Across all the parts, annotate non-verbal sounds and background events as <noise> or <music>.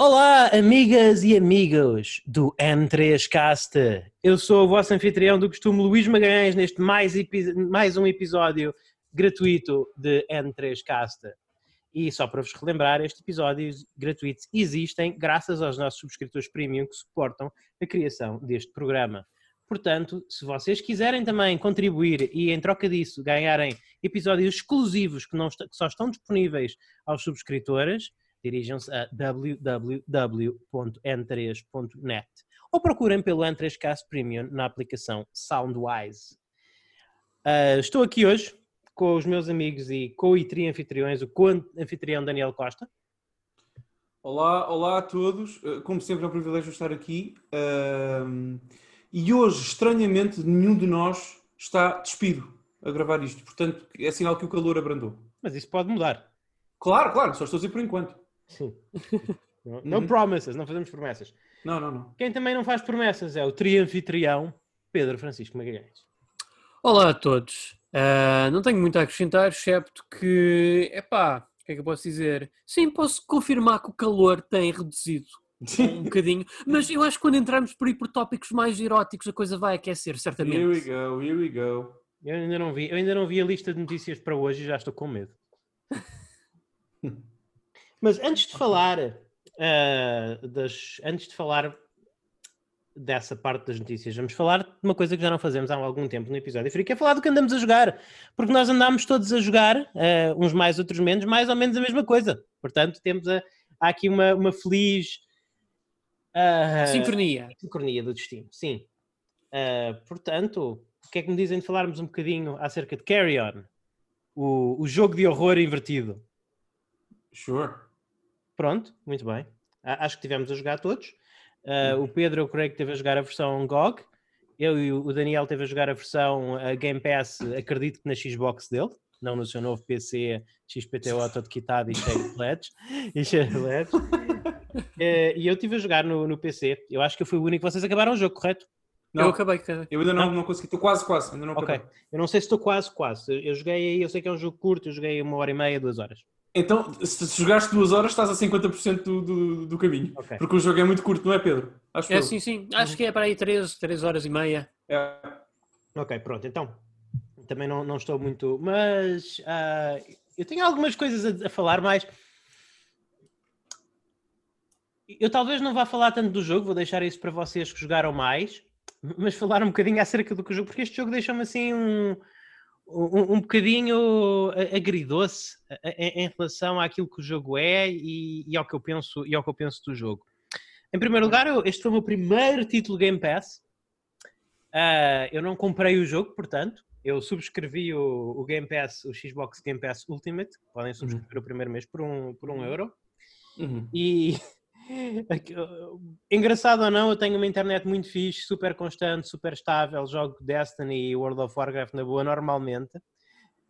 Olá, amigas e amigos do N3Cast. Eu sou o vosso anfitrião do costume, Luís Magalhães, neste mais, mais um episódio gratuito de N3Cast. E só para vos relembrar, estes episódios gratuitos existem graças aos nossos subscritores premium que suportam a criação deste programa. Portanto, se vocês quiserem também contribuir e, em troca disso, ganharem episódios exclusivos que, não, que só estão disponíveis aos subscritores, dirijam-se a www.n3.net ou procurem pelo N3Cast Premium na aplicação Soundwise. Uh, estou aqui hoje com os meus amigos e co-anfitriões, o co-anfitrião Daniel Costa. Olá, olá a todos. Eh, como sempre é um privilégio estar aqui. Uh, e hoje, estranhamente, nenhum de nós está despido a gravar isto. Portanto, é sinal que o calor abrandou. Mas isso pode mudar. Claro, claro, só estou a dizer por enquanto. Sim. <laughs> No uhum. promises, não fazemos promessas. Não, não, não. Quem também não faz promessas é o trianfitrião Pedro Francisco Magalhães. Olá a todos. Uh, não tenho muito a acrescentar, excepto que, epá, o que é que eu posso dizer? Sim, posso confirmar que o calor tem reduzido um bocadinho, mas eu acho que quando entrarmos por aí por tópicos mais eróticos a coisa vai aquecer, certamente. Here we go, here we go. Eu ainda não vi, eu ainda não vi a lista de notícias para hoje e já estou com medo. <laughs> Mas antes de falar uh, das, antes de falar dessa parte das notícias, vamos falar de uma coisa que já não fazemos há algum tempo no episódio Free, que é falar do que andamos a jogar, porque nós andámos todos a jogar, uh, uns mais, outros menos, mais ou menos a mesma coisa. Portanto, temos a, há aqui uma, uma feliz uh, sincronia. sincronia do destino, sim. Uh, portanto, o que é que me dizem de falarmos um bocadinho acerca de Carry On, o, o jogo de horror invertido? Sure. Pronto, muito bem. Acho que tivemos a jogar todos. Uh, o Pedro, eu creio que teve a jogar a versão GOG. Eu e o Daniel teve a jogar a versão a Game Pass, acredito que na Xbox dele, não no seu novo PC XPTO <laughs> todo quitado e cheio de LEDs. e cheio de LEDs. uh, <laughs> e eu tive a jogar no, no PC. Eu acho que eu fui o único. Vocês acabaram o jogo, correto? Não, eu acabei. Eu ainda não, não? não consegui. Estou quase, quase. Ainda não ok. Acabei. Eu não sei se estou quase, quase. Eu joguei aí, eu sei que é um jogo curto, eu joguei uma hora e meia, duas horas. Então, se jogaste duas horas, estás a 50% do, do, do caminho. Okay. Porque o jogo é muito curto, não é, Pedro? Acho é, sim, sim. Acho que é para aí 3, 3 horas e meia. É. Ok, pronto. Então, também não, não estou muito. Mas uh, eu tenho algumas coisas a, a, falar, mas. Eu talvez não vá falar tanto do jogo, vou deixar isso para vocês que jogaram mais, mas falar um bocadinho acerca do que o jogo, porque este jogo deixa-me assim um um, um bocadinho agridoce em, relação àquilo que o jogo é e, e, ao que eu penso e ao que eu penso do jogo. Em primeiro lugar, este foi o meu primeiro título Game Pass. Uh, eu não comprei o jogo, portanto, eu subscrevi o, o, Game Pass, o Xbox Game Pass Ultimate. Podem subscrever uhum. o primeiro mês por um, por um euro. Uhum. E <laughs> Engraçado ou não, eu tenho uma internet muito fixe, super constante, super estável, jogo Destiny e World of Warcraft na boa normalmente.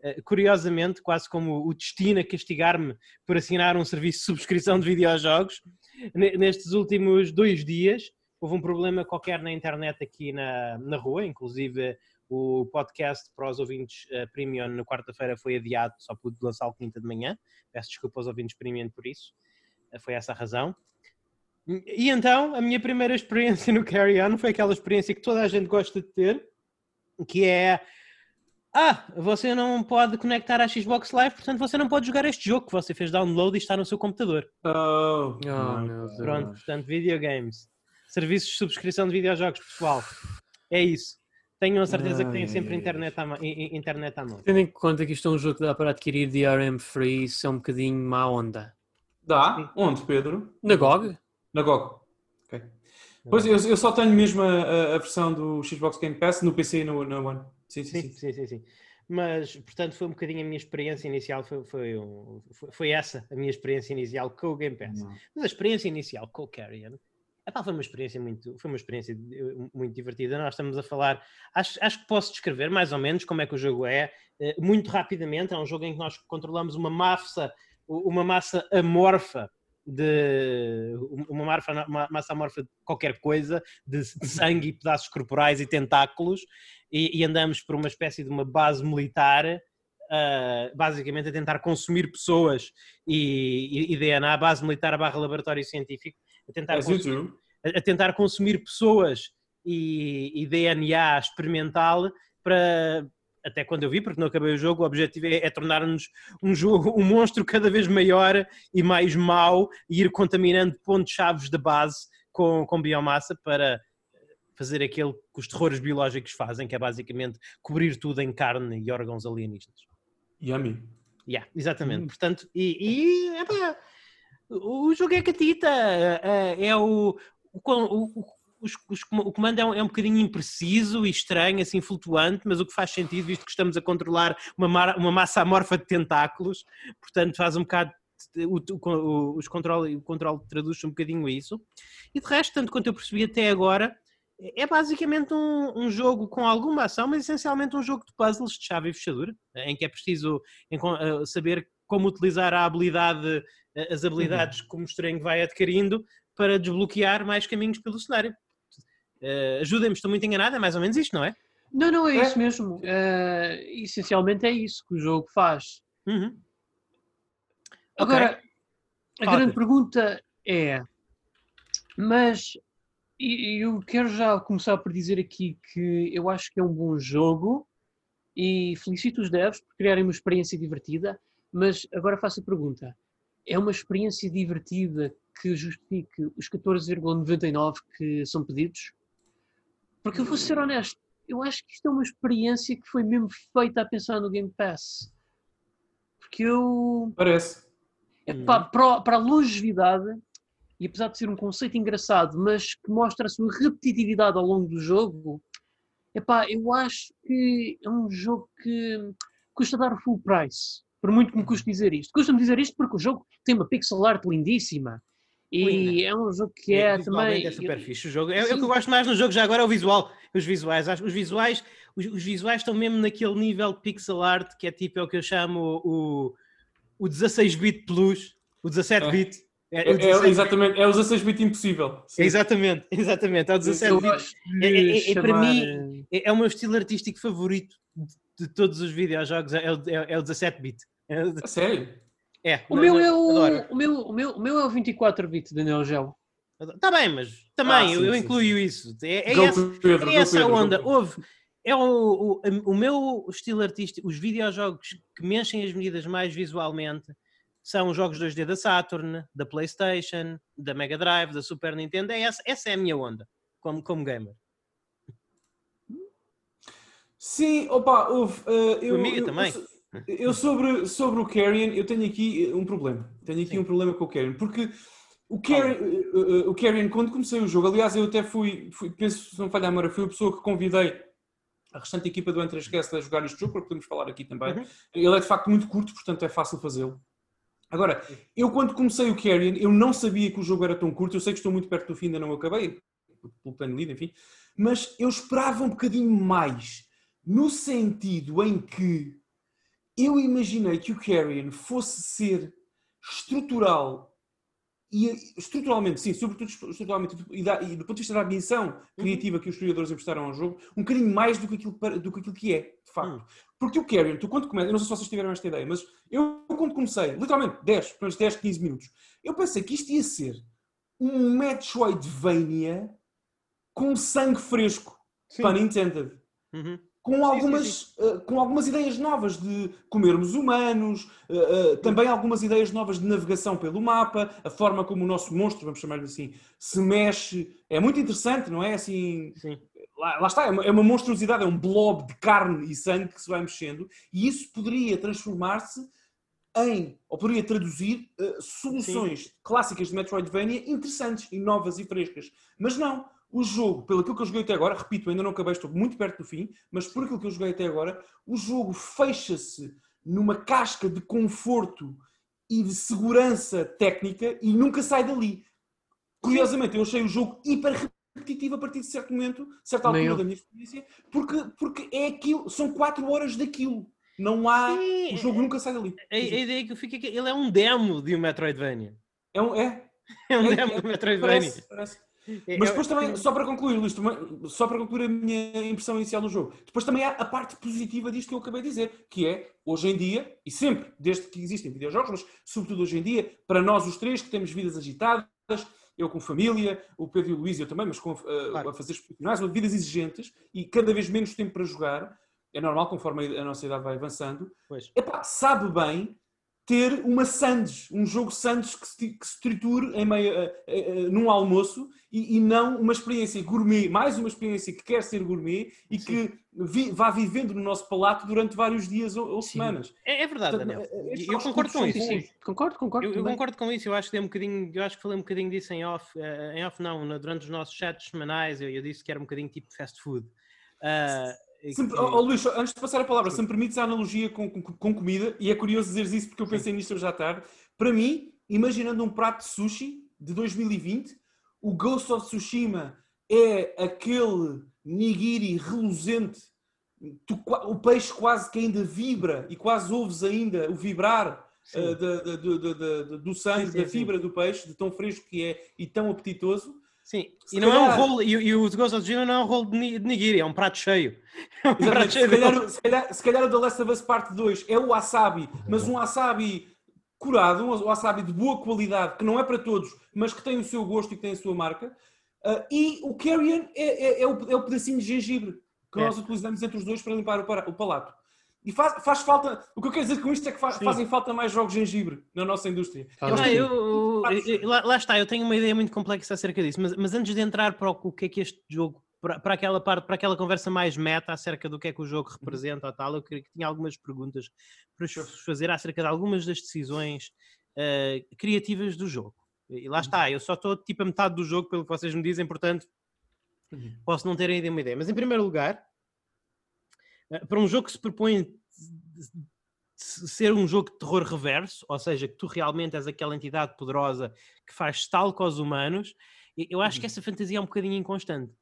Eh, curiosamente, quase como o destino a castigar-me por assinar um serviço de subscrição de videojogos, nestes últimos dois dias houve um problema qualquer na internet aqui na, na rua, inclusive o podcast para os ouvintes uh, premium na quarta-feira foi adiado, só pude lançar o quinta de manhã. Peço desculpa aos ouvintes premium por isso, uh, foi essa a razão. E então, a minha primeira experiência <laughs> no Carry On foi aquela experiência que toda a gente gosta de ter, que é ah, você não pode conectar à Xbox Live, portanto você não pode jogar este jogo que você fez download e está no seu computador. Oh, oh meu Deus. Pronto, portanto, videogames. Serviços de subscrição de videojogos, pessoal. É isso. Tenham a certeza que têm sempre internet à, mão, internet à mão. Tendo em conta que isto é um jogo que dá para adquirir DRM free, isso é um bocadinho má onda. Dá? Onde, Pedro? Na GOG? Na GOG. Ok. Pois eu, eu só tenho mesmo a, a, versão do Xbox Game Pass no PC e no, no One. Sim sim sim, sim sim sim, Mas, portanto, foi um bocadinho a minha experiência inicial, foi, foi, foi, foi essa a minha experiência inicial com o Game Pass. Não. Mas a experiência inicial com o Carrion Epá, foi uma experiência muito, foi uma experiência muito divertida. Nós estamos a falar, acho, acho que posso descrever mais ou menos como é que o jogo é, eh, muito rapidamente. É um jogo em que nós controlamos uma massa, uma massa amorfa de uma, marfa, uma massa amorfa de qualquer coisa, de, de sangue e pedaços corporais e tentáculos, e, e, andamos por uma espécie de uma base militar uh, basicamente a tentar consumir pessoas e, e, e DNA, base militar barra laboratório científico, a tentar, consumir, a, a tentar consumir pessoas e, e DNA experimental para, até quando eu vi, porque não acabei o jogo, o objetivo é, é tornar-nos um jogo, um monstro cada vez maior e mais mau e ir contaminando pontos-chave de base com, com biomassa para fazer aquele que os terrores biológicos fazem, que é basicamente cobrir tudo em carne e órgãos alienígenas. Yummy. Yeah, exatamente. Hum. Portanto, e, e o jogo é catita, é, é o, o, o, os, os, o comando é um, é um bocadinho impreciso e estranho, assim flutuante, mas o que faz sentido, visto que estamos a controlar uma, mar, uma massa amorfa de tentáculos, portanto faz um bocado o, o, os controle, o controle traduz um bocadinho isso. E de resto, tanto quanto eu percebi até agora, é basicamente um, um, jogo com alguma ação, mas essencialmente um jogo de puzzles de chave e fechadura, em que é preciso eh, saber como utilizar a habilidade, eh, as habilidades uhum. que o estranho vai adquirindo para desbloquear mais caminhos pelo cenário. Uh, Ajudem-me, estou muito enganado, é mais ou menos isto, não é? Não, não, é, é? isso mesmo. Uh, essencialmente é isso que o jogo faz. Uhum. Agora, okay. a grande pergunta é: mas eu quero já começar por dizer aqui que eu acho que é um bom jogo e felicito os devs por criarem uma experiência divertida, mas agora faço a pergunta: é uma experiência divertida que justifique os 14,99 que são pedidos? Porque eu vou ser honesto, eu acho que isto é uma experiência que foi mesmo feita a pensar no Game Pass. Porque eu. Parece. É, pá, para, para a longevidade, e apesar de ser um conceito engraçado, mas que mostra a sua repetitividade ao longo do jogo, epá, eu acho que é um jogo que custa dar o full price. Por muito que me custe dizer isto. Custa-me dizer isto porque o jogo tem uma pixel art lindíssima. E é um jogo que é, é também. É super fixe o jogo. É, é, o que eu gosto mais no jogo já agora é o visual. Os visuais. Os visuais, os, os, visuais estão mesmo naquele nível de pixel art que é tipo é o que eu chamo o, o 16-bit plus, o 17-bit. É, é, é, exatamente, é o 16-bit impossível. Exatamente, <laughs> exatamente, é o 17-bit. É, é, para mim, é, o meu estilo artístico favorito de, de todos os videojogos, é, o, é, o 17-bit. É, sério? É, o, meu é o, o, meu, o, meu, o meu é o 24-bit da Neo Geo. Está bem, mas também ah, sim, eu, eu sim, incluo sim. isso. É, é essa, Pedro, é essa Pedro, onda. Houve, é o, o, o meu estilo artístico, os videojogos que me enchem as medidas mais visualmente são os jogos 2D da Saturn, da PlayStation, da Mega Drive, da Super Nintendo. É essa, essa é a minha onda como, como gamer. Sim, opa, houve. Uh, eu, Amiga eu, também. Eu, eu sobre, sobre o Carrion, eu tenho aqui um problema. Tenho aqui Sim. um problema com o Carrion, porque o Carrion, o Carrion, quando comecei o jogo, aliás, eu até fui, fui penso, se não falha a memória, fui a pessoa que convidei a restante equipa do Entre Esquece a jogar este jogo, porque podemos falar aqui também. Uhum. Ele é de facto muito curto, portanto é fácil fazê-lo. Agora, eu quando comecei o Carrion, eu não sabia que o jogo era tão curto, eu sei que estou muito perto do fim, ainda não acabei, pelo plano lido, enfim, mas eu esperava um bocadinho mais, no sentido em que eu imaginei que o Carrion fosse ser estrutural e estruturalmente, sim, sobretudo estruturalmente e, da, e do ponto de vista da ambição uhum. criativa que os criadores emprestaram ao jogo, um bocadinho mais do que aquilo, do que, aquilo que é, de facto. Uhum. Porque o Carrion, tu quando começas, eu não sei se vocês tiveram esta ideia, mas eu quando comecei, literalmente 10, pelo 10, 15 minutos, eu pensei que isto ia ser um Metroidvania com sangue fresco, sim. pun intended. Uhum com algumas, sim, sim, sim. Uh, com algumas ideias novas de comermos humanos, uh, uh, também algumas ideias novas de navegação pelo mapa, a forma como o nosso monstro, vamos chamar-lhe assim, se mexe. É muito interessante, não é? Assim, lá, lá, está, é uma, é uma, monstruosidade, é um blob de carne e sangue que se vai mexendo, e isso poderia transformar-se em, ou poderia traduzir, soluções clássicas de Metroidvania interessantes e novas e frescas. Mas não o jogo, pelo aquilo que eu joguei até agora, repito, ainda não acabei, estou muito perto do fim, mas por aquilo que eu joguei até agora, o jogo fecha-se numa casca de conforto e de segurança técnica e nunca sai dali. Curiosamente, eu achei o jogo hiper repetitivo a partir de certo momento, certa altura da minha experiência, porque, porque é aquilo, são quatro horas daquilo. Não há. Sim, o jogo nunca sai dali. A, a, ideia que eu fico é que ele é um demo de um Metroidvania. É um. É, é um é, demo é, de Metroidvania. Parece, parece. Mas depois também, só para concluir, Luís, só para concluir a minha impressão inicial do jogo, depois também há a parte positiva disto que eu acabei de dizer, que é, hoje em dia, e sempre, desde que existem videojogos, mas sobretudo hoje em dia, para nós os três que temos vidas agitadas, eu com família, o Pedro e o Luís eu também, mas com, uh, claro. a fazer profissionais, vidas exigentes e cada vez menos tempo para jogar, é normal conforme a nossa idade vai avançando. Epá, sabe bem ter uma sandes, um jogo sandes que se, que se triture em meio, uh, uh, num almoço e, e, não uma experiência gourmet, mais uma experiência que quer ser gourmet e Sim. que vi, vá vivendo no nosso palato durante vários dias ou, ou semanas. É, é verdade, Portanto, Daniel. É, eu concordo com isso. Sim. Concordo, concordo. Eu, eu, concordo com isso. Eu acho que dei um bocadinho, eu acho que falei um bocadinho disso em off, uh, em off não, durante os nossos chats semanais, eu, eu, disse que era um bocadinho tipo fast food. Uh, oh, Luís, antes de passar a palavra, se me permites a analogia com, com, com, comida, e é curioso dizeres isso porque eu pensei nisto hoje à tarde, para mim, imaginando um prato de sushi de 2020, o Ghost of Tsushima é aquele nigiri reluzente, tu, o peixe quase que ainda vibra e quase ouves ainda o vibrar uh, do sangue, sim, sim, da fibra sim. do peixe, de tão fresco que é e tão apetitoso. Sim, se e não calhar... é um rolo, e, e o Ghost of Tsushima não é um rolo de nigiri, é um prato cheio. <laughs> É um prato cheio se, calhar, se, calhar, se calhar o The Last of Us Part 2 é o wasabi, mas um wasabi curado, um wasabi de boa qualidade, que não é para todos, mas que tem o seu gosto e que tem a sua marca. Uh, e o Carrion é, é, é, o, é o pedacinho de gengibre que é. nós utilizamos entre os dois para limpar o, o palato. E faz, faz, falta. O que eu quero dizer com isto é que faz, fazem falta mais jogos de gengibre na nossa indústria. Ah, eu, eu, lá, lá, está, eu tenho uma ideia muito complexa acerca disso, mas, mas antes de entrar para o, o que é que este jogo, para, para, aquela parte, para aquela conversa mais meta acerca do que é que o jogo representa ou tal, eu queria que tinha algumas perguntas para vos fazer acerca de algumas das decisões uh, criativas do jogo. E lá está, eu só estou tipo a metade do jogo pelo que vocês me dizem, portanto uhum. posso não ter ainda uma ideia. Mas em primeiro lugar, para um jogo que se propõe ser um jogo de terror reverso, ou seja, que tu realmente és aquela entidade poderosa que faz tal com os humanos, eu acho que uhum. essa fantasia é um bocadinho inconstante.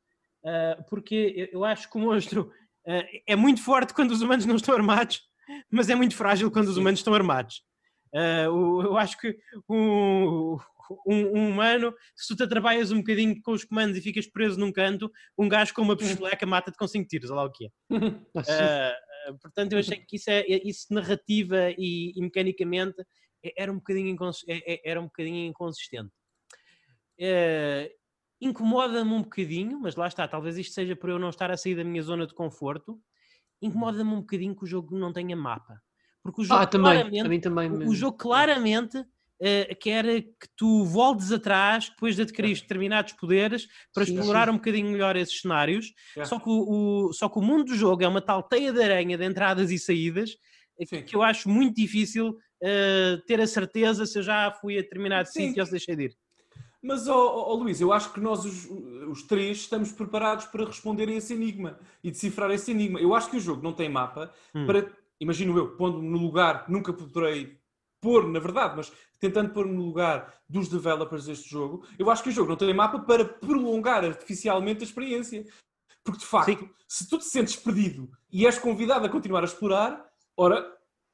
Uh, porque eu acho que o monstro uh, é muito forte quando os humanos não estão armados, mas é muito frágil quando os humanos estão armados. Eu acho que um, um, um, humano, se tu te atrapalhas um bocadinho com os comandos e ficas preso num canto, um gajo com uma uhum. pistoleca mata-te com 5 tiros, olha lá o que é. <laughs> portanto, eu achei que isso, é, é, isso narrativa e, e mecanicamente era um bocadinho, era um bocadinho inconsistente. Uh, incomoda-me um bocadinho, mas lá está, talvez isto seja por eu não estar a sair da minha zona de conforto. Incomoda-me um bocadinho que o jogo não tenha mapa. Porque o jogo ah, também, claramente, também o jogo claramente uh, quer que tu voltes atrás depois de adquirir determinados poderes para sim, explorar sim. um bocadinho melhor esses cenários. É. Só, que o, o, só que o mundo do jogo é uma tal teia de aranha de entradas e saídas sim. que eu acho muito difícil uh, ter a certeza se eu já fui a determinado sítio ou se deixei de ir. Mas, oh, oh, Luís, eu acho que nós, os, os, três, estamos preparados para responder a esse enigma e decifrar esse enigma. Eu acho que o jogo não tem mapa hum. para, imagino eu, pondo-me no lugar, nunca poderei pôr, na verdade, mas tentando pôr no lugar dos developers deste jogo, eu acho que o jogo não tem mapa para prolongar artificialmente a experiência. Porque, de facto, Sim. se tu te sentes perdido e és convidado a continuar a explorar, ora,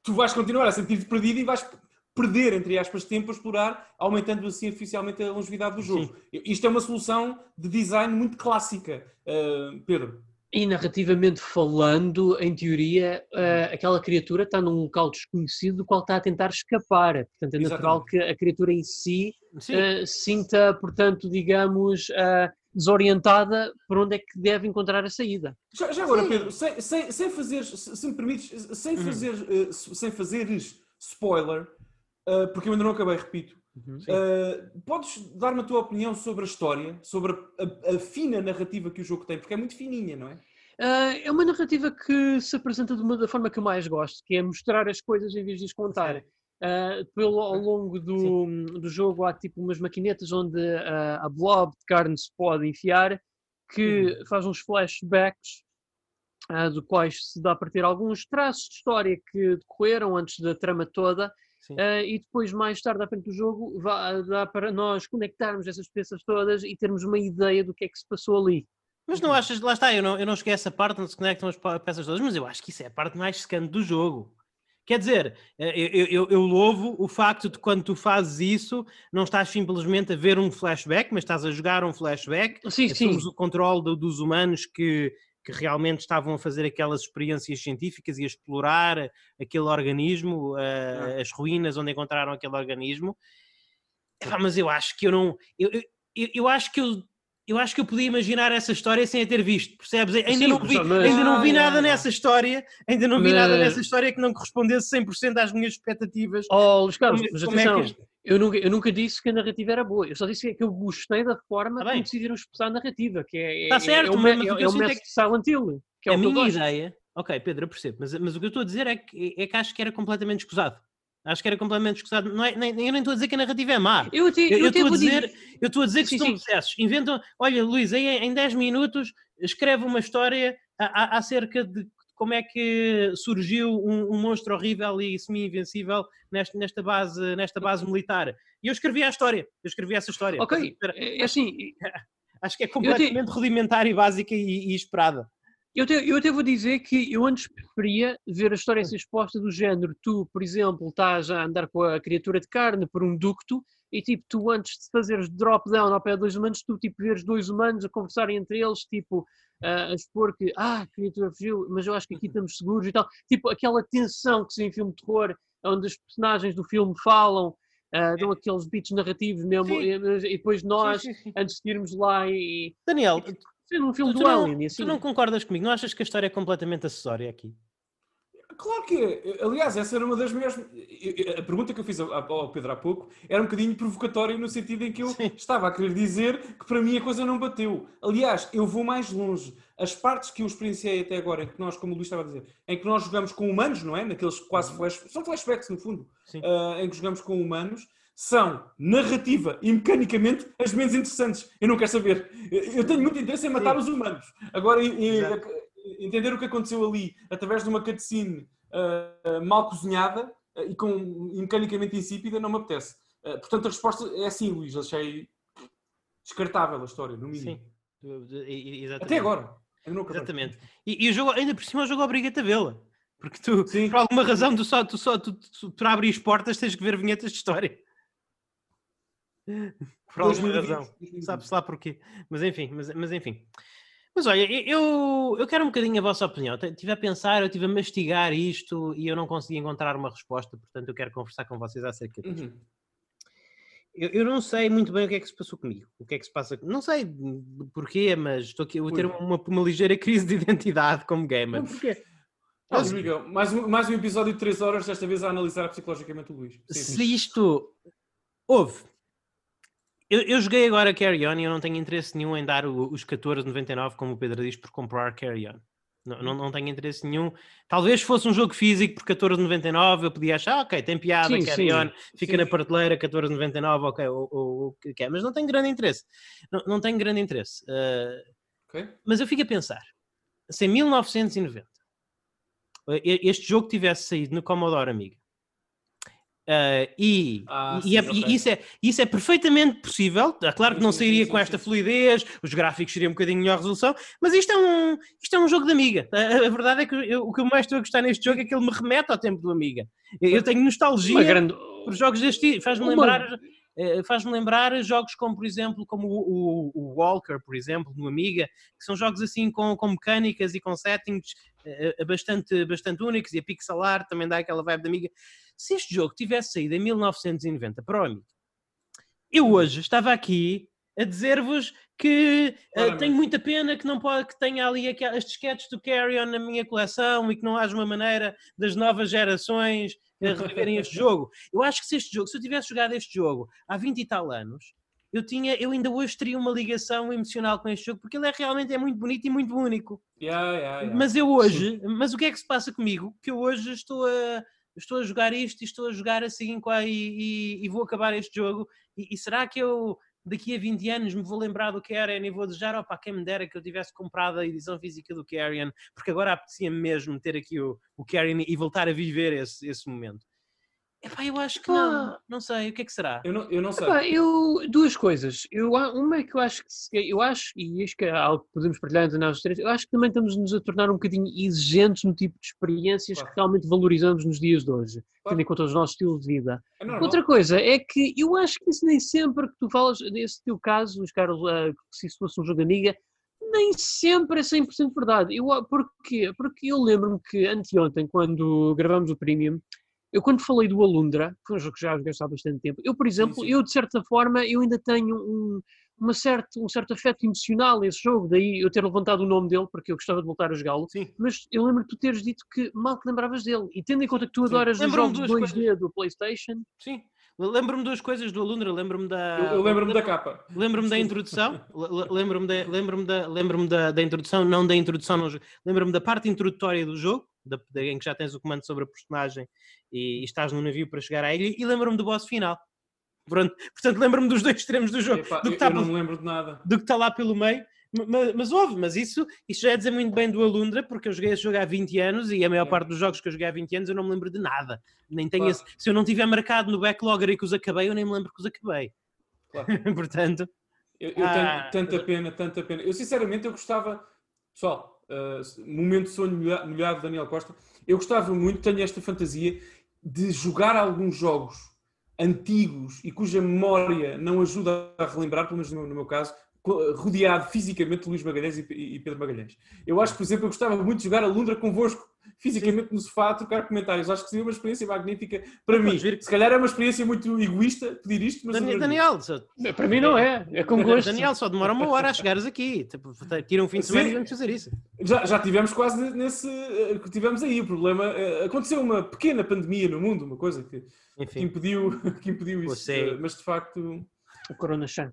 tu vais continuar a sentir-te perdido e vais perder, entre aspas, tempo a explorar, aumentando assim artificialmente a longevidade do jogo. Sim. Isto é uma solução de design muito clássica, uh, Pedro. E narrativamente falando, em teoria, uh, aquela criatura está num local desconhecido do qual está a tentar escapar. Portanto, é Exatamente. natural que a criatura em si uh, sinta, portanto, digamos, uh, desorientada por onde é que deve encontrar a saída. Já, já agora, Sim. Pedro, sem, sem, sem fazer, se me permites, sem, uhum. fazer, sem fazeres spoiler, porque eu ainda não acabei, repito, Uhum, uh, podes dar-me a tua opinião sobre a história, sobre a, a, a, fina narrativa que o jogo tem, porque é muito fininha, não é? Uh, é uma narrativa que se apresenta de uma, da forma que eu mais gosto, que é mostrar as coisas em vez de as contar. Uh, pelo, ao longo do, do jogo há tipo umas maquinetas onde a blob de carne se pode enfiar, que uhum. faz uns flashbacks do quais se dá para ter alguns traços de história que decorreram antes da trama toda Uh, e depois, mais tarde, à frente do jogo, vá, dá para nós conectarmos essas peças todas e termos uma ideia do que é que se passou ali. Mas não achas, lá está, eu não, eu não cheguei a essa parte onde se conectam as peças todas, mas eu acho que isso é a parte mais secante do jogo. Quer dizer, eh, eu, eu, eu, louvo o facto de quando tu fazes isso, não estás simplesmente a ver um flashback, mas estás a jogar um flashback. Sim, sim. o controle do, dos humanos que, que realmente estavam a fazer aquelas experiências científicas e a explorar aquele organismo, uh, as ruínas onde encontraram aquele organismo. mas eu acho que eu não. Eu, eu, eu acho que eu eu acho que eu podia imaginar essa história sem a ter visto, percebes? Ainda, Sim, não, vi, mas... ainda não vi ah, nada nessa história, ainda não vi mas... nada nessa história que não correspondesse 100% às minhas expectativas. Oh, Luís Carlos, mas como é atenção, é que... eu, nunca, eu nunca disse que a narrativa era boa, eu só disse que eu gostei da forma tá como decidiram expressar a narrativa, que é, Está certo, é, é, mas, é, é o método é que... Silent Hill. Que é a minha ideia, ok, Pedro, eu percebo, mas, mas o que eu estou a dizer é que, é que acho que era completamente escusado. Acho que era completamente escusado. Não é, nem, eu nem estou a dizer que a narrativa é má. Eu, te, eu, eu estou a dizer, eu estou a dizer que sim, são sim. processos. Inventam, olha, Luís, aí em 10 minutos escreve uma história acerca de como é que surgiu um, um monstro horrível e semi-invencível nesta, nesta, base, nesta base militar. E eu escrevi a história. Eu escrevi essa história. Ok, é, é assim... <laughs> Acho que é completamente te... rudimentar e básica e, e esperada. Eu até, eu até vou dizer que eu antes preferia ver a história ser exposta do género. Tu, por exemplo, estás a andar com a criatura de carne por um ducto e tipo, tu antes de fazeres drop down ao pé de dois humanos, tu tipo veres dois humanos a conversarem entre eles, tipo, a expor que, ah, criatura fugiu, mas eu acho que aqui estamos seguros e tal. Tipo, aquela tensão que se em filme de terror, onde os personagens do filme falam, uh, dão aqueles beats narrativos mesmo, e, e, depois nós, sim, sim, sim. antes de irmos lá e... Daniel, Sendo um filme tu, do não, Alien. Assim. Tu não concordas comigo? Não achas que a história é completamente acessória aqui? Claro que é. Aliás, essa era uma das minhas. A pergunta que eu fiz ao Pedro há pouco era um bocadinho provocatória no sentido em que eu Sim. estava a querer dizer que para mim a coisa não bateu. Aliás, eu vou mais longe. As partes que eu experienciei até agora, em que nós, como o Luís estava a dizer, em que nós jogamos com humanos, não é? Naqueles quase uhum. flash. São flashbacks, no fundo. Uh, em que jogamos com humanos são narrativa e mecanicamente as menos interessantes. Eu não quero saber. Eu tenho muito interesse em matar Sim. os humanos. Agora, entender o que aconteceu ali através de uma cutscene uh, mal cozinhada uh, e, com, mecanicamente insípida não me apetece. Uh, portanto, a resposta é sim, Luís. Achei descartável a história, no mínimo. Sim, Até agora. Exatamente. E, e, o jogo, ainda por cima, o jogo obriga-te a vê-la. Porque tu, Sim. por alguma razão, tu só, tu só tu, tu, para abrir as portas tens que ver vinhetas de história. <laughs> Por alguma razão. Sabe-se lá porquê. Mas enfim, mas, mas enfim. Mas olha, eu, eu quero um bocadinho a vossa opinião. Estive a pensar, eu estive a mastigar isto e eu não consegui encontrar uma resposta, portanto eu quero conversar com vocês acerca disso. Uhum. Eu, eu, não sei muito bem o que é que se passou comigo. O que é que se passa. Não sei porquê, mas estou aqui a ter uma, uma, ligeira crise de identidade como gamer. Não, porquê? Ah, Miguel, mais um, mais um episódio de 3 horas, desta vez a analisar psicologicamente o Luís. Sim, se isto. Houve eu, eu, joguei agora Carry On e eu não tenho interesse nenhum em dar o, os 14,99, como o Pedro diz, por comprar Carry On. Não, não, não, tenho interesse nenhum. Talvez fosse um jogo físico por 14,99 eu podia achar, ok, tem piada, sim, Carry sim, On, fica sim. na prateleira 14,99, ok, o, que é, mas não tenho grande interesse. Não, não tenho grande interesse. Uh, okay. Mas eu fico a pensar, se em 1990 este jogo tivesse saído no Commodore Amiga Uh, e, ah, e, sim, é, e, isso, é, isso é perfeitamente possível. É claro que não sairia sim, sim, com esta fluidez, os gráficos seriam um bocadinho melhor resolução, mas isto é um, isto é um jogo de Amiga. A, a verdade é que eu, o que eu mais estou a gostar neste jogo é que ele me remete ao tempo do Amiga. Eu, eu tenho nostalgia grande... por jogos deste tipo, faz-me lembrar. Uh, faz-me lembrar jogos como, por exemplo, como o, o, o, Walker, por exemplo, no Amiga, que são jogos assim com, com mecânicas e com settings uh, bastante, bastante únicos, e a pixel art também dá aquela vibe da Amiga se este jogo tivesse saído em 1990 para o Amiga, eu hoje estava aqui a dizer-vos que uh, tenho muita pena que não pode que tenha ali aquelas disquetes do Carry On na minha coleção e que não haja uma maneira das novas gerações uh, reviverem este <laughs> jogo. Eu acho que se este jogo, se eu tivesse jogado este jogo há 20 e tal anos, eu tinha, eu ainda hoje teria uma ligação emocional com este jogo porque ele é realmente é muito bonito e muito único. Yeah, yeah, yeah. Mas eu hoje, Sim. mas o que é que se passa comigo? Que eu hoje estou a estou a jogar isto e estou a jogar assim e, e, e vou acabar este jogo. E, e, será que eu daqui a 20 anos me vou lembrar do Carrion e vou desejar, opa, quem me dera que eu tivesse comprado a edição física do Carrion, porque agora apetecia-me mesmo ter aqui o, o Carrion e voltar a viver esse, esse momento. Epá, eu acho que não. Ah. Não sei, o que é que será? Eu não, eu não sei. Epá, eu, duas coisas. Eu, uma é que eu acho que, se- eu acho, e acho que é algo que podemos partilhar entre nós três, eu acho que também estamos-nos a tornar um bocadinho exigentes no tipo de experiências Claro. que realmente valorizamos nos dias de hoje, Claro. tendo em conta os nossos estilos de vida. É. Outra coisa é que eu acho que isso nem sempre que tu falas, nesse teu caso, Luís Carlos, que se isso fosse um jogo de amiga, nem sempre é 100% verdade. Eu, ah, porquê? Porque eu lembro-me que anteontem, quando gravamos o Premium, eu quando falei do Alundra, que foi um jogo que já joguei há bastante tempo, eu, por exemplo, sim. eu de certa forma, eu ainda tenho um, uma certa, um certo afeto emocional a esse jogo, daí eu ter levantado o nome dele, porque eu gostava de voltar a jogá-lo, Sim. mas eu lembro de tu teres dito que mal te lembravas dele, e tendo em conta que tu Sim. adoras os Lembro-me jogos duas 2D do Playstation, Sim. Lembro-me de duas coisas do Alundra, lembro-me da. Eu, eu lembro-me da capa. Lembro-me da introdução, <laughs> le- le- lembro-me da, lembro da, lembro da, da introdução, não da introdução jogo, lembro-me da parte introdutória do jogo, da- em que já tens o comando sobre a personagem e, estás no navio para chegar à ilha, e lembro-me do boss final. Pronto, portanto, lembro-me dos dois extremos do jogo, Epá, do, que está eu não me lembro de nada. do que está lá pelo meio. Mas, mas houve, mas isso, isso já é dizer muito bem do Alundra, porque eu joguei esse jogo há 20 anos e a maior É. parte dos jogos que eu joguei há 20 anos eu não me lembro de nada. Nem tenho Claro. esse- se eu não tiver marcado no backlogger e que os acabei, eu nem me lembro que os acabei. Claro. <laughs> Portanto, Eu, eu Ah, tenho tanta pena, tanta pena. Eu sinceramente eu gostava, pessoal, uh, momento de sonho molha- molhado de Daniel Costa, eu gostava muito, tenho esta fantasia de jogar alguns jogos antigos e cuja memória não ajuda a relembrar, pelo menos no meu, no meu caso, rodeado fisicamente de Luís Magalhães e, e Pedro Magalhães. Eu acho por exemplo, eu gostava muito de jogar a Lundra convosco, fisicamente no sofá, a trocar comentários. Acho que seria uma experiência magnífica para mim. Podes vir- Se calhar é uma experiência muito egoísta pedir isto, mas... Dani- adoraria. Daniel, só, para mim não é, é com gosto. Daniel, só demora uma hora a chegares aqui. Tipo, Tira um fim de semana Sim. e vamos fazer isso. Já, já tivemos quase nesse. eh, que tivemos aí. O problema. eh, aconteceu uma pequena pandemia no mundo, uma coisa que, que impediu, <laughs> que impediu isso. Mas de facto. O Corona Chan.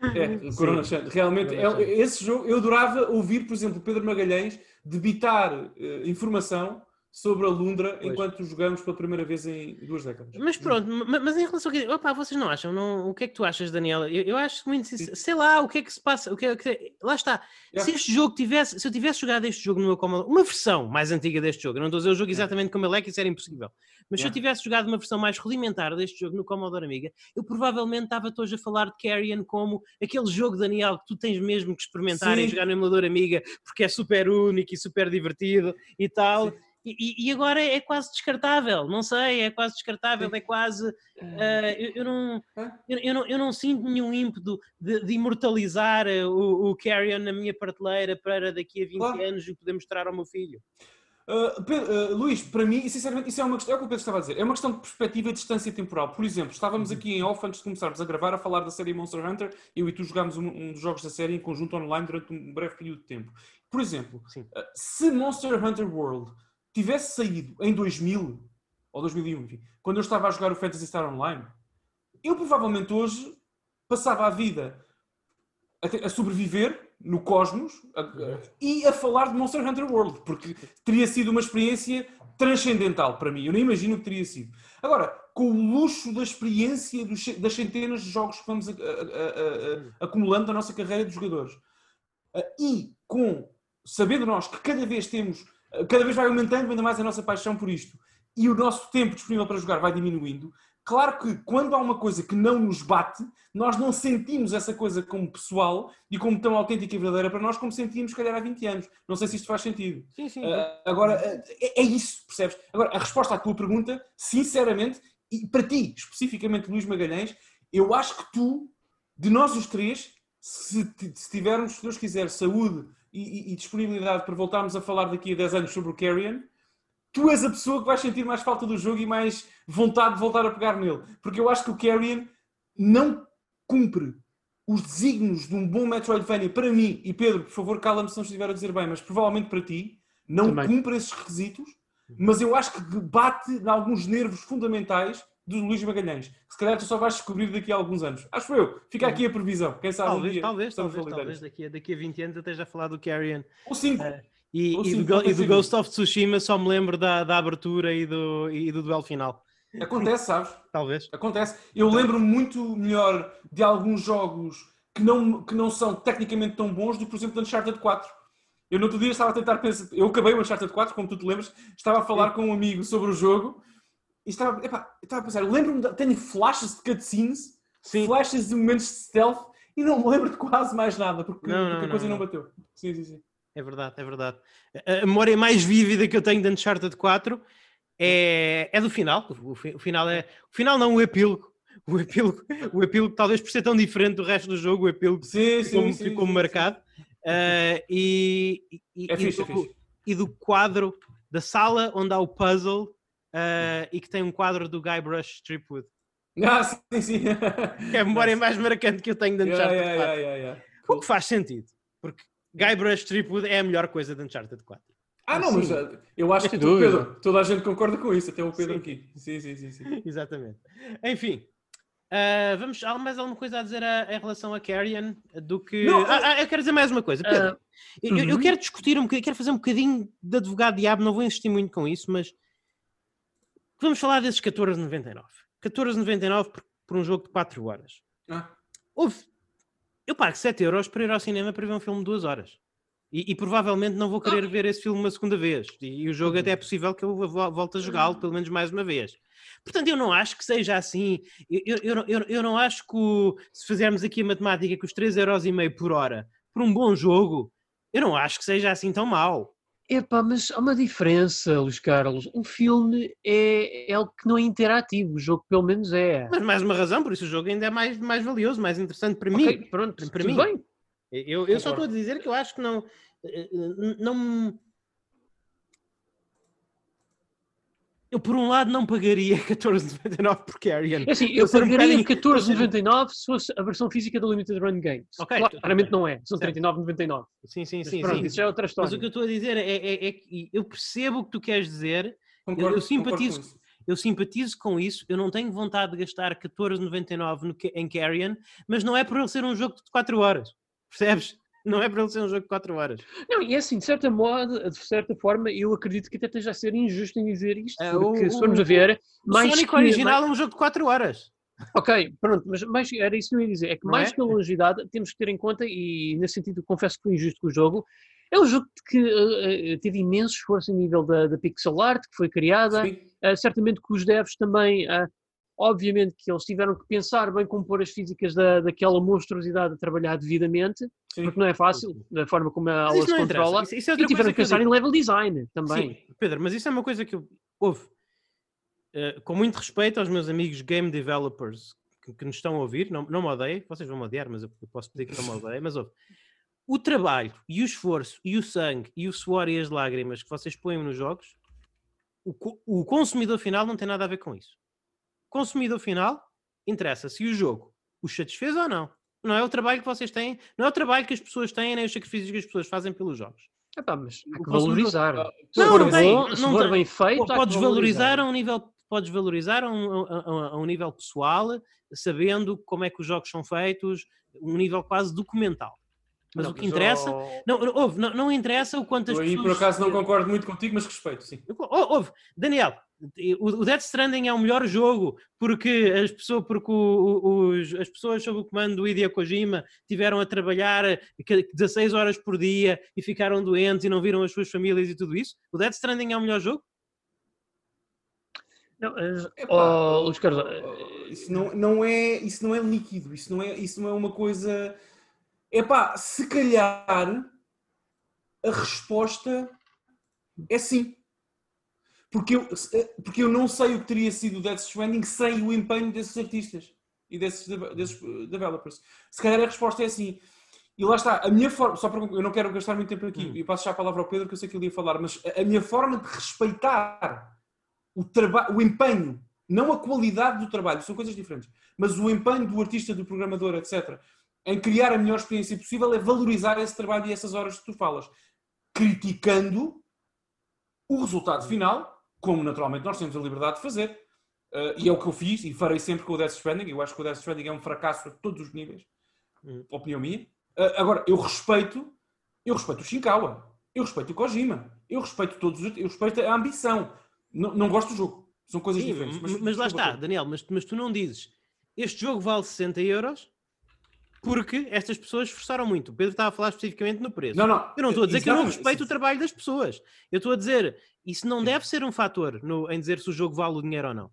É, o Corona Chant. Realmente, é, esse jogo. Eu adorava ouvir, por exemplo, Pedro Magalhães debitar eh, informação sobre a Lundra Pois. enquanto jogamos pela primeira vez em duas décadas. mas pronto, ma- mas em relação a que. Opa, vocês não acham? Não, o que é que tu achas, Daniela? Eu, eu acho muito. sincer- Sei lá, o que é que se passa? O que é que- lá está. Se este jogo tivesse. Se eu tivesse jogado este jogo no meu Commodore. Uma versão mais antiga deste jogo. Eu não estou a dizer o jogo exatamente como ele é, que isso era impossível. Mas se eu Já. tivesse jogado uma versão mais rudimentar deste jogo no Commodore Amiga, eu provavelmente estava hoje a falar de Carrion como aquele jogo, Daniel, que tu tens mesmo que experimentar Sim. e jogar no emulador Amiga, porque é super único e super divertido e tal. Sim. E, e- agora é quase descartável, não sei, é quase descartável, é quase. ah, eu, eu não, eu, eu não, eu não sinto nenhum ímpeto de, de imortalizar ah, o, o Carrion na minha prateleira para daqui a 20 Claro. anos o poder mostrar ao meu filho. Uh, Pedro- uh, Luís, para mim, sinceramente, isso é uma questão, é o que o Pedro estava a dizer, é uma questão de perspectiva e distância temporal. Por exemplo, estávamos aqui em off antes de começarmos a gravar a falar da série Monster Hunter, eu e tu jogámos um, um dos jogos da série em conjunto online durante um breve período de tempo. Por exemplo, uh, se Monster Hunter World tivesse saído em 2000 ou 2001, enfim, quando eu estava a jogar o Phantasy Star Online, eu provavelmente hoje passava a vida a, a sobreviver no cosmos a- e a falar de Monster Hunter World, porque teria sido uma experiência transcendental para mim. Eu nem imagino o que teria sido. Agora, com o luxo da experiência dos das centenas de jogos que vamos acumulando na nossa carreira de jogadores Ah, e com sabendo nós que cada vez temos, cada vez vai aumentando ainda mais a nossa paixão por isto e o nosso tempo disponível para jogar vai diminuindo. Claro que quando há uma coisa que não nos bate, nós não sentimos essa coisa como pessoal e como tão autêntica e verdadeira para nós como sentíamos, se calhar, há 20 anos. Não sei se isto faz sentido. Sim, sim. Ah, agora, é, é isso, percebes? Agora, a resposta à tua pergunta, sinceramente, e para ti, especificamente Luís Magalhães, eu acho que tu, de nós os três, se, se tivermos, se Deus quiser, saúde e, e- disponibilidade para voltarmos a falar daqui a 10 anos sobre o Carrion, tu és a pessoa que vais sentir mais falta do jogo e mais vontade de voltar a pegar nele. Porque eu acho que o Carrion não cumpre os desígnios de um bom Metroidvania para mim, e Pedro, por favor, cala-me se não estiver a dizer bem, mas provavelmente para ti, não Também. cumpre esses requisitos, mas eu acho que bate em alguns nervos fundamentais do Luís Magalhães. Se calhar tu só vais descobrir daqui a alguns anos. Acho eu. Fica aqui a previsão. Quem sabe um Talvez, dia talvez, talvez, talvez daqui a, daqui a 20 anos até já falar do Carrion. Ou cinco. Eh, E, Ou e sim, do, e do Ghost of Tsushima só me lembro da, da abertura e do, e do duelo final. Acontece, sabes? Talvez. Acontece. Eu lembro-me muito melhor de alguns jogos que não, que não são tecnicamente tão bons do que, por exemplo, do Uncharted 4. Eu no outro dia estava a tentar pensar. Eu acabei o Uncharted 4, como tu te lembras, estava a falar com um amigo sobre o jogo estava, epá, estava a pensar, eu lembro-me, de- tenho flashes de cutscenes, Sim. flashes de momentos de stealth e não me lembro de quase mais nada porque, Não, porque não, a coisa não, não, bateu. Sim, sim, sim. É verdade, é verdade. A a memória mais vívida que eu tenho de Uncharted 4 é, é do final. O, o final é. O final não, o epílogo. O epílogo, o epílogo, talvez por ser tão diferente do resto do jogo, o epílogo Sim, sim, ficou-me sim, sim, marcado. Ah, e, e, É e fixe, é do, fixe. e do quadro da sala onde há o puzzle ah, e que tem um quadro do Guybrush Stripwood. sim. Ah, sim, sim. Que é a memória mais marcante que eu tenho de Uncharted yeah, 4. yeah, yeah, yeah. O que faz sentido, porque Guybrush Stripwood é a melhor coisa de Uncharted 4. Ah, não, mas Sim. ah, eu acho que Sem tu. Pedro, toda a gente concorda com isso, até o Pedro Sim. aqui. Sim, sim, sim. sim. <laughs> Exatamente. Enfim, ah, vamos. Há mais alguma coisa a dizer a- em relação a Carrion do que. Não, Ah, ah, eu quero dizer mais uma coisa, Pedro. Ah, eu, eu uhum. quero discutir um bocadinho, quero fazer um bocadinho de advogado diabo, não vou insistir muito com isso, mas vamos falar desses 14,99. 14,99 por, por um jogo de 4 horas. Ah, Houve. Eu pago 7 euros para ir ao cinema para ver um filme de 2 horas. E, e provavelmente não vou querer ver esse filme uma segunda vez. E, e o jogo até é possível que eu vo- volte a jogá-lo pelo menos mais uma vez. Portanto, eu não acho que seja assim. Eu, eu, eu, não- eu, não acho que o- se fizermos aqui a matemática com os 3,5€ por hora por um bom jogo, eu não acho que seja assim tão mau. Epá, mas há uma diferença, Luís Carlos. Um filme é, é algo que não é interativo, o jogo pelo menos é. Mas mais uma razão, por isso o jogo ainda é mais, mais valioso, mais interessante para Ok, mim. pronto, para mim. bem. Eu, eu só estou a dizer que eu acho que não. eh, eh, não eu, por um lado, não pagaria <laughs> 14,99 por Carrion. É assim, eu um pagaria bocadinho- 14,99 se fosse a versão física do Limited Run Games. Ok, claramente não é, são Certo. 39,99. Sim, sim, Mas sim. pronto, sim. isso já é outra história. Mas o que eu estou a dizer é, é- é que eu percebo o que tu queres dizer, concordo, eu simpatizo- concordo com isso. eu simpatizo com isso, eu não tenho vontade de gastar 14,99 no Ca- em Carrion, mas não é por ele ser um jogo de 4 horas. Percebes? <laughs> Não é por ele ser um jogo de 4 horas. Não, e é assim, de certa modo, de certa forma, eu acredito que até esteja a ser injusto em dizer isto, É, porque o- se formos a ver, O mais Sonic que- original é um jogo de 4 horas. Ok, pronto, mas mais, era isso que eu ia dizer. É que Não mais é? que a longevidade, temos que ter em conta, e nesse sentido confesso que foi injusto com o jogo, é um jogo que eh, teve imenso esforço em nível da, da pixel art que foi criada. Eh, certamente que os devs também, ah, obviamente que eles tiveram que pensar bem como pôr as físicas da, daquela monstruosidade a trabalhar devidamente, Sim. porque não é fácil, da forma como ela se controla. Isso, isso é E tiveram que que pensar em level design também. Sim, Pedro, mas isso é uma coisa que eu. Houve. Eh, com muito respeito aos meus amigos game developers que, que nos estão a ouvir, não, não me odeiem, vocês vão me odiar, mas eu, eu posso pedir que não me odeiem, mas houve. O trabalho e o esforço e o sangue e o suor e as lágrimas que vocês põem nos jogos, o, o consumidor final não tem nada a ver com isso. Consumidor final interessa se o jogo os satisfez ou não. Não é o trabalho que vocês têm, não é o trabalho que as pessoas têm, nem os sacrifícios que as pessoas fazem pelos jogos. Epá, mas há O que valorizar. Se Não, for não tem, bom, se não for tem. bem feito, podes valorizar a um nível podes valorizar a um, a- a- um nível pessoal sabendo como é que os jogos são feitos um nível quase documental mas Não, o que interessa não, não, ouve, não, não interessa o quanto as Eu aí pessoas por acaso não concordo muito contigo, mas respeito, sim. Ouve, Daniel o, Death Stranding é o melhor jogo porque as pessoas porque o- o- os, as pessoas sob o comando do Hideo Kojima tiveram a trabalhar que- 16 horas por dia e ficaram doentes e não viram as suas famílias e tudo isso o Death Stranding é o melhor jogo Não, ó, Luís Carlos, oh, isso não, não é, isso não é líquido, isso não é, isso não é uma coisa. Epá, se calhar a resposta é sim. Porque eu, porque eu não sei o que teria sido o Death Stranding sem o empenho desses artistas e desses, desses developers. Se calhar a resposta é sim. E lá está, a minha forma, só para eu não quero gastar muito tempo aqui, Hum. e passo já a palavra ao Pedro, que eu sei que ele ia falar, mas a, a minha forma de respeitar o, traba- o empenho, não a qualidade do trabalho, são coisas diferentes, mas o empenho do artista, do programador, etc., em criar a melhor experiência possível é valorizar esse trabalho e essas horas que tu falas, criticando o resultado final, como naturalmente nós temos a liberdade de fazer. Uh, e é o que eu fiz e farei sempre com o Death Stranding. Eu acho que o Death Stranding é um fracasso a todos os níveis, Hum. opinião minha. Uh, agora, eu respeito, eu respeito o Shinkawa, eu respeito o Kojima, eu respeito todos, os- eu respeito a ambição. Não, não gosto do jogo, são coisas Sim, diferentes. mas, mas lá está. Daniel, mas, mas tu não dizes este jogo vale 60 euros porque estas pessoas esforçaram muito. O Pedro estava a falar especificamente no preço. Não, não. Eu não estou a dizer que eu não respeito o trabalho das pessoas. Eu estou a dizer, isso não deve ser um fator no- em dizer se o jogo vale o dinheiro ou não.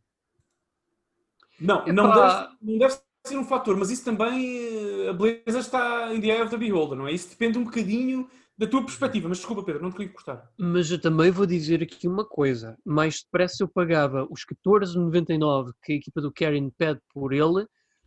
Não, não deve, não deve ser um fator, mas isso também, a beleza está em the eye of the beholder, não é? Isso depende um bocadinho da tua perspectiva, mas desculpa Pedro, não te queria cortar. Mas eu também vou dizer aqui uma coisa, mais depressa eu pagava os 14,99 que a equipa do Karen pede por ele,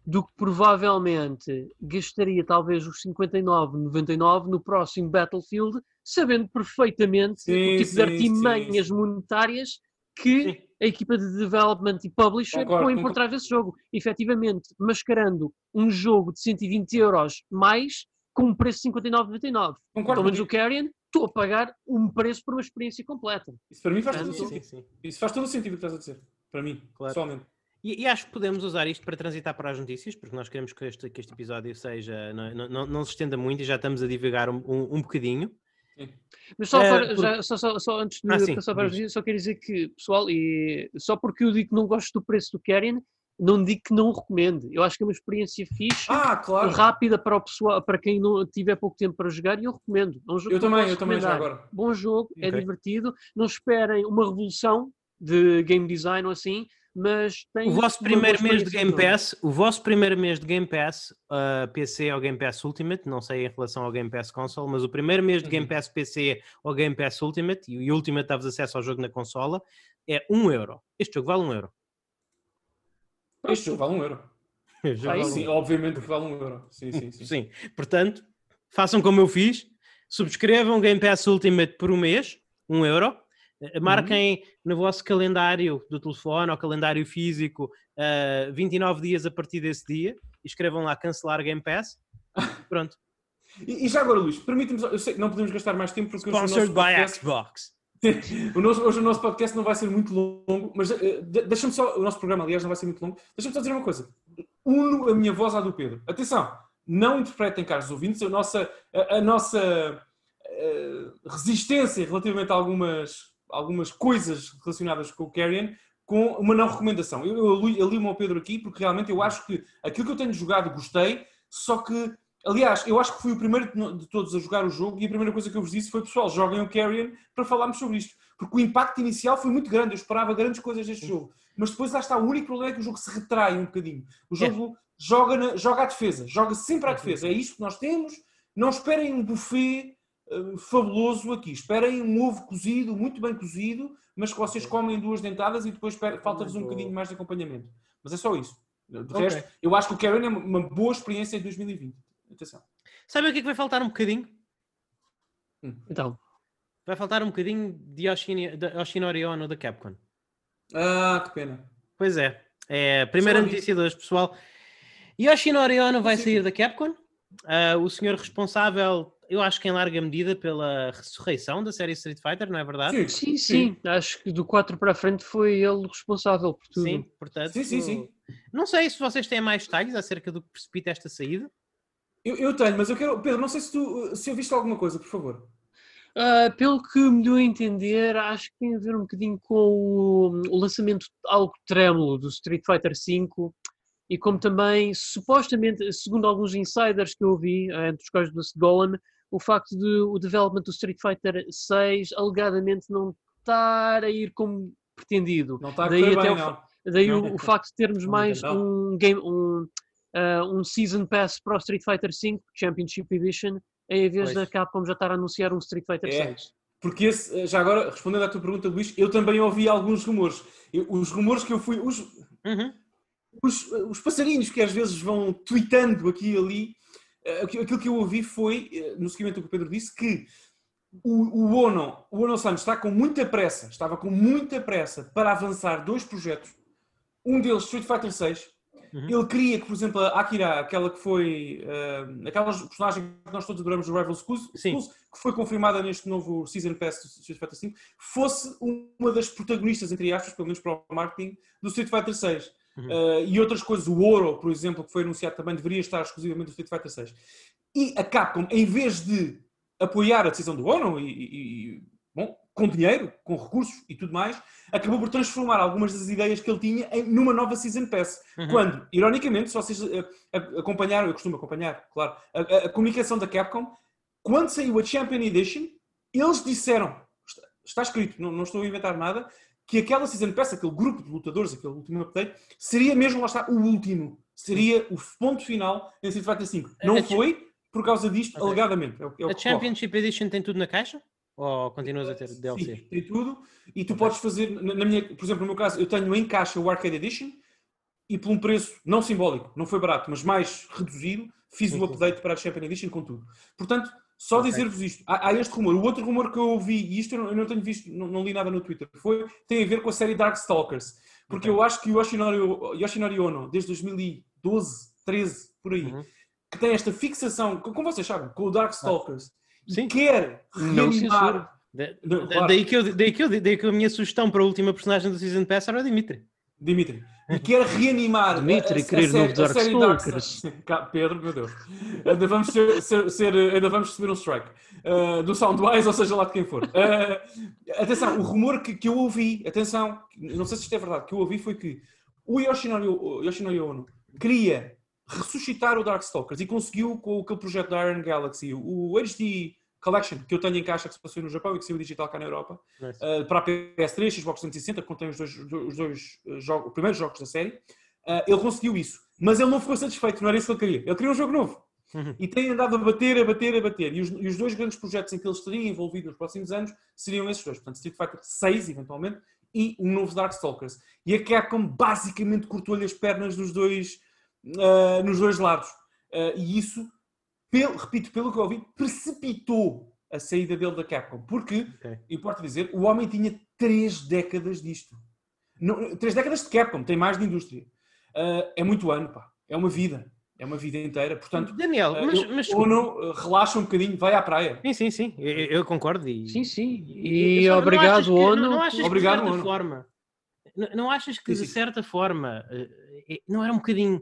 do que provavelmente gastaria talvez os 59,99 no próximo Battlefield, sabendo perfeitamente sim, o tipo sim, de artimanhas sim, monetárias que a equipa de development e publisher concordo, põe por trás desse jogo. Efetivamente, mascarando um jogo de 120 euros mais com um preço de 59,99. Pelo menos o Carrion, estou a pagar um preço por uma experiência completa. Isso para mim faz todo sentido. Isso faz todo o sentido o que estás a dizer. Para mim, claro. pessoalmente. E, e, acho que podemos usar isto para transitar para as notícias, porque nós queremos que este, que este episódio seja não, não, não, se estenda muito e já estamos a divagar um, um, um bocadinho. Mas só, para, por... já, só, só, só, antes de ah, passar para as notícias, só quero dizer que, pessoal, e só porque eu digo que não gosto do preço do Karen, não digo que não recomendo. Eu acho que é uma experiência fixe, ah, claro. rápida para o pessoal, para quem não tiver pouco tempo para jogar, e eu recomendo. É um eu também, eu também já agora. Bom jogo, é okay. é divertido. Não esperem uma revolução de game design ou assim, mas tem o vosso primeiro mês de Game Pass, o vosso primeiro mês de Game Pass uh, PC ou Game Pass Ultimate, não sei em relação ao Game Pass Console, mas o primeiro mês de Game uhum. Pass PC ou Game Pass Ultimate e o Ultimate dá-vos acesso ao jogo na consola é 1 euro. Este jogo vale 1 euro. Este jogo vale 1 euro. <laughs> Vale sim, um obviamente que vale 1 euro. Sim, sim, sim. sim, portanto, façam como eu fiz, subscrevam Game Pass Ultimate por um mês, 1 euro marquem uhum. no vosso calendário do telefone ou calendário físico uh, eh, 29 dias a partir desse dia e escrevam lá cancelar Game Pass. <laughs> Pronto. e, e, já agora, Luís, permite-me, eu sei que não podemos gastar mais tempo porque Sponsored by podcast, Xbox. <laughs> o nosso, hoje o nosso podcast não vai ser muito longo, mas uh, deixa-me só, o nosso programa, aliás, não vai ser muito longo. Deixa-me só dizer uma coisa. Uno a minha voz à do Pedro. Atenção, não interpretem, caros ouvintes, a nossa, a, a nossa uh, resistência relativamente a algumas algumas coisas relacionadas com o Carrion com uma não recomendação. Eu, eu, eu li-me ao Pedro aqui porque realmente eu acho que aquilo que eu tenho jogado gostei, só que, aliás, eu acho que fui o primeiro de todos a jogar o jogo e a primeira coisa que eu vos disse foi, pessoal, joguem o Carrion para falarmos sobre isto. Porque o impacto inicial foi muito grande, eu esperava grandes coisas deste jogo. Mas depois lá está, o único problema é que o jogo se retrai um bocadinho. O é. jogo é. joga, na, joga à defesa, joga sempre à defesa. É isto que nós temos. Não esperem um buffet eh, fabuloso aqui. Esperem um ovo cozido, muito bem cozido, mas que vocês comem duas dentadas e depois falta-vos um bocadinho mais de acompanhamento. Mas é só isso. De okay. resto, eu acho que o Karen é uma boa experiência em 2020. Atenção. Sabe o que é que vai faltar um bocadinho? Hum. Então. Vai faltar um bocadinho de Yoshinori Ono da Capcom. Ah, que pena. Pois é. É a primeira notícia de hoje, pessoal. Yoshinori Ono vai sair da Capcom. Uh, o senhor responsável eu acho que em larga medida pela ressurreição da série Street Fighter, não é verdade? Sim, sim. sim. Acho que do 4 para a frente foi ele responsável por tudo. Sim, portanto. Sim, sim, sim. Não sei se vocês têm mais detalhes acerca do que precipita esta saída. Eu, eu tenho, mas eu quero. Pedro, não sei se tu se ouviste alguma coisa, por favor. Uh, pelo que me deu a entender, acho que tem a ver um bocadinho com o, o lançamento algo trêmulo do Street Fighter V e como também, supostamente, segundo alguns insiders que eu ouvi, uh, entre os quais do Golem, o facto de o development do Street Fighter 6 alegadamente não estar a ir como pretendido. Não está a daí até bem, o, não. Daí não. O, o, facto de termos não, mais um game, um, uh, um Season Pass para o Street Fighter 5 Championship Edition, em vez pois. da Capcom já estar a anunciar um Street Fighter é. 6. Porque esse, já agora, respondendo à tua pergunta, Luís, eu também ouvi alguns rumores. Eu, os rumores que eu fui. Os, uhum. os, os passarinhos que às vezes vão tweetando aqui e ali eh, aquilo que eu ouvi foi, eh, no seguimento do que o Pedro disse, que o, o Ono, o Ono Santos está com muita pressa, estava com muita pressa para avançar dois projetos. Um deles, Street Fighter 6. Uhum. Ele queria que, por exemplo, a Akira, aquela que foi. Uh, aquela personagem que nós todos adoramos, o Rival Schools, que foi confirmada neste novo Season Pass do Street Fighter 5, fosse uma das protagonistas, entre aspas, pelo menos para o marketing, do Street Fighter 6. Uhum. Uh, e outras coisas, o Ouro, por exemplo, que foi anunciado também, deveria estar exclusivamente no Street Fighter 6. E a Capcom, em vez de apoiar a decisão do Ono e, e, bom, com dinheiro, com recursos e tudo mais, acabou por transformar algumas das ideias que ele tinha em, numa nova Season Pass. Uhum. Quando, ironicamente, se vocês uh, acompanharam, eu costumo acompanhar, claro, a, a, a, comunicação da Capcom, quando saiu a Champion Edition, eles disseram, está, está escrito, não, não estou a inventar nada, que aquela Season Pass, aquele grupo de lutadores, aquele último update, seria mesmo, lá está, o último. Seria o ponto final em Street Fighter 5. Não foi por causa disto, Ok. alegadamente. É o, é o A Championship Edition tem tudo na caixa? Ou continuas a ter Sim, DLC? tem tudo. E tu podes fazer, na minha, por exemplo, no meu caso, eu tenho em caixa o Arcade Edition e por um preço não simbólico, não foi barato, mas mais reduzido, fiz Sim, o sim. update para a Champion Edition com tudo. Portanto, só Ok. dizer-vos isto. Há, há este rumor. O outro rumor que eu ouvi, e isto eu não, eu não tenho visto, não, não li nada no Twitter, foi, tem a ver com a série Darkstalkers. Porque Ok. eu acho que o Yoshinori, Yoshinori Ono, desde 2012, 13, por aí, Uhum. que tem esta fixação, como vocês sabem, com o Darkstalkers, Sim. quer reanimar Não, da- daí, que eu, daí, que eu, daí que a minha sugestão para a última personagem do Season Pass era o Dimitri. Dimitri. E quer reanimar Dimitri, a, a, querer a, série- novo a série Darkstalkers. <laughs> Cá, Pedro, meu Deus. Ainda vamos, ser, ser- ser- ainda vamos receber um strike. Uh, do Soundwise, ou seja lá de quem for. Uh, atenção, o rumor que, que eu ouvi, atenção, não sei se isto é verdade, que eu ouvi foi que o Yoshinori, o Yoshinori Ono queria ressuscitar o Darkstalkers e conseguiu com aquele projeto da Iron Galaxy, o HD Collection, que eu tenho em caixa que se passou no Japão e que saiu digital cá na Europa, Nice. Uh, para a PS3, Xbox 360, que contém os dois, os dois uh, jogos, os primeiros jogos da série, uh, ele conseguiu isso. Mas ele não ficou satisfeito, não era isso que ele queria. Ele queria um jogo novo. Uhum. E tem andado a bater, a bater, a bater. E os, e os dois grandes projetos em que ele estaria envolvido nos próximos anos seriam esses dois. Portanto, Street Fighter 6, eventualmente, e um novo Darkstalkers. E a Capcom basicamente cortou-lhe as pernas nos dois, uh, nos dois lados. Uh, e isso, pelo- repito, pelo que eu ouvi, precipitou a saída dele da Capcom. Porque Ok. importa dizer, o homem tinha três décadas disto. Não, três décadas de Capcom, tem mais de indústria. Ah, é muito ano, pá. É uma vida. É uma vida inteira. Portanto, Daniel, ah, mas, eu- mas ou não, ah, relaxa um bocadinho, vai à praia. Sim, sim, sim, eu, eu concordo. E, Sim, sim. e- E só não obrigado, que- ONU. Não, não achas Obrigado, que de certa ONU. forma, não, não achas que Sim, de sim. certa forma eh, eh, não era um bocadinho,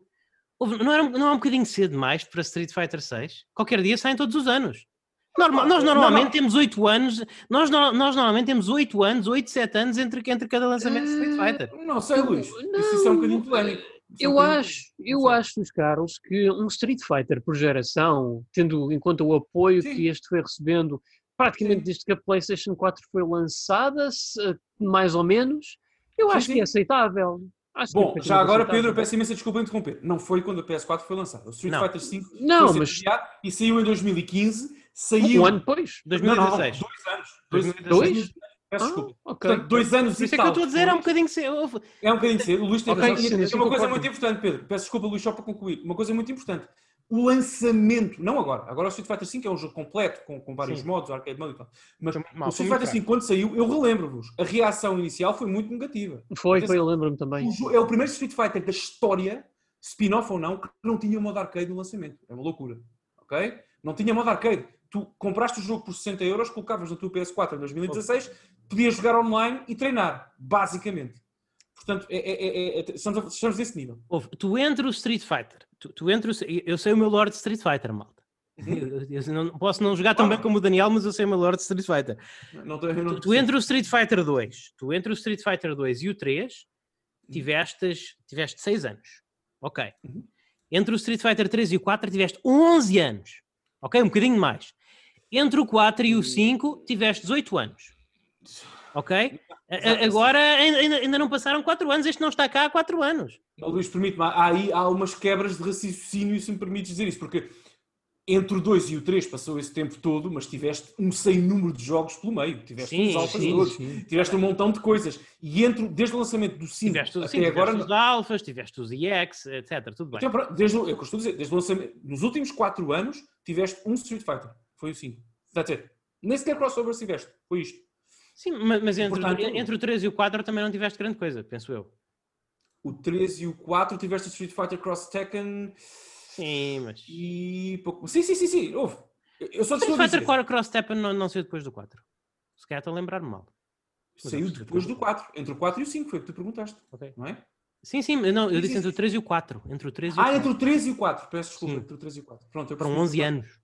não, era, um- não é um bocadinho cedo demais para Street Fighter 6? Qualquer dia saem todos os anos. Norma- Não, nós não, normalmente não. temos 8 anos, nós, nós normalmente temos 8 anos, 8, 7 anos entre, entre cada lançamento de Street Fighter. Não sei, Luís. não, isso, isso é um bocadinho polémico. É um Eu acho, eu Não acho, Luís Carlos, que um Street Fighter por geração, tendo em conta o apoio Sim. que este foi recebendo, praticamente Sim. desde que a PlayStation 4 foi lançada, mais ou menos, eu Sim, acho que é aceitável. Acho é Bom, já agora. Pedro, eu peço imensa desculpa em interromper. Não foi quando a PS4 foi lançada. O Street Não. Fighter 5 Não, foi mas e saiu em 2015. Saiu. um ano depois. Não, não, não, 2016. dois anos. Dois, 2016. Peço Ah, desculpa. ok. Portanto, dois anos Por e isso é que eu estou a dizer, é um bocadinho cedo. É um bocadinho cedo. O Luís tem Ok, razão. sim, sim, uma coisa concordo. muito importante, Pedro. Peço desculpa, Luís, só para concluir. Uma coisa muito importante. O lançamento, não agora. Agora o Street Fighter V é um jogo completo, com, com vários Sim. modos, arcade mode e tal. Mas mal, o Street Fighter V, quando saiu, eu relembro-vos, a reação inicial foi muito negativa. Foi, Atenção. foi, eu lembro-me também. O é o primeiro Street Fighter da história, spin-off ou não, que não tinha modo arcade no lançamento. É uma loucura. Ok? Não tinha modo arcade. Tu compraste o jogo por 60 euros, colocavas na tua PS4 em 2016, podias jogar online e treinar, basicamente. Portanto, é, é- é- é- estamos, a- estamos nesse nível. Ouve, tu entre o Street Fighter, tu, tu entre o, eu sei o meu Lord Street Fighter, malta. Eu, eu não, posso não jogar tão bem como o Daniel, mas eu sei o meu Lord Street Fighter. Não, eu não- Tu, tu entre o Street Fighter 2, tu entre o Street Fighter 2 e o 3, tiveste, tiveste 6 anos. Ok. Uhum. Entre o Street Fighter 3 e o 4 tiveste 11 anos. Ok? Um bocadinho mais. Entre o 4 e o 5 tiveste 18 anos. Ok? Agora ainda, ainda- não passaram 4 anos. Este não está cá há 4 anos. Ó, Luís, permite-me, há aí há umas quebras de raciocínio, se me permites dizer isso, porque entre o 2 e o 3 passou esse tempo todo, mas tiveste um sem número de jogos pelo meio, tiveste Sim, os alfas sim, todos, sim. tiveste um montão de coisas, e entre, desde o lançamento do 5 Tiveste, até sim, tiveste agora, os alfas, tiveste os EX, etc. Tudo bem. Então, desde, é eu a dizer, desde o lançamento, nos últimos 4 anos, tiveste um Street Fighter, foi o 5, that's it. Nem sequer crossovers tiveste, foi isto. Sim, ma- mas entre, Portanto- entre o 3 e o 4 também não tiveste grande coisa, penso eu. O 3 e o 4 tiveste o Street Fighter Cross Tekken Sim, mas. e pouco. Sim, sim, sim, sim, houve. Eu- só Street dizer. Fighter 4 Cross Tekken não, não saiu depois do 4. Se calhar estou a lembrar-me mal. Saiu depois do 4, entre o 4 e o 5, foi o que tu perguntaste, Ok. não é? Sim, sim, não, eu Sim, disse sim, entre o sim. 3 e o 4. Entre o 3 e o Ah, 4. entre o 3 e o 4, peço desculpa, Sim. entre o 3 e o 4. Pronto, eu Foram percebi. 11 anos.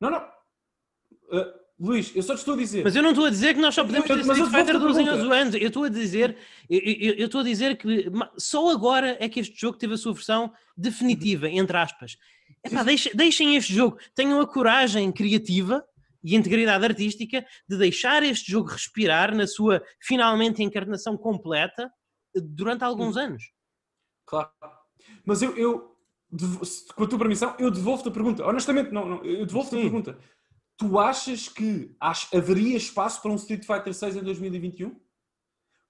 Não, não. Ah, Luís, eu só te estou a dizer. Mas eu não estou a dizer que nós só podemos ter Mas Street Fighter a 12 em pergunta. 11 anos. Eu estou a dizer, eu, eu- eu estou a dizer que só agora é que este jogo teve a sua versão definitiva, entre aspas. Epá, deixem, deixem este jogo, tenham a coragem criativa e integridade artística de deixar este jogo respirar na sua finalmente encarnação completa durante alguns anos. Claro. Mas eu, eu com a tua permissão, eu devolvo-te a pergunta. Honestamente, não, não eu devolvo-te a pergunta. Tu achas que haveria espaço para um Street Fighter 6 em 2021?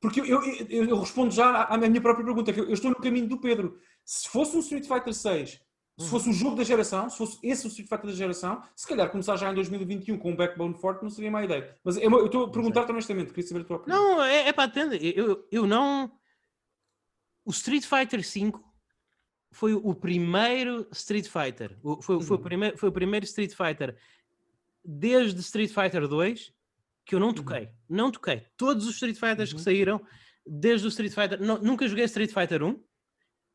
Porque eu, eu, eu, respondo já à, minha própria pergunta, que eu, estou no caminho do Pedro. Se fosse um Street Fighter 6, se uhum. fosse um jogo da geração, se fosse esse o Street Fighter da geração, se calhar começar já em 2021 com um backbone forte não seria má ideia. Mas eu, eu estou a perguntar-te honestamente, queria saber a tua opinião. Não, é, é para atender. Eu, eu não. O Street Fighter 5 foi o primeiro Street Fighter. Foi, foi, o, uhum. primeiro, foi o primeiro Street Fighter desde Street Fighter 2 que eu não uhum. toquei. Uhum. Não toquei. Todos os Street Fighters uhum. que saíram, desde o Street Fighter. Não, nunca joguei Street Fighter 1.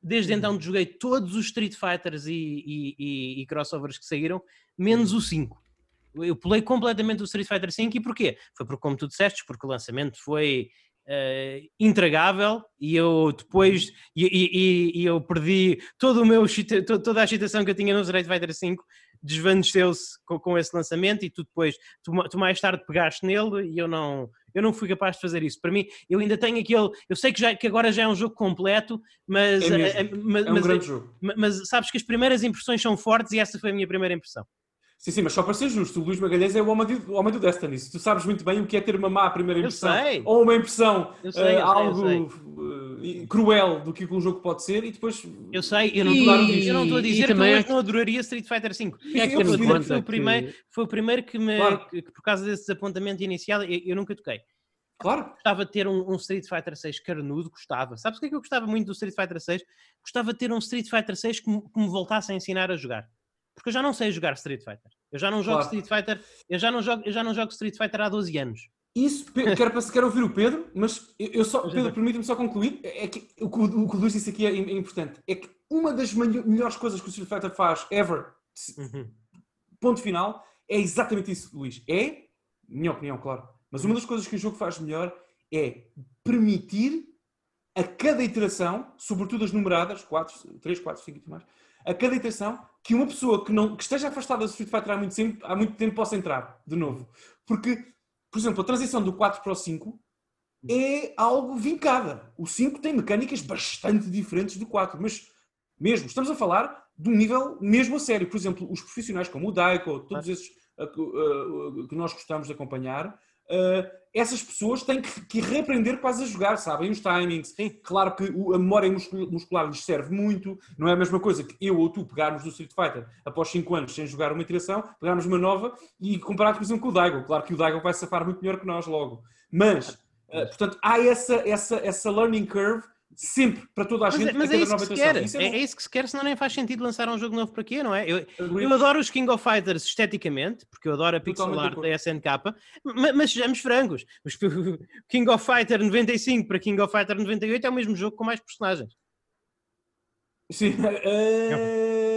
Desde uhum. então joguei todos os Street Fighters e, e, e, e, crossovers que saíram, menos uhum. o 5. Eu pulei completamente o Street Fighter 5 e porquê? Foi porque, como tu disseste, porque o lançamento foi uh, intragável e eu depois uhum. e, e, e, eu perdi todo o meu, toda a excitação que eu tinha no Street Fighter 5 desvaneceu-se com, com, esse lançamento e tu depois, tu, tu, mais tarde pegaste nele e eu não, eu não fui capaz de fazer isso. Para mim, eu ainda tenho aquele, eu sei que, já, que agora já é um jogo completo, mas, é, é, mas, é um grande jogo. mas sabes que as primeiras impressões são fortes e essa foi a minha primeira impressão. Sim, sim, mas só para ser justo, o Luís Magalhães é o homem do, o homem do Destiny. Tu sabes muito bem o que é ter uma má primeira impressão ou uma impressão sei, uh, algo uh, cruel do que um jogo pode ser e depois. Eu sei, eu não, eu estou a dizer que eu não adoraria Street Fighter V. É que foi, foi, foi, o primeiro, foi o primeiro que me. Claro. Que, por causa desse desapontamento inicial, eu, eu nunca toquei. Claro. Gostava de ter um, um, Street Fighter 6 carnudo, gostava. Sabes o que é que eu gostava muito do Street Fighter 6? Gostava de ter um Street Fighter 6 que me, que me voltasse a ensinar a jogar. Porque eu já não sei jogar Street Fighter. Eu já não jogo claro. Street Fighter, eu já não jogo, eu já não jogo Street Fighter há 12 anos. Isso, quero, quero ouvir o Pedro, mas eu só, Pedro, permite-me só concluir, é que o que o, o Luís disse aqui é, é, importante, é que uma das melhores coisas que o Street Fighter faz, ever, uhum. ponto final, é exatamente isso, Luís. É, minha opinião, claro, mas uma das coisas que o jogo faz melhor é permitir a cada iteração, sobretudo as numeradas, 4, 3, 4, 5 e mais, a cada iteração, que uma pessoa que, não, que esteja afastada do Street Fighter há muito, tempo, há muito tempo possa entrar de novo. Porque, por exemplo, a transição do 4 para o 5 é algo vincada. O 5 tem mecânicas bastante diferentes do 4, mas mesmo, estamos a falar de um nível mesmo a sério. Por exemplo, os profissionais como o Daiko, todos esses que nós gostamos de acompanhar, essas pessoas têm que, que, reaprender quase a jogar, sabem os timings. Sim. Claro que a memória muscular lhes serve muito, não é a mesma coisa que eu ou tu pegarmos do Street Fighter após 5 anos sem jogar uma iteração, pegarmos uma nova e comparado, por exemplo, com o Daigo. Claro que o Daigo vai safar muito melhor que nós logo. Mas, uh, portanto, há essa, essa, essa learning curve sempre para toda a gente. Mas, mas é, isso que se quer. Isso é, é, é, isso que se quer, senão nem faz sentido lançar um jogo novo para quê, não é? Eu, eu adoro os King of Fighters esteticamente, porque eu adoro a pixel art da SNK, mas, mas sejamos frangos, o King of Fighter 95 para King of Fighter 98 é o mesmo jogo com mais personagens. Sim. <laughs> Uh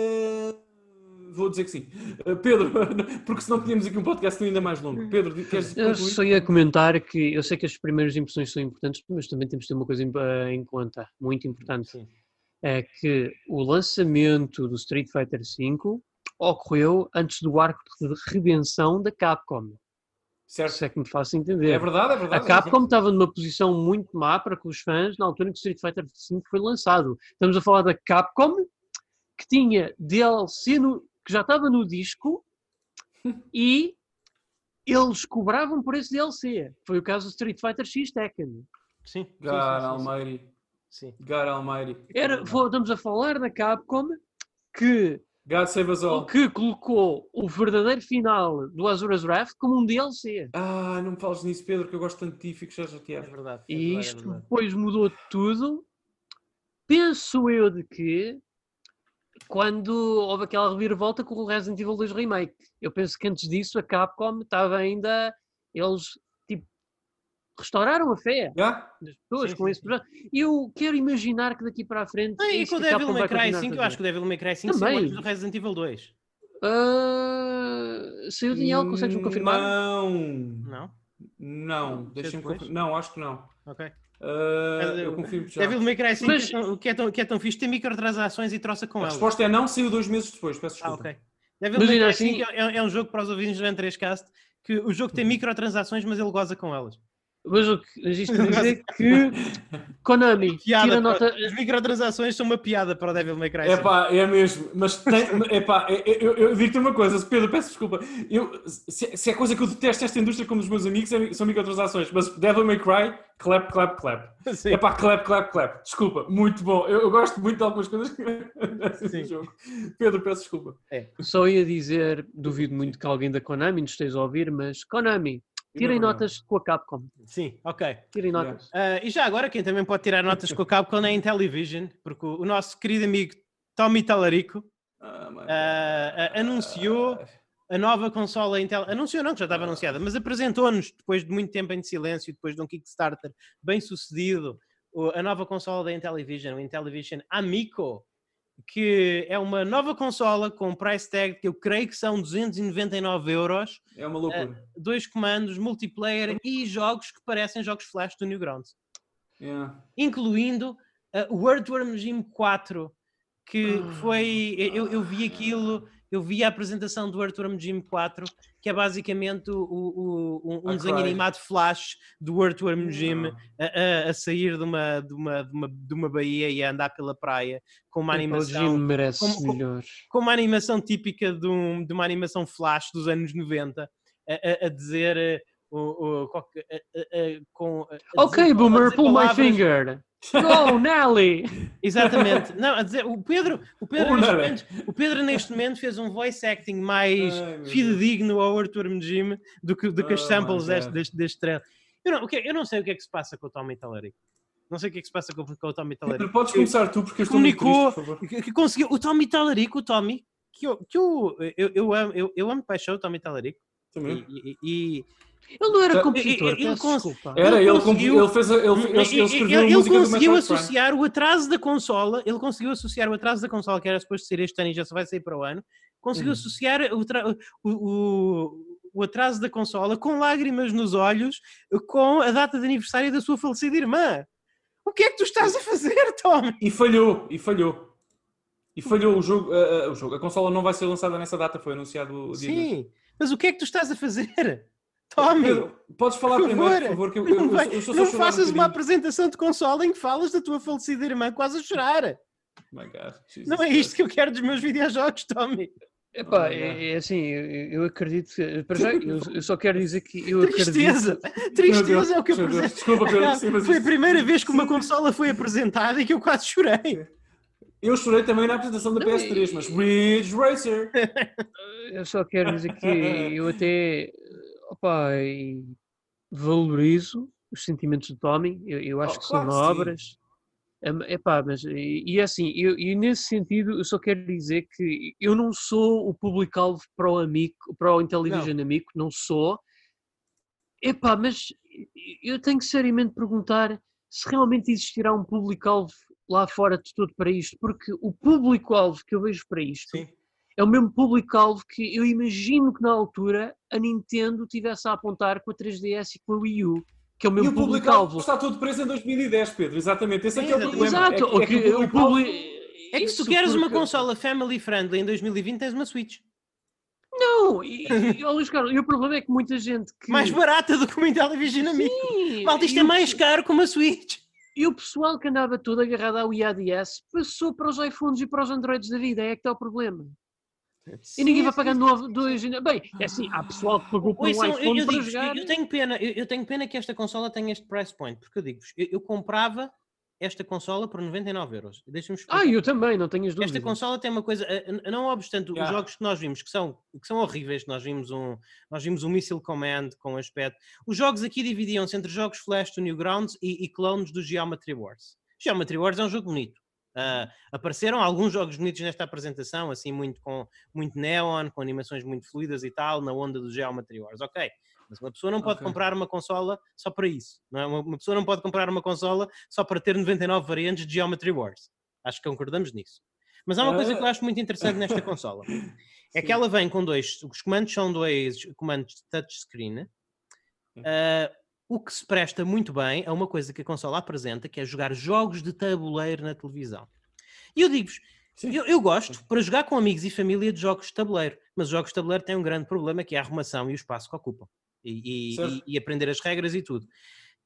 vou dizer que sim. Uh, Pedro, <laughs> porque senão tínhamos aqui um podcast ainda mais longo. Pedro, queres Eu só ia comentar que eu sei que as primeiras impressões são importantes, mas também temos de ter uma coisa em, eh, em conta, muito importante. Sim. É que o lançamento do Street Fighter V ocorreu antes do arco de redenção da Capcom. Certo. Se é que me faço entender. É verdade, é verdade. A Capcom é estava numa posição muito má para com os fãs na altura em que o Street Fighter V foi lançado. Estamos a falar da Capcom, que tinha DLC no, que já estava no disco <laughs> e eles cobravam por esse DLC. Foi o caso do Street Fighter X Tekken. Sim. God Almighty. Sim. God Almighty. Era, estamos a falar da Capcom que God Save Us All. que colocou o verdadeiro final do Azura's Wrath como um DLC. Ah, não me fales nisso, Pedro, que eu gosto tanto de ti e fico já chateado. É verdade. É e isto é verdade. depois mudou tudo. Penso eu de que quando houve aquela reviravolta com o Resident Evil 2 Remake. Eu penso que antes disso a Capcom estava ainda. Eles tipo, restauraram a fé yeah. das pessoas sim, com sim, esse projeto. E eu quero imaginar que daqui para a frente. Ah, e com o Devil May Cry 5, eu acho que o Devil May Cry 5 Também. do Resident Evil 2. Uh, ah, saiu de Daniel, consegues-me confirmar? Não. Não? Não, deixa-me confirmar. Não, acho que não. Ok. Uh, eu confirmo já. Devil May Cry 5 Mas... o que, é tão, que é tão fixe tem microtransações e troça com ela. A resposta é não, saiu dois meses depois, peço desculpa. Ah, ok. Devil May Cry assim... 5 é, é, um jogo para os ouvintes do N3Cast que o jogo tem microtransações, mas ele goza com elas. Mas, o que- quer <laughs> dizer que Konami <laughs> Piada tira para- nota. As microtransações são uma piada para o Devil May Cry. É pá, é mesmo. Mas tem, é pá, é- é- eu, eu digo-te uma coisa, Pedro, peço desculpa. Eu, se, se é coisa que eu detesto nesta indústria como os meus amigos, é- são microtransações. Mas Devil May Cry, clap, clap, clap. Sim. É pá, clap, clap, clap. Desculpa, muito bom. Eu, eu gosto muito de algumas coisas que <laughs> acontecem Sim. no jogo. Pedro, peço desculpa. Só ia dizer, duvido muito que alguém da Konami nos esteja a ouvir, mas Konami, tirem Não, não. notas com a Capcom. Sim, ok. Tirem notas. Ah, e já agora, quem também pode tirar notas com a Capcom é a Intellivision, porque o, nosso querido amigo Tommy Talarico Ah, mano. ah, anunciou a nova consola Intel. Anunciou não, que já estava anunciada, mas apresentou-nos, depois de muito tempo em silêncio, depois de um Kickstarter bem sucedido, a nova consola da Intellivision, o Intellivision Amico, que é uma nova consola com price tag que eu creio que são 299 euros, É uma loucura. dois comandos, multiplayer e jogos que parecem jogos flash do Newgrounds Yeah. incluindo uh, o Earthworm Jim 4, que foi. Eu, eu vi aquilo, eu vi a apresentação do Earthworm Jim 4, que é basicamente o, o- o- um, um desenho animado flash do Earthworm Jim Ah. a, a- a sair de uma, de, uma, de, uma, de uma baía e a andar pela praia com uma animação. merece como- melhor. Com uma animação típica de, um- de uma animação flash dos anos 90, a, a- dizer eh, o, com, Ok, dizer- Boomer, pull my palavras- finger. Go, Nelly! Exatamente. Não, a dizer, o Pedro, o Pedro, Oh, neste é? momento, o Pedro neste momento fez um voice acting mais Ai, fidedigno ao Earthworm Jim do que, do que as Oh, samples my deste, deste, deste. Eu não, que- eu não sei o que é que se passa com o Tommy Talarico. Não sei o que é que se passa com, com o Tommy Pedro, Talarico. podes começar tu, porque eu estou muito Comunicou triste, por favor. que, que conseguiu. O Tommy Talarico, o Tommy, que eu, que eu, eu, eu amo, eu, eu amo paixão o Tommy Talarico. Também. E, e- e- Ele não era Já- compositor, ele desculpa. Era, Ele conseguiu- ele fez ele, conseguiu associar o atraso da consola, ele conseguiu associar o atraso da consola, que era suposto ser este ano e já só vai sair para o ano, conseguiu Uhum. associar o, tra- o, o- o atraso da consola com lágrimas nos olhos com a data de aniversário da sua falecida irmã. O que é que tu estás a fazer, Tommy? E falhou, e falhou. E falhou o jogo, a, a- o jogo. A consola não vai ser lançada nessa data, foi anunciado o dia. Sim, mas o que é que tu estás a fazer? Tommy, Pedro, podes falar por primeiro, favor, por favor, que eu, não, eu, eu, vai- não chorar um faças uma apresentação de consola em que falas da tua falecida irmã quase a chorar. Oh my God, Jesus Não é isto que eu quero dos meus videojogos, Tommy. Epá, Oh, yeah. é, é assim, eu, eu acredito que. Para já, eu, eu só quero dizer que eu Tristeza. acredito. Deus, <laughs> Tristeza é o que eu apresento. Desculpa, Pedro, sim, mas Foi a primeira vez que uma consola foi apresentada e que eu quase chorei. Eu chorei também na apresentação da Não, PS3, mas Ridge Racer. <laughs> Eu só quero dizer que eu até opa, e valorizo os sentimentos do Tommy, eu, eu acho Oh, que claro são nobres. Hum, epá, mas, e, e é assim, eu, e nesse sentido eu só quero dizer que eu não sou o público-alvo para o amigo, para o Intellivision amigo, não sou. Epá, mas eu tenho que seriamente perguntar se realmente existirá um público-alvo lá fora de todo para isto, porque o público-alvo que eu vejo para isto Sim. É o mesmo público-alvo que eu imagino que na altura a Nintendo tivesse a apontar com a 3DS e com a Wii U, que é o E mesmo o público público-alvo. está todo preso em 2010, Pedro. Exatamente, esse é que é o problema. Exato, é, que- o é que o o público. É que se tu Isso queres uma consola family friendly em 2020, tens uma Switch. Não, e, <laughs> e, Luís Carlos, e o problema é que muita gente que. Mais barata do que uma Intellivision Amigo. Sim, Malta, isto é o mais pe- caro que uma Switch. E o pessoal que andava todo agarrado ao IADS passou para os iPhones e para os Androids da vida, é que está o problema. E ninguém vai pagar novo, dois. Bem, é assim, há pessoal que pagou por um eu, iPhone eu para digo, jogar. eu, eu tenho pena, eu, eu tenho pena que esta consola tenha este price point, porque eu digo-vos, eu, eu comprava esta consola por 99 euros. Deixa-me explicar. Ah, eu também, não tenho as dúvidas. Esta consola tem uma coisa, eh, não obstante os Yeah. jogos que nós vimos que são, que são horríveis, nós vimos um, nós vimos um Missile Command com aspecto. Os jogos aqui dividiam-se entre jogos Flash do Newgrounds e, e clones do Geometry Wars. Geometry Wars é um jogo bonito. Ah, apareceram alguns jogos bonitos nesta apresentação, assim, muito com muito neon, com animações muito fluidas e tal, na onda do Geometry Wars. Ok. Mas uma pessoa não pode Ok. comprar uma consola só para isso. Não é? uma, pessoa não pode comprar uma consola só para ter 99 variantes de Geometry Wars. Acho que concordamos nisso. Mas há uma coisa que eu acho muito interessante nesta consola. <laughs> É que ela vem com dois, os comandos são dois comandos de touchscreen. Ah, o que se presta muito bem a uma coisa que a consola apresenta, que é jogar jogos de tabuleiro na televisão. E eu digo-vos, Eu, eu, gosto para jogar com amigos e família de jogos de tabuleiro, mas os jogos de tabuleiro têm um grande problema que é a arrumação e o espaço que ocupam e, e, e aprender as regras e tudo.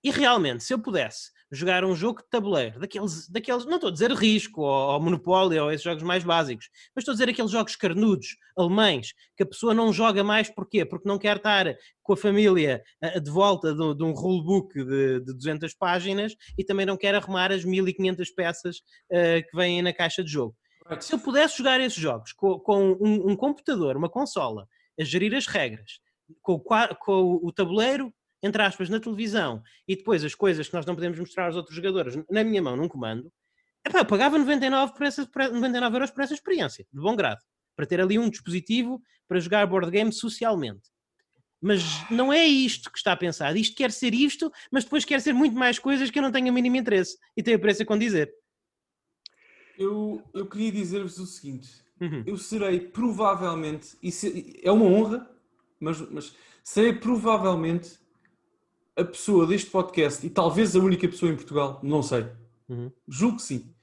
E realmente, se eu pudesse jogar um jogo de tabuleiro, daqueles, daqueles não estou a dizer risco ou, ou monopólio ou esses jogos mais básicos, mas estou a dizer aqueles jogos carnudos, alemães, que a pessoa não joga mais porquê? Porque não quer estar com a família de volta de, de um rulebook de, de 200 páginas e também não quer arrumar as 1500 peças uh, que vêm na caixa de jogo. Se eu pudesse jogar esses jogos com, com um, um, computador, uma consola, a gerir as regras, com o, com o tabuleiro entre aspas, na televisão e depois as coisas que nós não podemos mostrar aos outros jogadores na minha mão, num comando, epá, eu pagava 99, por essa, 99 euros por essa experiência, de bom grado, para ter ali um dispositivo para jogar board game socialmente. Mas não é isto que está pensado. Isto quer ser isto, mas depois quer ser muito mais coisas que eu não tenho o mínimo interesse. E tenho a pressa com dizer. Eu, eu queria dizer-vos o seguinte: uhum. eu serei provavelmente, isso é uma honra, mas, mas serei provavelmente a pessoa deste podcast, e talvez a única pessoa em Portugal, não sei, uhum. julgo que sim,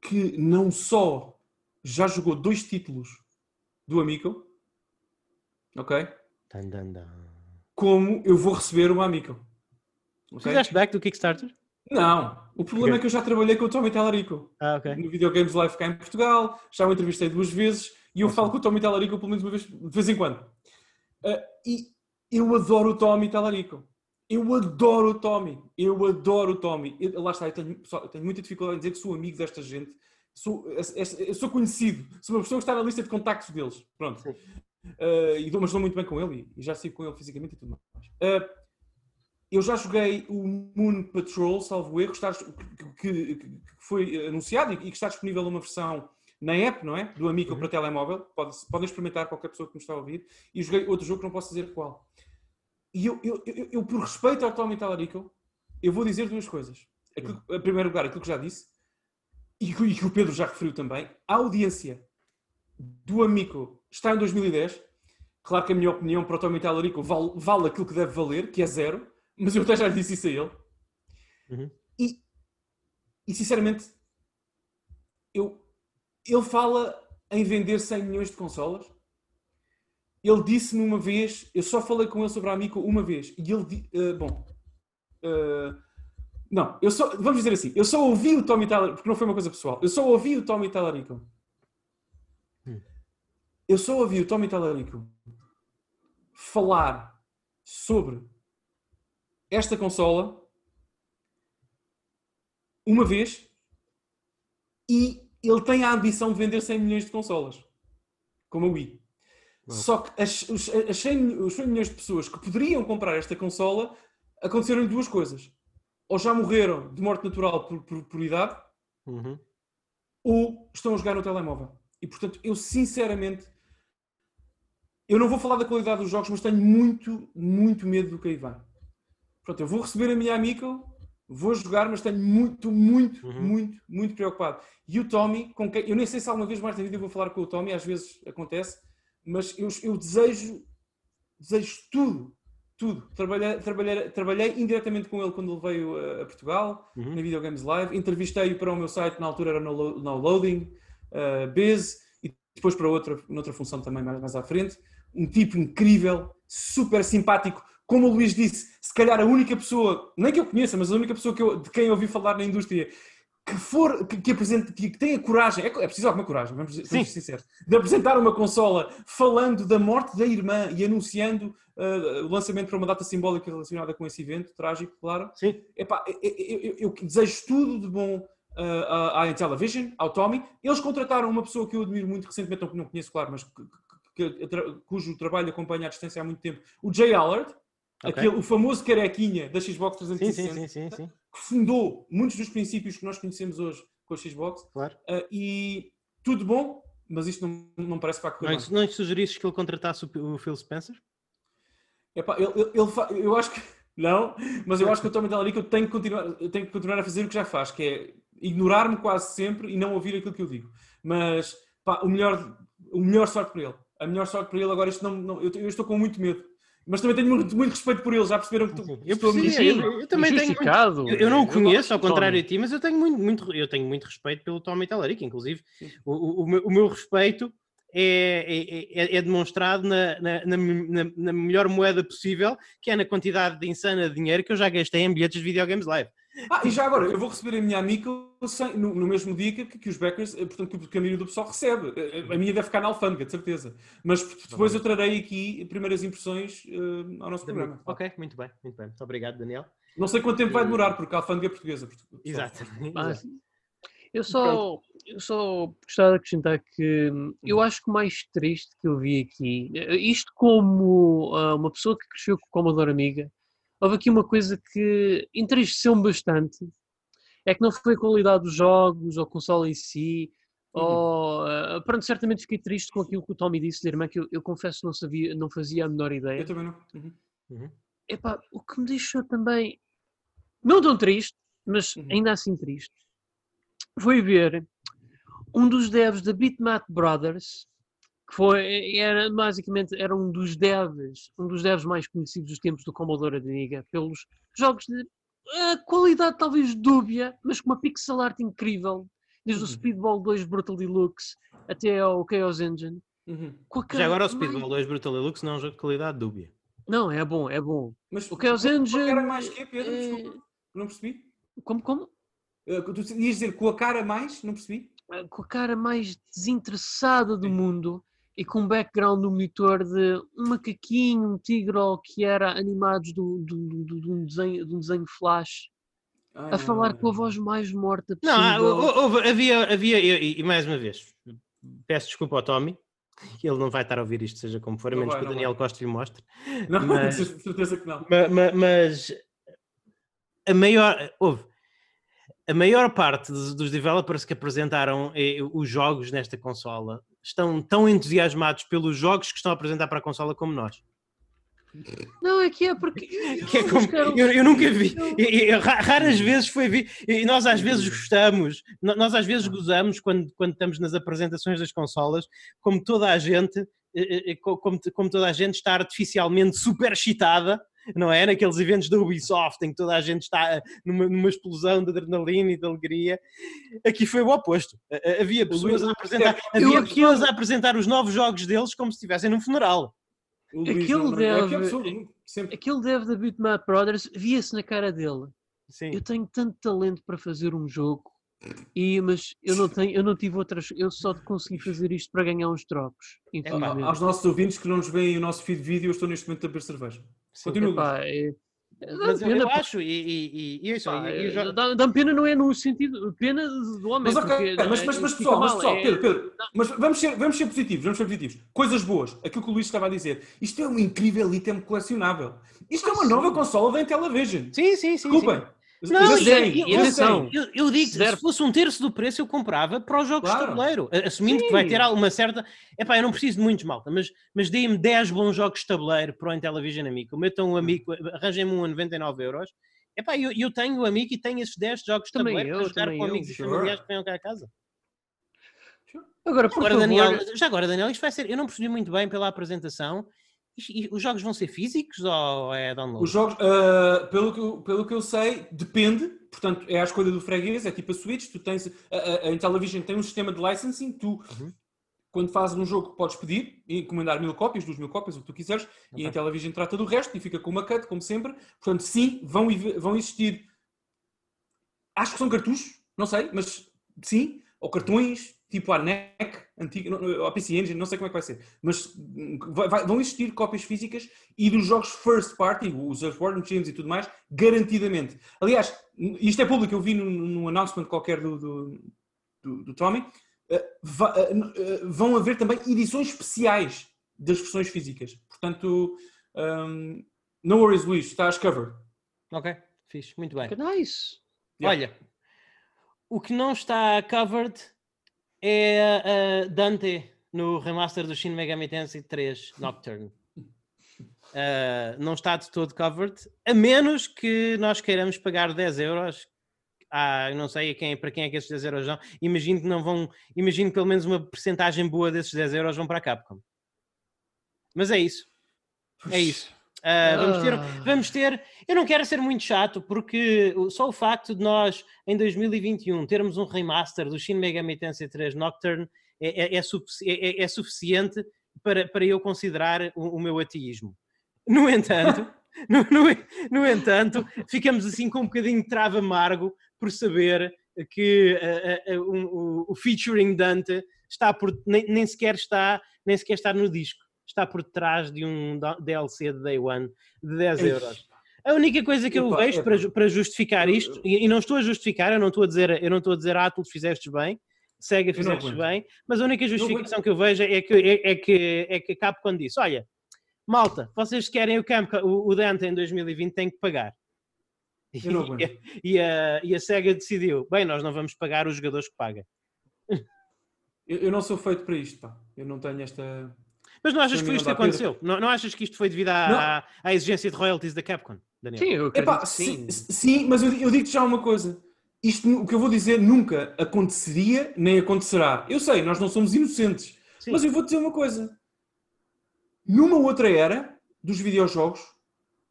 que não só já jogou dois títulos do Amico, ok? Dan, dan, dan. Como eu vou receber uma Amico. Okay? Fizeste back do Kickstarter? Não. O problema okay. é que eu já trabalhei com o Tommy Tallarico ah, okay. no Videogames Live cá em Portugal, já o entrevistei duas vezes e eu falo com o Tommy Tallarico pelo menos uma vez, de vez em quando. Uh, e eu adoro o Tommy Tallarico. Eu adoro o Tommy. Eu adoro o Tommy. Eu, lá está, eu tenho, pessoal, eu tenho, muita dificuldade em dizer que sou amigo desta gente. Sou, sou conhecido. Sou uma pessoa que está na lista de contactos deles. Pronto. Uh, e dou, mas estou muito bem com ele e já sigo com ele fisicamente e tudo mais. Uh, eu já joguei o Moon Patrol, salvo erro, está, que, que, foi anunciado e que está disponível numa versão na app, não é? Do Amico uhum. para telemóvel. Pode, podem experimentar qualquer pessoa que me está a ouvir. E joguei outro jogo que não posso dizer qual. E eu, eu, eu, eu, por respeito ao Tommy Talarico, eu vou dizer duas coisas. Aquilo, em primeiro lugar, aquilo que já disse, e que, e que o Pedro já referiu também, a audiência do Amico está em 2010. Claro que a minha opinião para o Tommy Talarico vale, vale aquilo que deve valer, que é zero, mas eu até já disse isso a ele. Uhum. E, e sinceramente, eu, ele fala em vender 100 milhões de consolas ele disse-me uma vez, eu só falei com ele sobre a Amico uma vez, e ele, uh, bom, uh, não, eu só, vamos dizer assim, eu só ouvi o Tommy Tyler, porque não foi uma coisa pessoal, eu só ouvi o Tommy Talarico. Hum. Eu só ouvi o Tommy Talarico falar sobre esta consola uma vez e ele tem a ambição de vender 100 milhões de consolas, como a Wii. Só que as, os, as 100, os 100 milhões de pessoas que poderiam comprar esta consola aconteceram duas coisas. Ou já morreram de morte natural por, por, por idade, uhum. ou estão a jogar no telemóvel. E portanto, eu sinceramente, eu não vou falar da qualidade dos jogos, mas tenho muito, muito medo do que aí vai. Pronto, eu vou receber a minha amiga, vou jogar, mas tenho muito, muito, uhum. muito, muito preocupado. E o Tommy, com quem eu nem sei se alguma vez mais na vida eu vou falar com o Tommy, às vezes acontece mas eu, eu desejo, desejo tudo, tudo. Trabalhei, trabalhei, trabalhei indiretamente com ele quando ele veio a, Portugal, uhum. na Videogames Live. Entrevistei-o para o meu site, na altura era no, no Loading, uh, Biz, e depois para outra, noutra função também mais, mais à frente. Um tipo incrível, super simpático. Como o Luís disse, se calhar a única pessoa, nem que eu conheça, mas a única pessoa que eu, de quem eu ouvi falar na indústria que for, que, que apresente, que, que tenha coragem, é, é preciso alguma coragem, vamos, vamos ser sinceros, de apresentar uma consola falando da morte da irmã e anunciando uh, o lançamento para uma data simbólica relacionada com esse evento, trágico, claro. Sim. Epá, eu, eu, eu, desejo tudo de bom uh, à, à Intellivision, ao Tommy. Eles contrataram uma pessoa que eu admiro muito recentemente, não, não conheço, claro, mas que, cujo trabalho acompanha à distância há muito tempo, o Jay Allard, okay. aquele, o famoso carequinha da Xbox 360. Sim, sim, sim, que fundou muitos dos princípios que nós conhecemos hoje com a Xbox. Claro. Uh, e tudo bom, mas isto não, não parece para correr. Não, não lhe sugerisses que ele contratasse o Phil Spencer? Epá, ele, ele, ele, eu acho que <laughs> não, mas eu acho que o Tommy Talarico tem que continuar, tem que continuar a fazer o que já faz, que é ignorar-me quase sempre e não ouvir aquilo que eu digo. Mas pá, o melhor, o melhor sorte para ele. A melhor sorte para ele agora isto não, não eu, eu, estou com muito medo. Mas também tenho muito, muito respeito por ele, já perceberam que tu, Eu, estou. Sim, eu, eu também tenho muito, eu, eu não o conheço, ao contrário de ti, mas eu tenho muito, muito, eu tenho muito respeito pelo Tommy Tallarico, inclusive. O, o, o meu, o meu respeito é, é, é- é demonstrado na, na, na, na- na melhor moeda possível, que é na quantidade de insana de dinheiro que eu já gastei em bilhetes de videogames live. Ah, e já agora, eu vou receber a minha amiga sem- no, no mesmo dia que, que os backers, eh, portanto, que o caminho do pessoal recebe. Eh, A minha deve ficar na alfândega, de certeza. Mas depois eu trarei aqui primeiras impressões eh, ao nosso programa. Ok, muito bem, muito bem. Muito obrigado, Daniel. Não sei quanto tempo vai demorar, porque a alfândega é portuguesa. pessoal. Exato. Exato. Eu só, eu só gostava de acrescentar que hum, eu acho que o mais triste que eu vi aqui, eh, isto como ah, uma pessoa que cresceu com o Commodore Amiga, houve aqui uma coisa que entristeceu-me bastante, é que não foi a qualidade dos jogos, ou console em si, Uhum. ou... ah, pronto, certamente fiquei triste com aquilo que o Tommy disse da irmã, que eu, eu confesso que não, sabia, não fazia a menor ideia. Eu também não. Uhum. Epá, o que me deixou também não tão triste, mas Uhum. ainda assim triste, foi ver um dos devs da Bitmap Brothers, que foi, era basicamente era um dos devs, um dos devs mais conhecidos dos tempos do Commodore Amiga, pelos jogos de ah, qualidade talvez dúbia, mas com uma pixel art incrível, desde o Uhum. Speedball 2 Brutal Deluxe até ao Chaos Engine. Uhum. Já agora o Speedball 2 Brutal Deluxe não é um jogo de qualidade dúbia. Não, é bom, é bom. Mas O Chaos com a Engine. cara mais que é, Pedro? eh, Desculpa, não percebi. Como, como? Eh, Tu ias dizer com a cara mais? Não percebi. eh, com a cara mais desinteressada do mundo e com um background no monitor de um macaquinho, um tigre ou que era animados do, do, do- de, um desenho, de um desenho flash Ah, a falar não, com a não. voz mais morta Não, possível. hou- houve- havia, havia e, e mais uma vez, peço desculpa ao Tommy, que ele não vai estar a ouvir isto, seja como for, a Não menos vai, que o não Daniel vai. Costa lhe mostre. <laughs> Não, Mas- tenho certeza que não. Ma- ma- Mas, a maior, houve, a maior parte dos, dos developers que apresentaram eh, os jogos nesta consola estão tão entusiasmados pelos jogos que estão a apresentar para a consola como nós. Não, é que é porque. <laughs> Que é como- eu, eu nunca vi. E- e ra- raras vezes foi vi. E nós às vezes gostamos, nós às vezes gozamos quando, quando estamos nas apresentações das consolas, como toda a gente, eh, eh, co- como, como toda a gente está artificialmente super excitada, não é? Naqueles eventos da Ubisoft em que toda a gente está numa, numa explosão de adrenalina e de alegria. Aqui foi o oposto. Eh, eh, Havia pessoas a apresentar, Eu havia pessoas a apresentar os novos jogos deles como se estivessem num funeral. Aquilo é deve- absurdo, sempre. Aquele dev da Bitmap Brothers via-se na cara dele. Sim. Eu tenho tanto talento para fazer um jogo, e, mas eu não, tenho, eu não tive outras. Eu só consegui fazer isto para ganhar uns trocos. Infelizmente. Aos nossos ouvintes que não nos veem o nosso feed de vídeo, eu estou neste momento a beber cerveja. Sim. Continua. Epá, é- Mas eu, eu acho, e, e, e, isso, Pá, é, dá- Dá-me pena, não é no sentido. Pena do homem. Mas ok, porque, mas, mas, mas pessoal, mas, pessoal é- Pedro, Pedro, mas vamos ser, vamos ser positivos, vamos ser positivos. Coisas boas, aquilo que o Luís estava a dizer. Isto é um incrível item colecionável. Isto é uma Ah, nova sim. consola da Intellivision. Sim, sim, sim. Desculpem. sim. Não, Eu sei, eu sei. Eu, eu digo, Se fosse um terço do preço, eu comprava para os jogos de Claro. tabuleiro, a- assumindo que vai Sim. ter uma certa. Epá, eu não preciso de muitos malta, mas, mas deem-me 10 bons jogos de tabuleiro para o Intellivision Amigo. Metam um amigo, arranjem-me um a 99 euros. Epá, eu, eu tenho o amigo e tenho esses 10 jogos de Também tabuleiro eu, para jogar com eu, amigos e sure. familiares que venham cá a casa. Agora, por Agora, favor, Daniel, já agora, Daniel, isto vai ser. Eu não percebi muito bem pela apresentação. E os jogos vão ser físicos ou é download? Os jogos, ah, pelo, que, eu- pelo que eu sei, depende. Portanto, é a escolha do freguês, é tipo a Switch. Tu tens, a, a, a Intellivision tem um sistema de licensing. Tu, Uhum. quando fazes um jogo, podes pedir e encomendar mil cópias, duas mil cópias, o que tu quiseres. E Ok. a Intellivision trata do resto e fica com uma cut, como sempre. Portanto, sim, vão, vão existir. Acho que são cartuchos, não sei, mas sim. Ou cartões, tipo a NEC, antiga, a PC Engine, não sei como é que vai ser. Mas vai- vai- vão existir cópias físicas e dos jogos first party, os Earthworm Jim e tudo mais, garantidamente. Aliás, isto é público, eu vi num, num announcement qualquer do, do, do, do Tommy, eh, va- n- eh, vão haver também edições especiais das versões físicas. Portanto, hum, no worries, Luís, estás covered. Ok, fixe, muito bem. nice. Yeah. Olha, o que não está covered é uh, Dante no remaster do Shin Megami Tensei 3 Nocturne. Uh, <laughs> não está de todo covered, a menos que nós queiramos pagar 10 euros. Ah, não sei quem, para quem é que esses 10 euros vão. Imagino que não vão. Imagino que pelo menos uma porcentagem boa desses 10 euros vão para a Capcom. Mas é isso. É isso. Uh, vamos, ter, vamos ter. Eu não quero ser muito chato, porque só o facto de nós, em 2021, termos um remaster do Shin Megami Tensei 3 Nocturne é, é, é, é, é suficiente para, para eu considerar o, o meu ateísmo. No entanto, <laughs> no, no, no, entanto, ficamos assim com um bocadinho de trava amargo por saber que uh, uh, um, o, featuring Dante está por, nem, nem, sequer está, nem sequer está no disco, está por trás de um DLC de Day One de 10 euros. A única coisa que eu vejo para, para justificar isto, e, e, não estou a justificar, eu não estou a dizer, eu não estou a dizer, ah, tu fizeste bem, Sega fizeste bem, mas a única justificação que eu vejo é que, é, é que, é que a Capcom disse, olha, malta, vocês querem o, Camp, o, o Dante em 2020 têm que pagar. <laughs> E, e, a, e a SEGA decidiu, bem, nós não vamos pagar os jogadores que pagam. Eu, eu, não sou feito para isto, pá. Eu não tenho esta. Mas não achas que foi isto que aconteceu? Não, não achas que isto foi devido à, à, exigência de royalties da Capcom, Daniel? Sim, eu Epá, sim. sim. sim. mas eu, eu digo-te já uma coisa. Isto, o que eu vou dizer, nunca aconteceria, nem acontecerá. Eu sei, nós não somos inocentes. Sim. Mas eu vou dizer uma coisa. Numa outra era dos videojogos,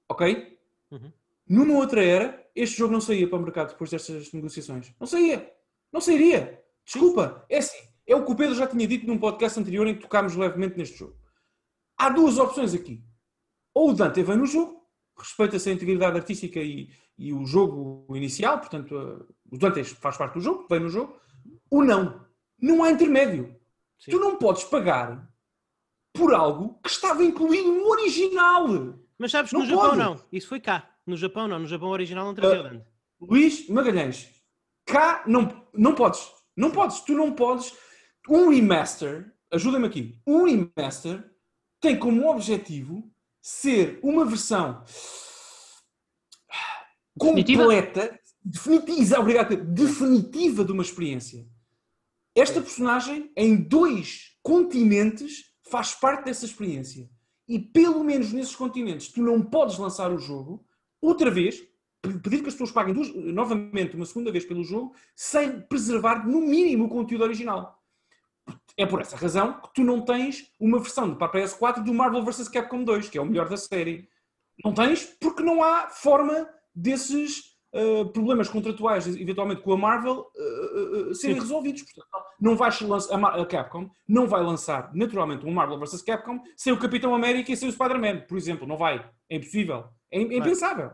ok? Uhum. Numa outra era, este jogo não saía para o mercado depois destas negociações. Não saía. Não sairia. Desculpa. É assim. É o que o Pedro já tinha dito num podcast anterior em que tocámos levemente neste jogo. Há duas opções aqui. Ou o Dante vem no jogo, respeita-se a integridade artística e, e, o jogo inicial, portanto, uh, o Dante faz parte do jogo, vem no jogo, ou não. Não há intermédio. Sim. Tu não podes pagar por algo que estava incluído no original. Mas sabes que no Japão não. Isso foi cá. No Japão não. No Japão original não trazia uh, Dante. Luís Magalhães, cá não, não podes. Não podes. Tu não podes um remaster, ajuda-me aqui, um remaster tem como objetivo ser uma versão completa, definitiva, obrigado, definitiva de uma experiência. Esta personagem, em dois continentes, faz parte dessa experiência. E pelo menos nesses continentes, tu não podes lançar o jogo outra vez, pedir que as pessoas paguem duas, novamente uma segunda vez pelo jogo, sem preservar no mínimo o conteúdo original. É por essa razão que tu não tens uma versão para a PS4 do Marvel vs Capcom 2, que é o melhor da série. Não tens porque não há forma desses uh, problemas contratuais, eventualmente com a Marvel, uh, uh, serem Sim. resolvidos. Portanto, não vais lançar, a Capcom não vai lançar naturalmente um Marvel vs Capcom sem o Capitão América e sem o Spider-Man, por exemplo. Não vai. É impossível. É, é impensável.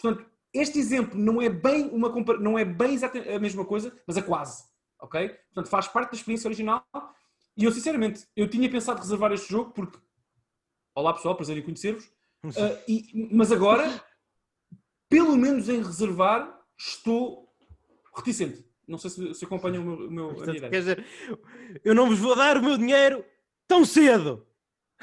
Portanto, este exemplo não é bem uma não é bem exatamente a mesma coisa, mas é quase ok? Portanto, faz parte da experiência original. E eu, sinceramente, eu tinha pensado reservar este jogo porque. Olá pessoal, prazer em conhecer-vos. Uh, mas agora, pelo menos em reservar, estou reticente. Não sei se, se acompanham o meu, o meu Portanto, a minha Quer dizer, eu não vos vou dar o meu dinheiro tão cedo.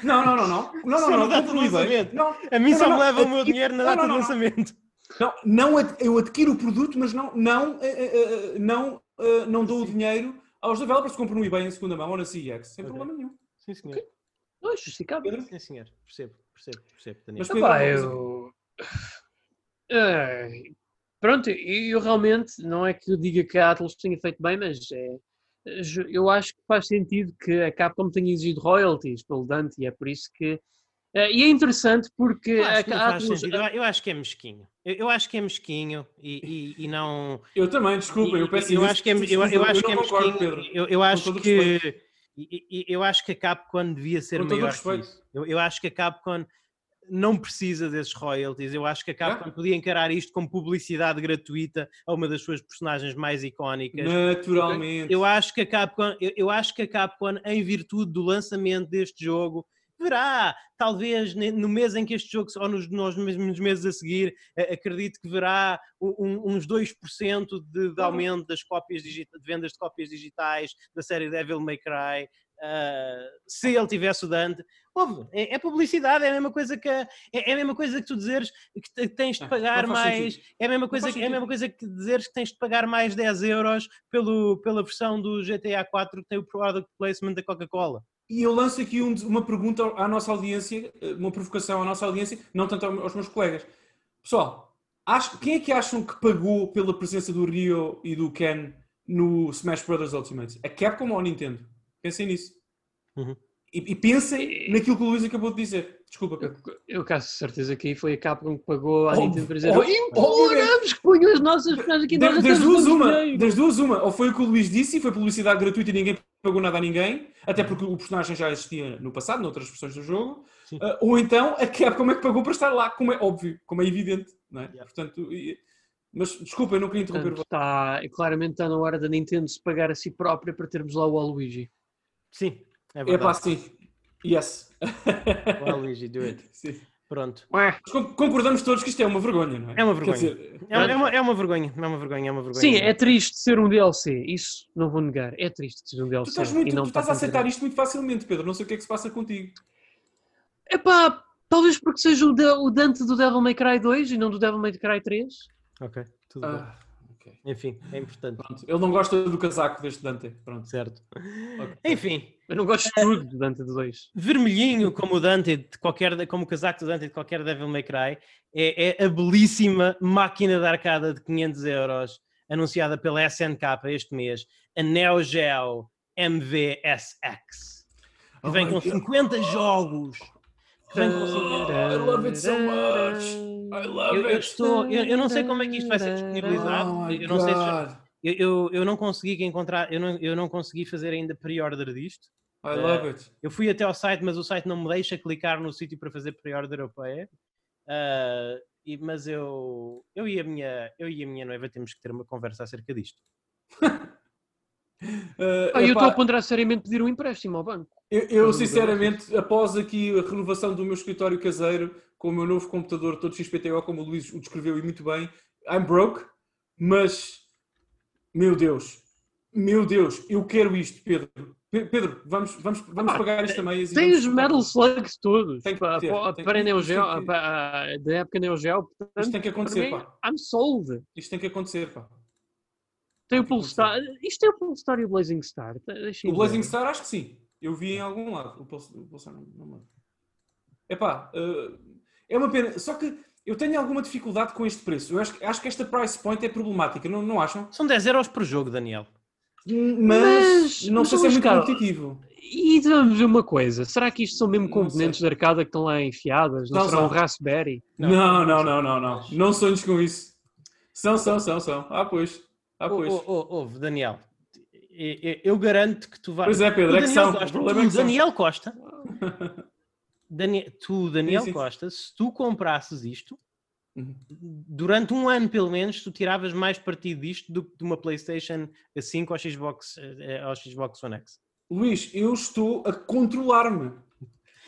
Não, não, não, não. <laughs> Não, não, não, data de lançamento. Não, a mim não, só não, me leva o meu dinheiro na data de lançamento. Não, não, eu adquiro o produto, mas não, não, eh, eh, não uh, não dou Sim. o dinheiro aos developers que compram no eBay em segunda mão ou na CEX, sem okay. problema nenhum. Sim, senhor. Okay. Não é justificável. Sim, senhor. Percebo, percebo, percebo. Daniel. Mas, Pedro, eu... Uh, <sighs> pronto, eu realmente, não é que eu diga que a Atlas tenha feito bem, mas é, eu acho que faz sentido que a Capcom tenha exigido royalties pelo Dante e é por isso que e é interessante porque. Eu acho, eu, eu acho que é mesquinho. Eu, eu acho que é mesquinho e, e, e, não. Eu também, desculpa, eu peço Eu acho que é, eu, eu acho que é mesquinho. Eu, eu acho que. Eu acho que a Capcom devia ser Com maior que isso. Eu, eu acho que a Capcom não precisa desses royalties. Eu acho que a Capcom é? podia encarar isto como publicidade gratuita a uma das suas personagens mais icónicas. Naturalmente. Eu acho que a Capcom, eu, eu acho que a Capcom, em virtude do lançamento deste jogo, verá, talvez no mês em que este jogo, ou nos, nos mesmos meses a seguir, acredito que verá um, uns 2% de, de aumento das cópias de vendas de cópias digitais da série Devil May Cry. Uh, se ele tivesse o Dante, ouve, é, é, publicidade, é a mesma coisa que é, é, a mesma coisa que tu dizeres que tens de ah, pagar mais, sentido. é a mesma coisa que é a mesma coisa que dizeres que tens de pagar mais 10 euros pelo, pela versão do GTA 4 que tem o product placement da Coca-Cola. E eu lanço aqui um, uma pergunta à nossa audiência, uma provocação à nossa audiência, não tanto aos meus colegas. Pessoal, acho, quem é que acham que pagou pela presença do Rio e do Ken no Smash Bros. Ultimate? A Capcom ou a Nintendo? Pensem nisso. Uhum. E, e pensem naquilo que o Luís acabou de dizer. Desculpa, Pedro. Eu caso certeza que aí foi a Capcom que pagou à Óbvio, Nintendo para dizer óbvio, imploramos que ponham as nossas personagens aqui Das, das duas, uma, das duas, uma. Ou foi o que o Luís disse e foi publicidade gratuita e ninguém pagou nada a ninguém, até porque o personagem já existia no passado, noutras versões do jogo. Ah, ou então a Capcom é que pagou para estar lá, como é óbvio, como é evidente. Não é? Yeah. Portanto, e- mas desculpa, eu não queria interromper. Portanto, está, claramente está na hora da Nintendo se pagar a si própria para termos lá o Waluigi. Sim, é É pá, verdade. sim. Yes. Well, Luigi, do it. <laughs> Sim. Pronto. Concordamos todos que isto é uma vergonha, não é? É uma vergonha. dizer, É, é uma, é uma vergonha, é uma vergonha, é uma vergonha. Sim, é triste ser um DLC, isso não vou negar. É triste ser um tu DLC. estás, muito, e não tu estás a aceitar isto muito facilmente, Pedro. Não sei o que é que se passa contigo. Epá, talvez porque seja o, o Dante do Devil May Cry 2 e não do Devil May Cry 3. Ok, tudo bem. Ok. Enfim, é importante. Pronto. Ele não gosta do casaco deste Dante. Pronto. Certo. Ok. Enfim, Eu não gosto de tudo do Dante do 2. vermelhinho como o Dante, de qualquer, como o casaco do Dante de qualquer Devil May Cry, é, é a belíssima máquina de arcada de 500 euros anunciada pela SNK este mês, a Neo Geo MVSX. Que vem com God. 50 jogos. I love it so much. I love Eu, eu estou, eu, eu não sei como é que isto vai ser disponibilizado. Oh eu não sei se eu, eu, eu não consegui encontrar, eu não, eu não consegui fazer ainda pre-order disto. I love it. Eu fui até ao site, mas o site não me deixa clicar no sítio para fazer pre-order europeia. Ah, e, mas eu, eu, e a minha, eu e a minha noiva temos que ter uma conversa acerca disto. <laughs> Uh, Ah, eu epá, estou a ponderar seriamente pedir um empréstimo ao banco. eu, eu, sinceramente, após aqui a renovação do meu escritório caseiro, com o meu novo computador todo XPTO, como o Luís o descreveu e muito bem, I'm broke, mas, meu Deus, meu Deus, eu quero isto, Pedro. Pe- Pedro, vamos, vamos, vamos Ah, pagar isto também. Tem os Metal Slugs todos. Tem que pá, ter, pá, tem- para a Neo Geo, que- da época Neo Geo. portanto, Isto tem que acontecer, mim, pá. I'm sold. Isto tem que acontecer, pá. Tem o que Polestar. Isto é o Polestar e o Blazing Star. Deixem O Blazing ver. Star acho que sim. Eu vi em algum lado. O Pulsar não, não me lembro. Epá, eh, é uma pena. Só que eu tenho alguma dificuldade com este preço. Eu acho, que- acho que esta price point é problemática, não, não acham? São 10 euros por jogo, Daniel. Mas, Mas- não mas, sei se é muito Carlos, competitivo. E vamos ver uma coisa: será que isto são mesmo componentes de arcada que estão lá enfiadas? Não, Não será um são. Raspberry? Não. Não, não, não, não, não. Não sonhos com isso. São, são, são, são. Ah, pois. Ah, pois. ô, ô, ouve, Daniel. Eu garanto que tu vais. Pois é, Pedro, é que Daniel são. Costa, O problema tu, é que são. Daniel Costa. <laughs> Dani- tu, Daniel Sim, sim. Costa, se tu comprasses isto, Uhum. durante um ano pelo menos, tu tiravas mais partido disto do que de uma PlayStation 5 ou Xbox, eh, ao Xbox One X. Luís, eu estou a controlar-me. Eu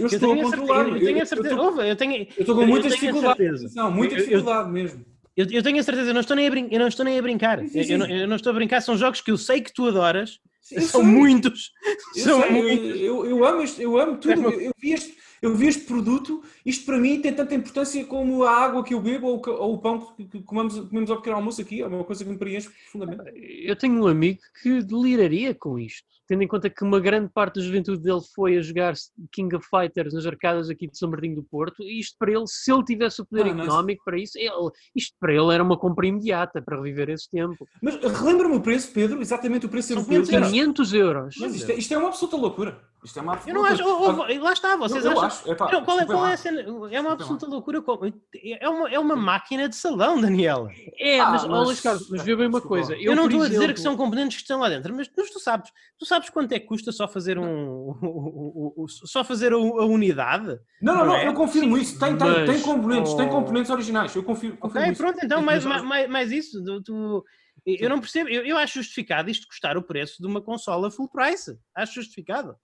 Eu estou a controlar-me. eu tenho a certeza, eu tenho, Eu estou com eu muitas tenho a dificuldades. certeza. Não, muita dificuldade mesmo. Eu, eu tenho a certeza, eu não estou nem a, brin eu não estou nem a brincar. Sim, sim, Eu- Eu, não, sim. eu não estou a brincar, são jogos que eu sei que tu adoras, são sei. muitos. Eu, são sei, muitos. eu, eu amo este, eu amo tudo. É Eu, eu vi este, eu vi este produto, isto para mim tem tanta importância como a água que eu bebo ou, ou o pão que, que comemos, comemos ao pequeno almoço aqui. É uma coisa que me preenche profundamente. Eu tenho um amigo que deliraria com isto, tendo em conta que uma grande parte da juventude dele foi a jogar King of Fighters nas arcadas aqui de São Martinho do Porto, e isto para ele, se ele tivesse o poder Ah, económico para isso, ele- isto para ele era uma compra imediata para reviver esse tempo. Mas relembra-me o preço, Pedro, exatamente o preço São europeu. 500 euros. 500 euros. Mas isto é, isto é uma absoluta loucura. Isto é uma Eu absoluta não acho. loucura. oh, oh, lá está, vocês eu, eu acham. acho. Epá, Não, qual é, qual é cena? É uma absoluta loucura. como- É uma, é uma máquina de salão, Daniela. É, Ah, mas, mas- Luís Carlos, mas vê bem uma coisa. lá. Eu, não estou a dizer exemplo- que são componentes que estão lá dentro, mas, mas tu sabes, tu sabes quanto é que custa só fazer um o- o- o- só fazer a, a unidade? Não, não, Não não, é? eu confirmo isso. Tem, tem, Mas, tem componentes, tem oh. componentes originais. Eu confirmo, confirmo Ok, isso. pronto, então mais, mais, mais isso. tu- tu- eu não percebo, eu, eu acho justificado isto custar o preço de uma consola full price. Acho justificado.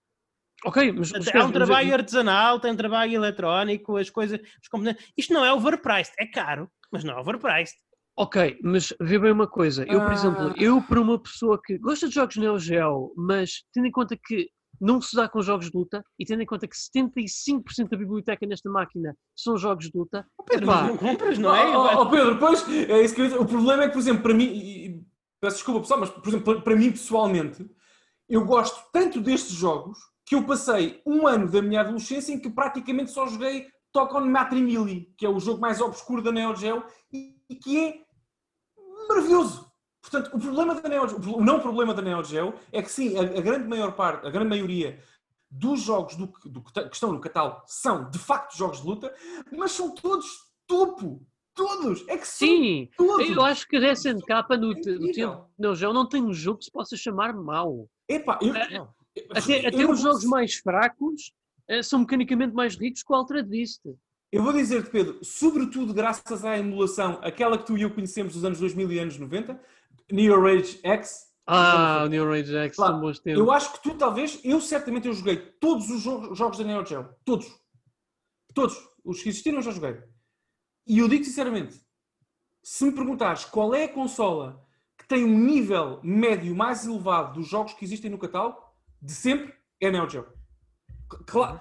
Ok, mas, Há um dizer, trabalho artesanal, tem um trabalho eletrónico, as coisas, os componentes. Isto não é overpriced, é caro, mas não é overpriced. Ok, mas vê bem uma coisa. Eu, por Ah. exemplo, eu para uma pessoa que gosta de jogos Neo Geo, mas tendo em conta que não se dá com jogos de luta e tendo em conta que 75% da biblioteca nesta máquina são jogos de luta, Pedro, epá, mas não compras, não é? Oh, oh, oh, Pedro, pois, é isso que eu dizer. O problema é que, por exemplo, para mim, e peço desculpa pessoal, mas, por exemplo, para, para mim pessoalmente, eu gosto tanto destes jogos que eu passei um ano da minha adolescência em que praticamente só joguei Tokon Matrimili, que é o jogo mais obscuro da Neo Geo e, que é maravilhoso. Portanto, o problema da Neo Geo, o não problema da Neo Geo é que sim, a, a grande maior parte, a grande maioria dos jogos do, do, que estão no catálogo são de facto jogos de luta, mas são todos topo. Todos! É que Sim! Todos. Eu acho que a SNK no, no tempo não, não tem um jogo que se possa chamar mau. Epá, eu, não. Até, até os jogos mais fracos uh, são mecanicamente mais ricos que o Altered Beast. Eu vou dizer-te, Pedro, sobretudo graças à emulação, aquela que tu e eu conhecemos dos anos 2000 e anos 90, Neo Rage X. Ah, o Neo Rage X, claro, bons tempos. Eu acho que tu, talvez, eu certamente eu joguei todos os jogos, jogos da Neo Geo. Todos. Todos. Os que existiram eu já joguei. E eu digo sinceramente, se me perguntares qual é a consola que tem um nível médio mais elevado dos jogos que existem no catálogo, de sempre, é a Neo Geo. Claro,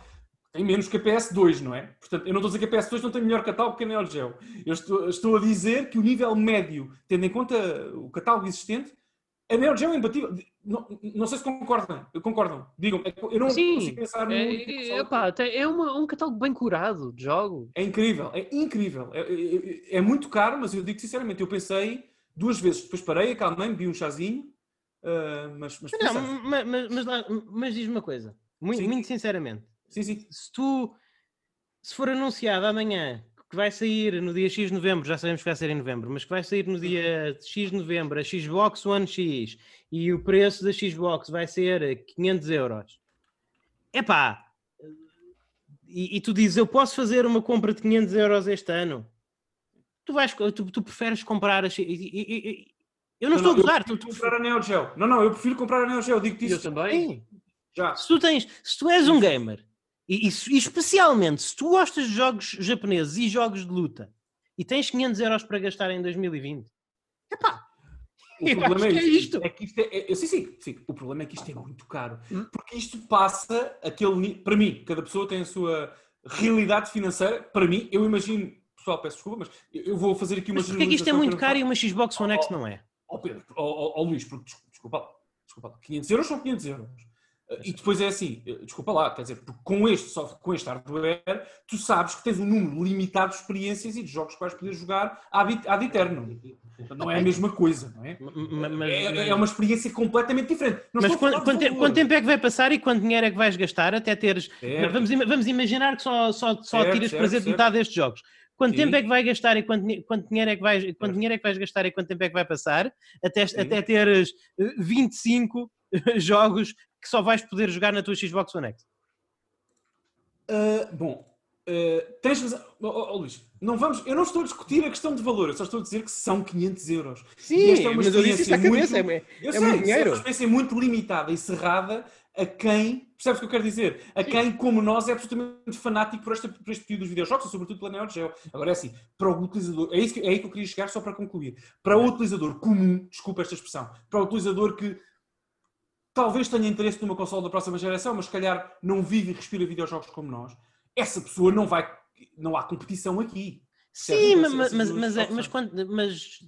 tem menos que a PS2, não é? Portanto, eu não estou a dizer que a PS2 não tem melhor catálogo que a Neo Geo. Eu estou, estou a dizer que o nível médio, tendo em conta o catálogo existente, a Neo Geo é imbatível. Não, não sei se concordam. Concordam. Digam. É eu não Sim, consigo pensar no. É, epá, é uma, um catálogo bem curado de jogos. É incrível. É incrível. É, é, é, muito caro, mas eu digo sinceramente, eu pensei duas vezes. Depois parei, acalmei-me, vi um chazinho. Uh, mas, mas, não, mas, mas, mas, mas diz-me uma coisa. Muito, muito sinceramente. Sim, sim. Se tu. Se for anunciado amanhã que vai sair no dia X de novembro, já sabemos que vai ser em novembro, mas que vai sair no dia X de novembro a Xbox One X e o preço da Xbox vai ser 500 euros. Epá, e, e tu dizes, eu posso fazer uma compra de 500 euros este ano. Tu, vais, tu, tu preferes comprar a Eu não, não estou não, a gozar. Eu tu, comprar a Neo Geo. Não, não, eu prefiro comprar a Neo Geo. Digo-te isso. Eu também. Sim. Já. Se tu tens, se tu és um gamer e, e, especialmente se tu gostas de jogos japoneses e jogos de luta e tens 500 euros para gastar em 2020, epá, o eu problema é, é, isto. É que isto é, é, sim, sim, sim, o problema é que isto é muito caro. Hum? Porque isto passa aquele. Para mim, cada pessoa tem a sua realidade financeira. Para mim, eu imagino. Pessoal, peço desculpa, mas eu vou fazer aqui uma Mas porquê é que isto é muito caro e uma Xbox One X não é? Ó oh, Pedro, ó oh, oh, Luís, porque, desculpa, desculpa, 500 euros são 500 euros. E depois é assim, eh, desculpa lá, quer dizer, porque com este, software, com este hardware, tu sabes que tens um número limitado de experiências e de jogos que vais poder jogar ad, ad eterno. Não é a mesma coisa, não é? Mas, é, é, uma experiência completamente diferente. Não mas quanto, quanto, tempo, quanto, tempo é que vai passar e quanto dinheiro é que vais gastar até teres. Vamos, vamos imaginar que só, só, só certo, tiras certo, prazer de metade destes jogos. Quanto tempo é que vai gastar e quanto, quanto, dinheiro é que vais, quanto dinheiro é que vais gastar e quanto tempo é que vai passar até, até teres 25 eh, jogos que só vais poder jogar na tua Xbox One X? Uh, bom, uh, tens razão. Oh, oh, Luís, não vamos, eu não estou a discutir a questão de valor, eu só estou a dizer que são 500 euros. Sim, é uma mas eu disse isso à cabeça, muito, é, eu é sei, muito dinheiro. É uma experiência muito limitada e cerrada a quem, percebes o que eu quero dizer? A quem, como nós, é absolutamente fanático por, esta, por este período dos videojogos, sobretudo pela Neo Geo. Agora é assim, para o utilizador, é, isso que, é aí que eu queria chegar só para concluir. Para o utilizador comum, desculpa esta expressão, para o utilizador que talvez tenha interesse numa console da próxima geração, mas se calhar não vive e respira videojogos como nós, essa pessoa não vai. Não há competição aqui. Sim, mas, mas, mas, mas, é, mas,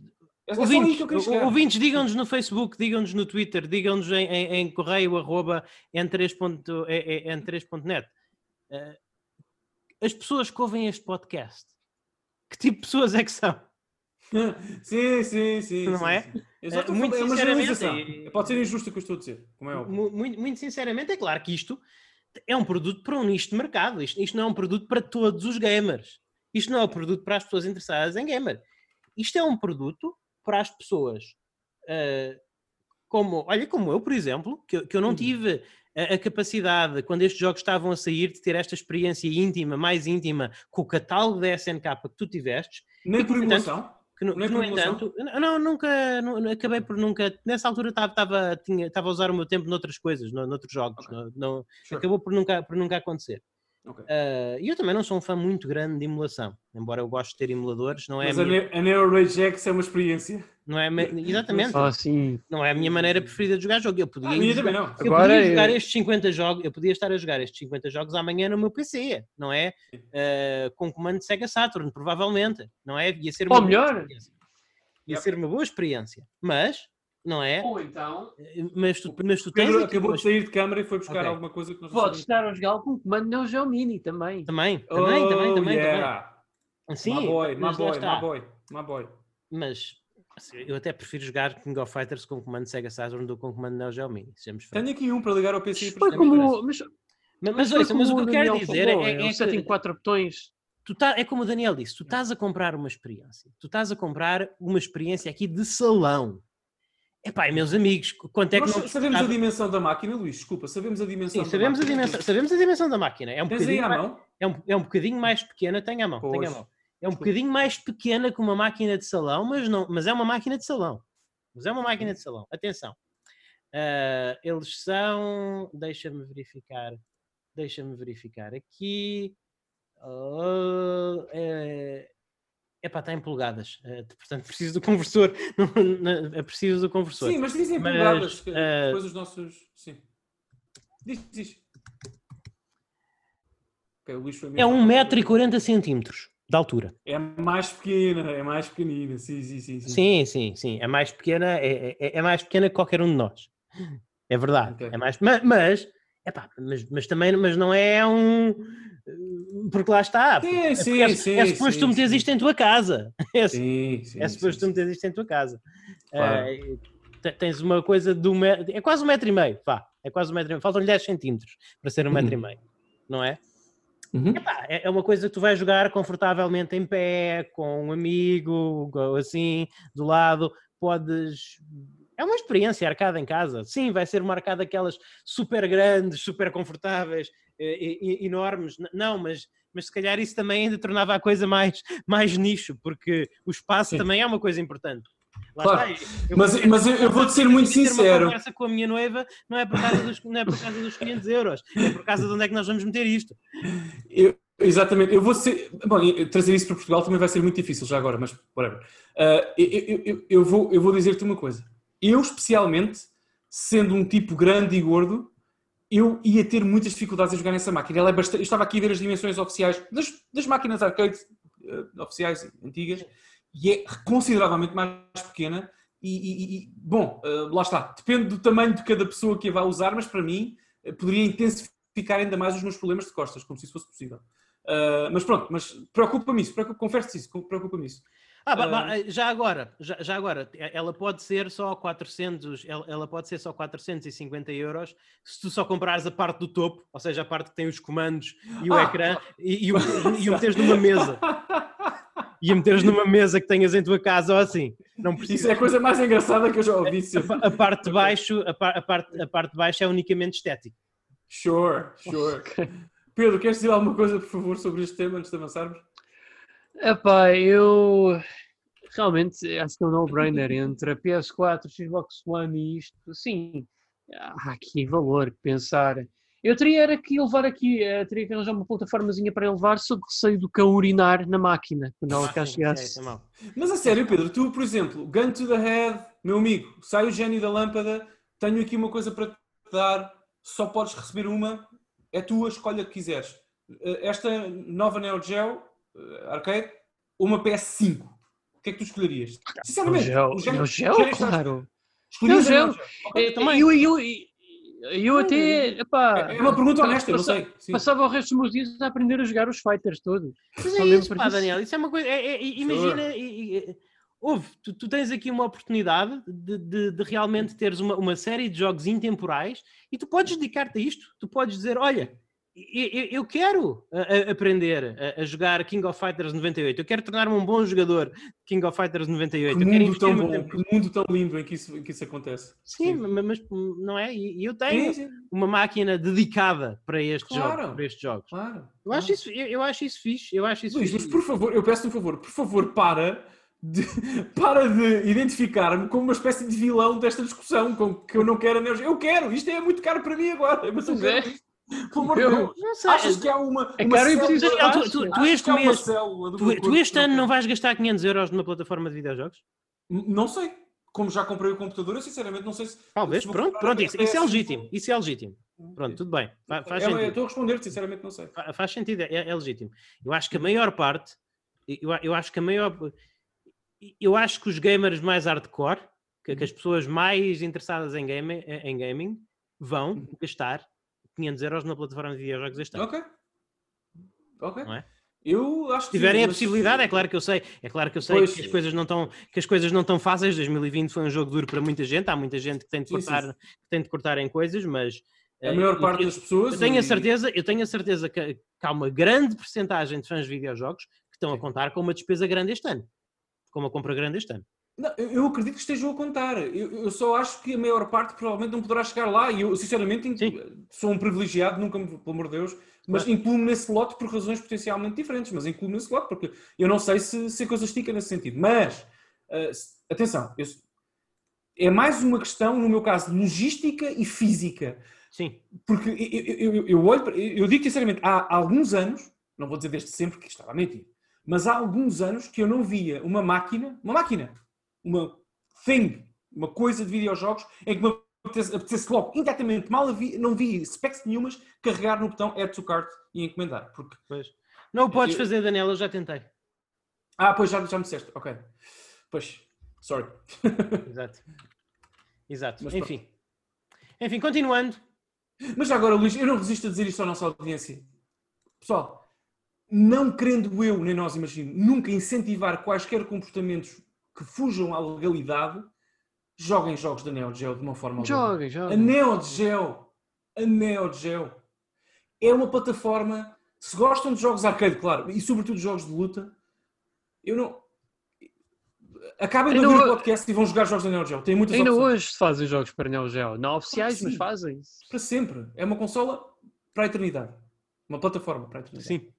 é ouvintes, ouvintes digam-nos no Facebook, digam-nos no Twitter, digam-nos em, em, em, correio arroba n3.net. Uh, as pessoas que ouvem este podcast, que tipo de pessoas é que são? <laughs> sim, sim, sim. Não sim, é? Sim. Exato, muito é sinceramente, e... Pode ser injusto o que eu estou a dizer, como é óbvio. Muito, muito sinceramente, é claro que isto é um produto para um nicho de mercado. Isto, isto não é um produto para todos os gamers. Isto não é um produto para as pessoas interessadas em gamer. Isto é um produto para as pessoas uh, como, olha, como eu, por exemplo, que, que eu não uhum. tive a, a, capacidade, quando estes jogos estavam a sair, de ter esta experiência íntima, mais íntima, com o catálogo da SNK que tu tivestes. Nem por emulação? Que, no, que no entanto, não, nunca, não, acabei por nunca, nessa altura estava, a usar o meu tempo noutras coisas, no, noutros jogos, okay. não, não sure. acabou por nunca, por nunca acontecer. Okay. Uh, eu também não sou um fã muito grande de emulação, embora eu goste de ter emuladores, não é Mas a, minha... a Neo Rage X é uma experiência. Não é exatamente. Ah, sim. Não é a minha maneira preferida de jogar jogo. Eu podia, ah, jogar, não. Eu Agora podia jogar estes 50 jogos, eu podia estar a jogar estes 50 jogos amanhã no meu PC, não é? Uh, com comando de Sega Saturn, provavelmente, não é? Ia ser Ou melhor. Ia yep. ser uma boa experiência, mas não é? Ou então. Eh, mas tu, mas tu Pedro acabou de sair de câmara e foi buscar okay. alguma coisa que nós Podes estar a jogar com comando Neo Geo Mini também. Também, também, oh, também, também. Yeah. também. Sim, my boy, my boy, my boy, my boy. Mas assim, eu até prefiro jogar King of Fighters com comando Sega Saturn do que com comando Neo Geo Mini. Tenho aqui um para ligar ao PC. Foi como, mas Mas, mas, foi ouça, mas o que como eu quero Daniel dizer falou, é, é em que quatro botões. tu tá, é como o Daniel disse, tu estás a comprar uma experiência. Tu estás a comprar uma experiência aqui de salão. Epá, e meus amigos, quanto é que Nós sabemos a dimensão da máquina, Luís, desculpa, sabemos a dimensão Sim, da sabemos a, máquina. dimensão, sabemos a dimensão da máquina. É um, Tens aí bocadinho à mais, mão? é, um, é um bocadinho mais pequena, tem à mão, tem à Pois. mão. É um bocadinho mais pequena que uma máquina de salão, mas, não, mas é uma máquina de salão. Mas é uma máquina de salão. Atenção. Ah, eles são. Deixa-me verificar. Deixa-me verificar aqui. É, epá, está em polegadas. Ah, portanto, preciso do conversor. <laughs> É preciso do conversor. Sim, mas dizem Mas, polegadas, que eh, depois os nossos... Sim. Diz, diz. Ok, o Luís foi É mesmo. 1,40m de altura. É mais pequena, é mais pequenina, sim, sim, sim. sim. Sim, sim, sim. É mais pequena, é, é, é mais pequena que qualquer um de nós. É verdade. Ok. É mais, ma- mas, epá, mas, mas também mas não é um. Porque lá está. Sim, é, sim, é, sim, é suposto tu meteres isto em tua casa. É, Sim, sim. é suposto tu meteres isto em tua casa. Claro. Te- tens uma coisa de um metro. É quase um metro e meio. Vá, é quase um metro e meio. Faltam-lhe 10 centímetros para ser um metro e meio. Não é? Uhum. Epá, é é uma coisa que tu vais jogar confortavelmente em pé, com um amigo, assim, do lado, podes. É uma experiência arcada em casa. Sim, vai ser uma arcada daquelas super grandes, super confortáveis, eh, e- e- enormes. Não, mas, mas se calhar isso também ainda tornava a coisa mais, mais nicho, porque o espaço Sim. também é uma coisa importante. Lá Claro. está, eu- Mas, mas eu, eu vou-te ser muito ter uma sincero. conversa com a minha noiva não é por causa dos, não é por causa dos 500 euros, é por causa de onde é que nós vamos meter isto. Eu- exatamente, eu vou ser. Bom, trazer isso para Portugal também vai ser muito difícil já agora, mas whatever. Eu, eu- eu- eu vou, eu vou dizer-te uma coisa. Eu, especialmente, sendo um tipo grande e gordo, eu ia ter muitas dificuldades a jogar nessa máquina. Ela é bastante, eu estava aqui a ver as dimensões oficiais das, das máquinas arcade ah, oficiais antigas e é consideravelmente mais pequena. E, e- e- bom, ah, lá está. Depende do tamanho de cada pessoa que a vai usar, mas para mim ah, poderia intensificar ainda mais os meus problemas de costas, como se isso fosse possível. Mas pronto, mas preocupa-me isso, preocupa, confesso isso, preocupa-me isso. Ah, ba- ba- Ah. já agora, já, já agora, e- ela pode ser só 400, ela, ela pode ser só 450 euros se tu só comprares a parte do topo, ou seja, a parte que tem os comandos e o Ah, ecrã, e, e, o, <laughs> e o meteres numa mesa, e a meteres numa mesa que tenhas em tua casa ou assim. Não Isso precisa. é a coisa mais engraçada que eu já ouvi. A, a parte de baixo, a, par- a parte, a parte de baixo é unicamente estética. Sure, sure. <laughs> Pedro, queres dizer alguma coisa, por favor, sobre este tema antes de avançarmos? Epá, eu realmente acho que é um no-brainer entre a PS4, Xbox One e isto. Sim, há aqui valor que pensar. Eu teria era que levar aqui, eh, teria que arranjar uma plataformazinha para levar sob receio do cão urinar na máquina quando ela Ah, cá é- chegasse. é mau. Mas a sério, Pedro, tu, por exemplo, gun to the head, meu amigo, sai o gênio da lâmpada, tenho aqui uma coisa para te dar, só podes receber uma, é tua, escolha que quiseres. Eh, Esta nova Neo Geo eh, Arcade, uma PS5. O que é que tu escolherias? Sinceramente, Gel, o Geo, o gênio está- claro. Geo. Geo. Ok, Eh, também. Eu, eu, eu, eu até, epá, É uma pergunta honesta, eu não sei. Sim. Passava o resto dos meus dias a aprender a jogar os fighters todos. Mas é isso, pá. Daniel, isso é uma coisa. é- é- imagina, e- e- ouve, tu, tu tens aqui uma oportunidade de, de- de realmente teres uma, uma série de jogos intemporais e tu podes dedicar-te a isto. Tu podes dizer: olha, eu, quero a- a- aprender a, jogar King of Fighters 98, eu quero tornar-me um bom jogador de King of Fighters 98. Que mundo tão bom, tempo. que mundo tão lindo em que isso, em que isso acontece. Sim, mas, mas não é? E eu tenho Sim, sim, uma máquina dedicada para estes Claro. jogos. Para estes jogos. claro. Eu, acho isso, eu, eu acho isso fixe. Eu acho isso Luís, mas fixe. por favor, eu peço um favor, por favor, para de, <laughs> para de identificar-me como uma espécie de vilão desta discussão, com que eu não quero a. Eu quero, isto é muito caro para mim agora, mas eu quero é. isto. <laughs> De Eu- Deus. Não sei, Achas que há uma, É uma caro célula- tu- tu- tu este mês- Tu, tu este ano não vais gastar 500 euros numa plataforma de videojogos? Não sei. Como já comprei o computador, eu sinceramente não sei se. Talvez, se pronto, pronto, isso, isso é PS5. legítimo, isso é legítimo. Pronto, tudo bem, fa- faz eu sentido. estou a responder, sinceramente não sei. Fa- Faz sentido, é, é legítimo. Eu acho que a maior parte, eu, eu acho que a maior, eu acho que os gamers mais hardcore, que, que as pessoas mais interessadas em, game, em gaming, vão gastar 500 euros numa plataforma de videojogos este ano. Ok. Ok. Não é? Eu acho Se que. tiverem sim, a possibilidade, é claro que eu sei, é claro que eu sei Pois. que as coisas não estão que as coisas não estão fáceis. 2020 foi um jogo duro para muita gente, há muita gente que tem de Sim, sim, cortar, sim. que tem de cortar em coisas, mas A maior Eu- parte eu- das pessoas. Eu tenho a e- certeza, eu tenho a certeza que, que há uma grande porcentagem de fãs de videojogos que estão a contar com uma despesa grande este ano. Com uma compra grande este ano. Não, eu acredito que estejam a contar. Eu, eu só acho que a maior parte provavelmente não poderá chegar lá. E eu, sinceramente, in- Sim. sou um privilegiado, nunca, pelo amor de Deus, mas Claro. incluo-me nesse lote por razões potencialmente diferentes. Mas incluo-me nesse lote porque eu não sei se, se a coisa estica nesse sentido. Mas, se- atenção, eu- é mais uma questão, no meu caso, logística e física. Sim. Porque eu, eu- eu- olho, eu digo sinceramente, há alguns anos, não vou dizer desde sempre que estava a mentir, mas há alguns anos que eu não via uma máquina, uma máquina, uma thing, uma coisa de videojogos em que me apetecesse, apetecesse logo, imediatamente, mal havia, não vi specs nenhumas, carregar no botão Add to Cart e encomendar. Porque, Pois. Não o podes Eu- fazer, Daniel, eu já tentei. ah, pois já, já me disseste, ok. Pois, sorry. <laughs> Exato. Exato. Mas Enfim. Enfim, continuando. Mas agora, Luís, eu não resisto a dizer isto à nossa audiência. Pessoal, não querendo eu, nem nós imagino, nunca incentivar quaisquer comportamentos que fujam à legalidade, joguem jogos da Neo Geo de uma forma outra. Joguem, A joguem. Neo Geo, a Neo Geo, é uma plataforma. Se gostam de jogos arcade, claro, e sobretudo jogos de luta, eu não. Acabem de Ainda ouvir o podcast e vão jogar jogos da Neo Geo. Tem muitas Ainda opções. hoje se fazem jogos para Neo Geo. Não oficiais, mas fazem. Para sempre. É uma consola para a eternidade. Uma plataforma para a eternidade. Sim.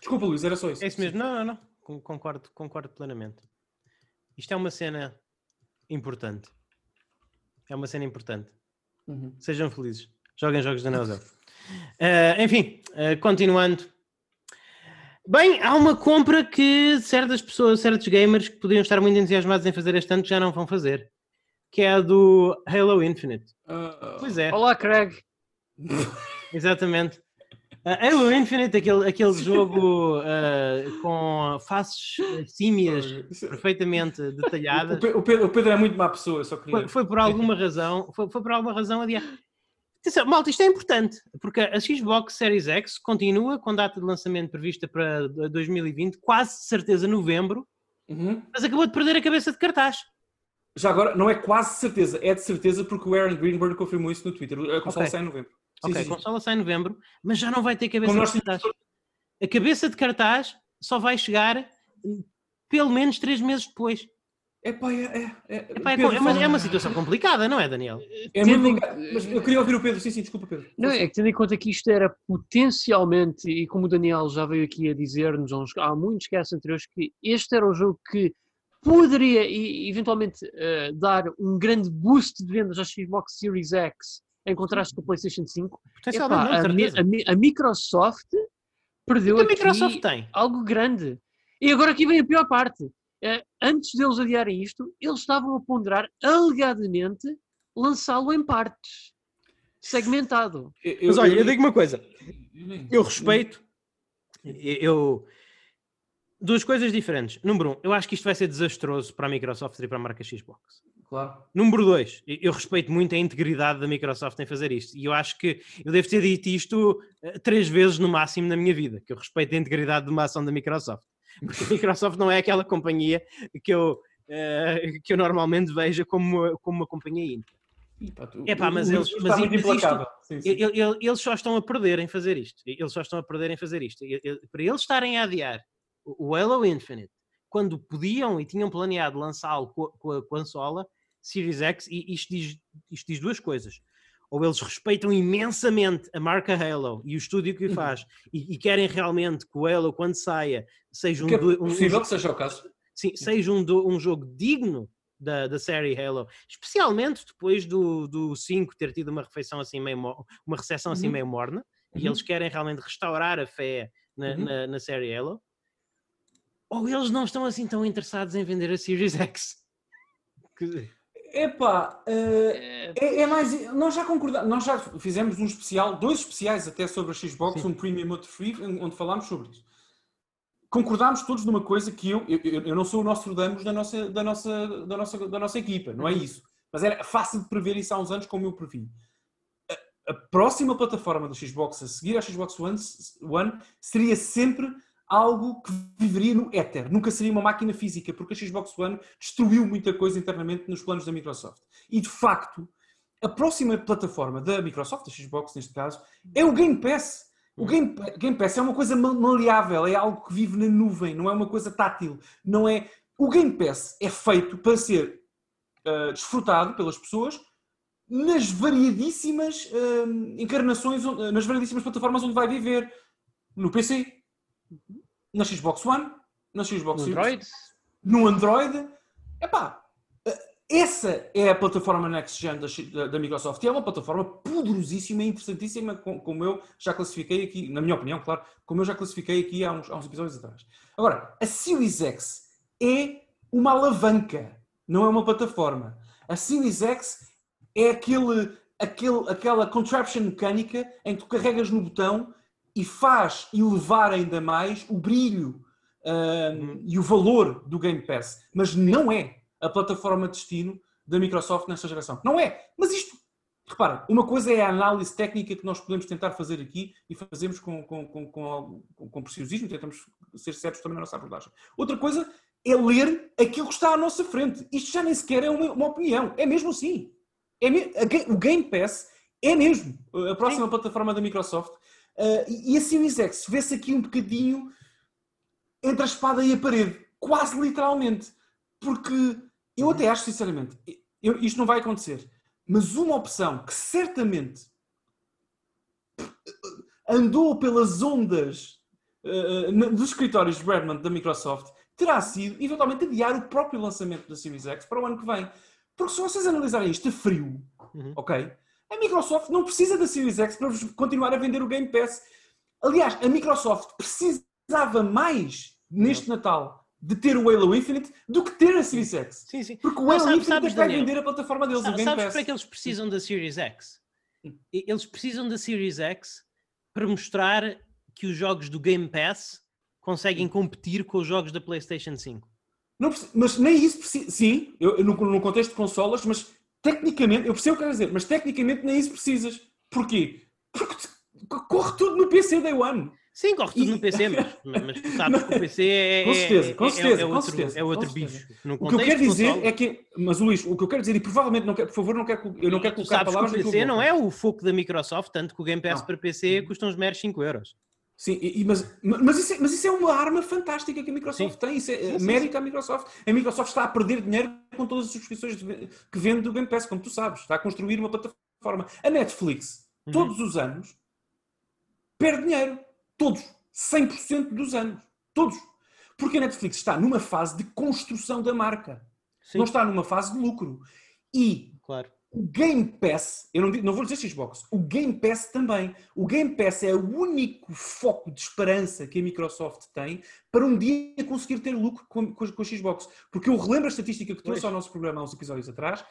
Desculpa, Luís, era só isso. É isso mesmo. Não, não, não. Con- Concordo, concordo plenamente. Isto é uma cena importante. É uma cena importante. Uhum. Sejam felizes. Joguem jogos da Neo Geo. Eh, enfim, eh, continuando. Bem, há uma compra que certas pessoas, certos gamers que podiam estar muito entusiasmados em fazer este ano já não vão fazer. Que é a do Halo Infinite. Ah, Pois é, Olá, Craig. exatamente. Uh, Halo Infinite, aquele, aquele jogo uh, com faces uh, símias perfeitamente o, detalhadas. O Pedro, o Pedro é muito má pessoa, só queria. Foi, foi por alguma razão, foi, foi por alguma razão adiado. Atenção, malta, isto é importante, porque a Xbox Series X continua com data de lançamento prevista para 2020, quase certeza novembro, Uhum. mas acabou de perder a cabeça de cartaz. Já agora, não é quase certeza, é de certeza porque o Aaron Greenberg confirmou isso no Twitter. A consola Ok. sai em novembro. Sim, ok, sim, consola sai em novembro, mas já não vai ter cabeça Como de cartaz. A cabeça de cartaz só vai chegar hum, pelo menos três meses depois. Epá, é, é, é, Epá, é, Pedro, é uma, é uma situação complicada, não é, Daniel? É muito complicado, Mas eu queria ouvir o Pedro. Sim, sim, desculpa, Pedro. Não, é que tendo em conta que isto era potencialmente, e como o Daniel já veio aqui a dizer-nos há muitos casos anteriores, que este era o jogo que poderia e, eventualmente eh, dar um grande boost de vendas à Xbox Series X em contraste com o PlayStation 5. Potencialmente, Epá, não, a, a a Microsoft perdeu a aqui Microsoft tem? algo grande. E agora aqui vem a pior parte. Eh, antes deles adiarem isto, eles estavam a ponderar alegadamente lançá-lo em partes, segmentado. Eu- Mas eu- olha, eu eu- digo uma coisa. Eu respeito. Eu. Duas coisas diferentes. Número um, eu acho que isto vai ser desastroso para a Microsoft e para a marca Xbox. Claro. Número dois, eu respeito muito a integridade da Microsoft em fazer isto. E eu acho que eu devo ter dito isto eh, três vezes no máximo na minha vida, que eu respeito a integridade de uma ação da Microsoft. <laughs> Porque a Microsoft não é aquela companhia que eu, eh, que eu normalmente vejo como, como uma companhia íntegra. Tu- Epá, mas eles- mas isto- mas isto- implacável. Sim, sim. Ele- ele- Eles só estão a perder em fazer isto. Eles só estão a perder em fazer isto. Para eles estarem a adiar o Halo Infinite, quando podiam e tinham planeado lançá-lo co- com a consola Series X, e isto diz, isto diz duas coisas. Ou eles respeitam imensamente a marca Halo e o estúdio que o Uhum. faz, e, e querem realmente que o Halo, quando saia, seja um, Que é do- um- um possível jogo- que seja o caso. sim, seja um, um jogo digno da, da série Halo, especialmente depois do, do 5 ter tido uma refeição assim meio uma recepção assim Uhum. meio morna, e Uhum. eles querem realmente restaurar a fé na, Uhum. na, na série Halo, ou eles não estão assim tão interessados em vender a Series X. <laughs> Que- Epá, Eh, é, é mais. Nós já concordamos, nós já fizemos um especial, dois especiais até sobre a Xbox, Sim. um Premium outro Free, onde falámos sobre isso. Concordámos todos numa coisa que eu, eu, eu não sou o Nostradamus da nossa, da, nossa, da, nossa, da nossa equipa, não é isso. Mas era fácil de prever isso há uns anos, como eu previ. A, a próxima plataforma da Xbox a seguir à Xbox One, One seria sempre algo que viveria no éter, nunca seria uma máquina física, porque a Xbox One destruiu muita coisa internamente nos planos da Microsoft. E de facto, a próxima plataforma da Microsoft, da Xbox neste caso, é o Game Pass. O Game, Game Pass é uma coisa maleável, é algo que vive na nuvem, não é uma coisa tátil. Não é... O Game Pass é feito para ser uh, desfrutado pelas pessoas nas variadíssimas uh, encarnações, nas variadíssimas plataformas onde vai viver. No PC, na Xbox One, na Xbox no Android, no Android. Epá, essa é a plataforma Next Gen da, da, Microsoft e é uma plataforma poderosíssima e interessantíssima, como eu já classifiquei aqui, na minha opinião, claro, como eu já classifiquei aqui há uns, há uns episódios atrás. Agora, a Series X é uma alavanca, não é uma plataforma. A Series X é aquele, aquele, aquela contraption mecânica em que tu carregas no botão e faz elevar ainda mais o brilho uh, e o valor do Game Pass. Mas não é a plataforma de destino da Microsoft nesta geração. Não é. Mas isto, repara, uma coisa é a análise técnica que nós podemos tentar fazer aqui e fazemos com, com, com, com, com preciosismo, tentamos ser certos também na nossa abordagem. Outra coisa é ler aquilo que está à nossa frente. Isto já nem sequer é uma, uma opinião. É mesmo assim. É me... O Game Pass é mesmo a próxima Sim. plataforma da Microsoft. Uh, e a Series X vê-se aqui um bocadinho entre a espada e a parede. Quase literalmente. Porque eu até acho, sinceramente, eu, isto não vai acontecer. Mas uma opção que certamente andou pelas ondas uh, dos escritórios de Redmond da Microsoft terá sido, eventualmente, adiar o próprio lançamento da Series X para o ano que vem. Porque se vocês analisarem isto a frio, uhum. ok? A Microsoft não precisa da Series X para continuar a vender o Game Pass. Aliás, a Microsoft precisava mais neste Natal de ter o Halo Infinite do que ter a Series X. Sim, sim. Porque o Halo sabes, Infinite sabes, vai vender a plataforma deles, sabes, o Game sabes Pass. para que eles precisam da Series X? Eles precisam da Series X para mostrar que os jogos do Game Pass conseguem competir com os jogos da PlayStation 5. Não, mas nem isso precisa. Sim, eu, no, no, contexto de consolas, mas tecnicamente, eu percebo o que quero dizer, mas tecnicamente nem isso precisas. Porquê? Porque corre tudo no PC Day One. Sim, corre tudo e... no PC, mas, mas tu sabes que o PC é, com certeza, com certeza, é, é, outro, certeza, é outro bicho. o que eu quero dizer console... é que, mas Luís, o que eu quero dizer, e provavelmente não quero, por favor, não quero, eu não quero colocar sabes palavras que o PC não é o foco da Microsoft, tanto que o Game Pass não. para PC custa uns meros 5 euros. Sim, e, mas, mas, isso é, mas isso é uma arma fantástica que a Microsoft sim. tem, isso é sim, mérito à Microsoft. A Microsoft está a perder dinheiro com todas as subscrições que vende do Game Pass, como tu sabes, está a construir uma plataforma. A Netflix, uhum. todos os anos, perde dinheiro. Todos 100% dos anos. Todos. Porque a Netflix está numa fase de construção da marca. Não está numa fase de lucro. E claro. O Game Pass, eu não, não vou dizer Xbox, o Game Pass também. O Game Pass é o único foco de esperança que a Microsoft tem para um dia conseguir ter lucro com, com, com a Xbox. Porque eu relembro a estatística que trouxe ao nosso programa há uns episódios atrás.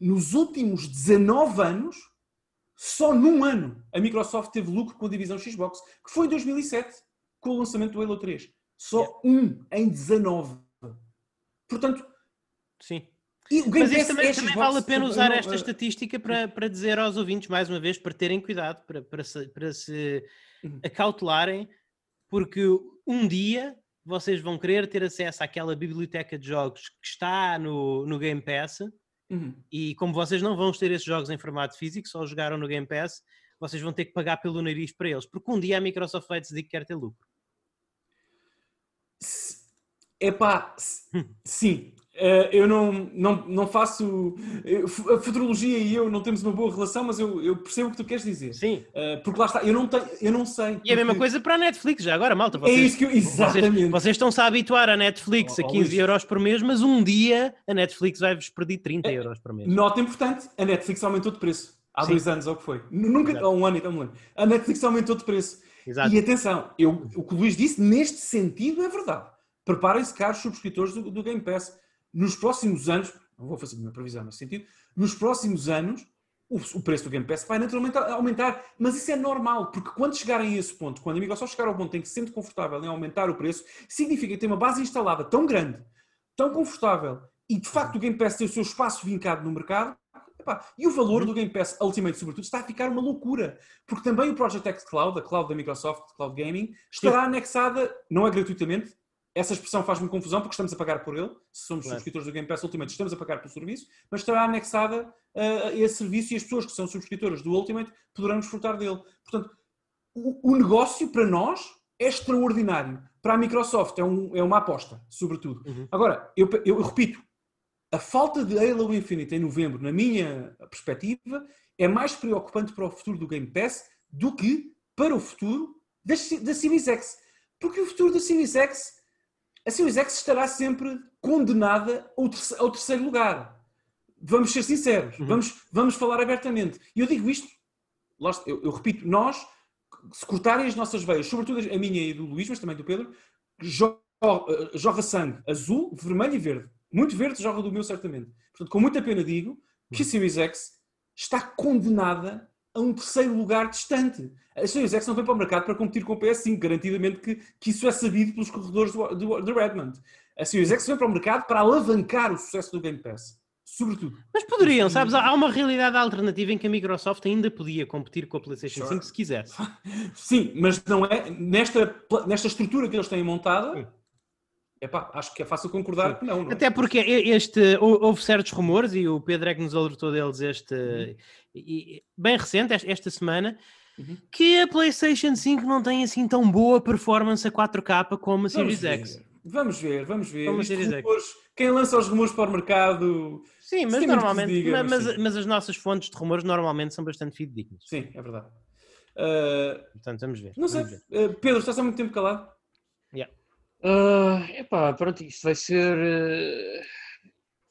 Nos últimos 19 anos, só num ano a Microsoft teve lucro com a divisão Xbox, que foi em 2007, com o lançamento do Halo 3. Só um em 19. Portanto, sim. Mas isto também, também vale a pena usar esta estatística para, para dizer aos ouvintes, mais uma vez, para terem cuidado, para, para, se, para se uhum. acautelarem, porque um dia vocês vão querer ter acesso àquela biblioteca de jogos que está no, no Game Pass Uhum. E como vocês não vão ter esses jogos em formato físico, só jogaram no Game Pass, vocês vão ter que pagar pelo nariz para eles, porque um dia a Microsoft vai decidir que quer ter lucro. Epá, <laughs> sim. Uh, eu não, não, não faço. a futurologia e eu não temos uma boa relação, mas eu, eu percebo o que tu queres dizer. Sim. Uh, porque lá está, eu não, tenho, eu não sei. Porque... E a mesma coisa para a Netflix, já agora, malta. É vocês, é isso que eu. Exatamente. Vocês, vocês estão-se a habituar à Netflix oh, a 15 oh, euros por mês, mas um dia a Netflix vai-vos perder 30 é, euros por mês. Nota importante: a Netflix aumentou de preço. Há Sim. dois anos, ou o que foi. Nunca. Há um ano, então, um ano. A Netflix aumentou de preço. Exato. E atenção, eu, o que o Luís disse, neste sentido, é verdade. Preparem-se, caros subscritores do, do Game Pass nos próximos anos, não vou fazer nenhuma previsão nesse sentido, nos próximos anos o, preço do Game Pass vai naturalmente aumentar, mas isso é normal, porque quando chegarem a esse ponto, quando a Microsoft chegar ao ponto em que se sente confortável em aumentar o preço, significa que tem uma base instalada tão grande, tão confortável, e de facto o Game Pass tem o seu espaço vincado no mercado, Epá, e o valor do Game Pass Ultimate, sobretudo, está a ficar uma loucura. Porque também o Project X Cloud, a cloud da Microsoft, Cloud Gaming, estará Sim. anexada, não é gratuitamente, essa expressão faz-me confusão porque estamos a pagar por ele. Se somos Claro. subscritores do Game Pass Ultimate, estamos a pagar pelo serviço, mas estará anexada uh, a esse serviço e as pessoas que são subscritoras do Ultimate poderão desfrutar dele. Portanto, o, o negócio para nós é extraordinário. Para a Microsoft é, um- é uma aposta, sobretudo. Uhum. Agora, eu, eu- eu repito, a falta de Halo Infinite em novembro, na minha perspectiva, é mais preocupante para o futuro do Game Pass do que para o futuro da, da Series X. Porque o futuro da Series X, a Series X estará sempre condenada ao terce- ao terceiro lugar. Vamos ser sinceros, Uhum. vamos, vamos falar abertamente. E eu digo isto, eu, eu repito, nós, se cortarem as nossas veias, sobretudo a minha e do Luís, mas também do Pedro, eh, jorra sangue azul, vermelho e verde. Muito verde jorra do meu, certamente. Portanto, com muita pena digo que a Series X está condenada a um terceiro lugar distante. A X não vem para o mercado para competir com o PS5, garantidamente que, que isso é sabido pelos corredores do, do, do Redmond. A Series X vem para o mercado para alavancar o sucesso do Game Pass. Sobretudo. Mas poderiam, sabes? Há uma realidade alternativa em que a Microsoft ainda podia competir com a PlayStation Sure. 5 se quisesse. <laughs> Sim, mas não é nesta, nesta estrutura que eles têm montada. Epá, acho que é fácil concordar que não. não é? Até porque este, hou- houve certos rumores, e o Pedro é que nos alertou deles este, e- e- bem recente, esta, semana, Uhum. que a PlayStation 5 não tem assim tão boa performance a 4K como a Vamos Series X. Vamos ver, vamos ver. X. rumores, quem lança os rumores para o mercado. Sim, mas normalmente, diga, ma- mas mas, mas as nossas fontes de rumores normalmente são bastante fidedignas. Sim, é verdade. Ah, Portanto, vamos ver. não sei. vamos ver. Ah, Pedro, estás há muito tempo calado? Ah, epá, pronto, isto vai ser. eh,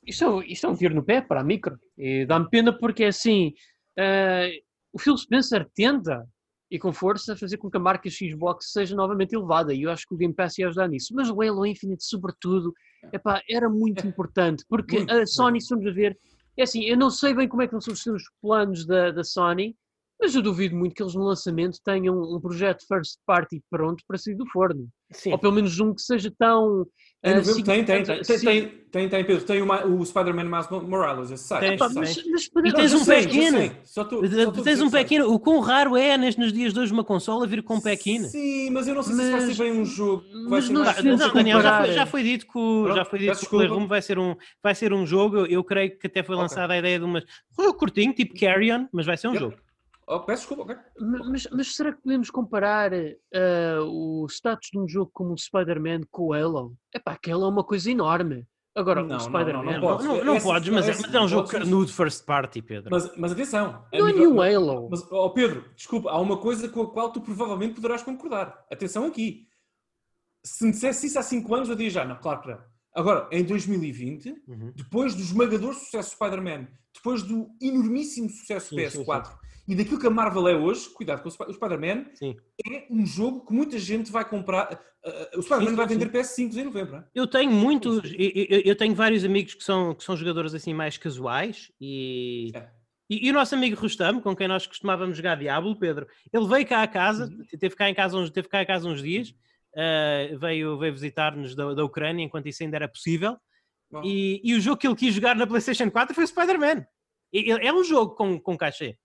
Isto, é, um- isto é um tiro no pé para a micro. E dá-me pena porque é assim. ah, o Phil Spencer tenta e com força fazer com que a marca Xbox seja novamente elevada e eu acho que o Game Pass ia ajudar nisso. Mas o Halo Infinite, sobretudo, epá, era muito importante porque Muito, a Sony, se a ver, é assim, eu não sei bem como é que vão ser os planos da, da Sony, mas eu duvido muito que eles no lançamento tenham um projeto first party pronto para sair do forno. Sim. Ou pelo menos um que seja tão. Em ah, novembro tem, tem, tem, tem, sim. tem, tem, tem, Pedro. Tem o, Ma- o Spider-Man Miles Morales, esse. Tem, esse sai. mas, mas E tens um pequeno. Só tô- só a Tens um pequeno. O quão raro é nes- nos dias de hoje uma consola vir com um pequeno? Sim, mas eu não sei se isso vai Mas- ser bem um jogo. mas não mais Não, se não, Daniel, já foi, já foi dito que o, Pronto, já foi dito que o. Playroom vai ser um, vai ser um jogo. Eu, eu creio que até foi lançada a ideia de umas um curtinho, tipo Carry On, mas vai ser um Yep. jogo. Oh, peço desculpa, ok. Ma- Mas, mas será que podemos comparar ah, o status de um jogo como o Spider-Man com o Halo? Epá, aquela é uma coisa enorme. Agora, Não, não, o não, Spider-Man. não Não, podes. não, não Esse- podes, mas, é- mas é um não jogo mas- carnudo first party, Pedro. Mas, mas atenção. a Não é nenhum Halo. Mas, ó Pedro, desculpa, há uma coisa com a qual tu provavelmente poderás concordar. Atenção aqui. Se me dissesse isso há 5 anos, eu diria já, não, claro que não. Agora, em 2020, Uhum. depois do esmagador sucesso Spider-Man, depois do enormíssimo sucesso Sim, PS4 e daquilo que a Marvel é hoje, cuidado com o Sp- o Spider-Man, é um jogo que muita gente vai comprar. Uh, uh, o Spider-Man vai vender PS5 em novembro. Eu tenho muitos, eu, eu- tenho vários amigos que são, que são jogadores assim mais casuais e, É. e, e o nosso amigo Rustam, com quem nós costumávamos jogar Diablo, Pedro, ele veio cá a casa, Uhum. teve cá em casa uns, teve cá em casa uns dias, eh, veio, veio visitar-nos da, da Ucrânia enquanto isso ainda era possível e, e o jogo que ele quis jogar na PlayStation 4 foi o Spider-Man. É um jogo com, com cachê.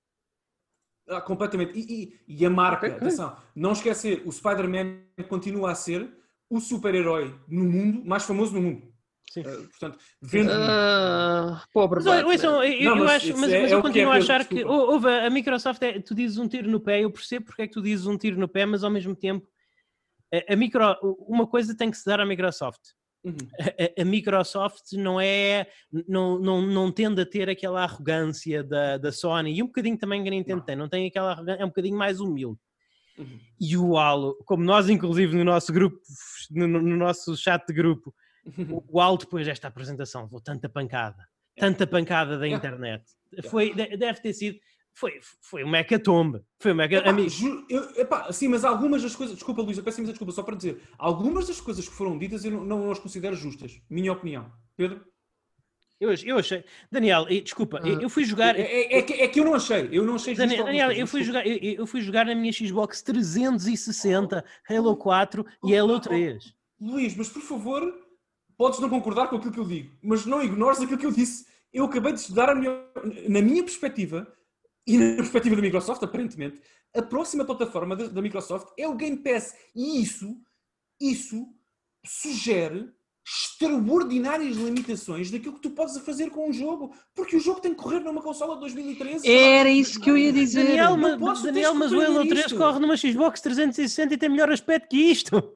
Ah, completamente. E, e- e a marca, Ok. atenção, não esquecer, o Spider-Man continua a ser o super-herói no mundo, mais famoso no mundo. Sim. Uh, portanto, vende. Ah, pobre Mas, olha, eu, Não, eu mas acho, mas, é- mas é eu é, continuo a Pedro, achar que desculpa. ou- ouve, a Microsoft, é- tu dizes um tiro no pé, eu percebo porque é que tu dizes um tiro no pé, mas ao mesmo tempo a, a micro, uma coisa tem que se dar à Microsoft. Uhum. A, a- Microsoft não é, não, não, não tende a ter aquela arrogância da, da Sony e um bocadinho também que a Nintendo Não. tem, não tem aquela arrogância, é um bocadinho mais humilde. Uhum. E o Halo, como nós inclusive no nosso grupo, no, no- no nosso chat de grupo, <laughs> o, o Halo depois desta apresentação levou tanta pancada, tanta pancada da <laughs> internet. Foi, de- deve ter sido, foi, foi uma hecatombe. Foi uma heca- Epá, amigo, ju- eu- epá, sim, mas algumas das coisas. Desculpa, Luís, eu peço imensa desculpa, só para dizer. Algumas das coisas que foram ditas eu não, não as considero justas. Minha opinião. Pedro? eu, eu achei, Daniel, desculpa, eu, Ah. eu fui jogar, É, é- é que, é que eu não achei. Eu não achei. Daniel, Daniel, eu fui jogar, eu, eu fui jogar na minha Xbox 360, Halo 4 e Halo 3. Luís, mas por favor, podes não concordar com aquilo que eu digo, mas não ignores aquilo que eu disse. Eu acabei de estudar a minha, na minha perspectiva e na perspectiva da Microsoft, aparentemente, a próxima plataforma da, Microsoft é o Game Pass. E isso, isso sugere extraordinárias limitações daquilo que tu podes fazer com um jogo, porque o jogo tem que correr numa consola de 2013. Era isso que eu ia dizer. Daniel, Não mas, posso, Daniel, mas que o Halo compreender 3 isto. corre numa Xbox 360 e tem melhor aspecto que isto.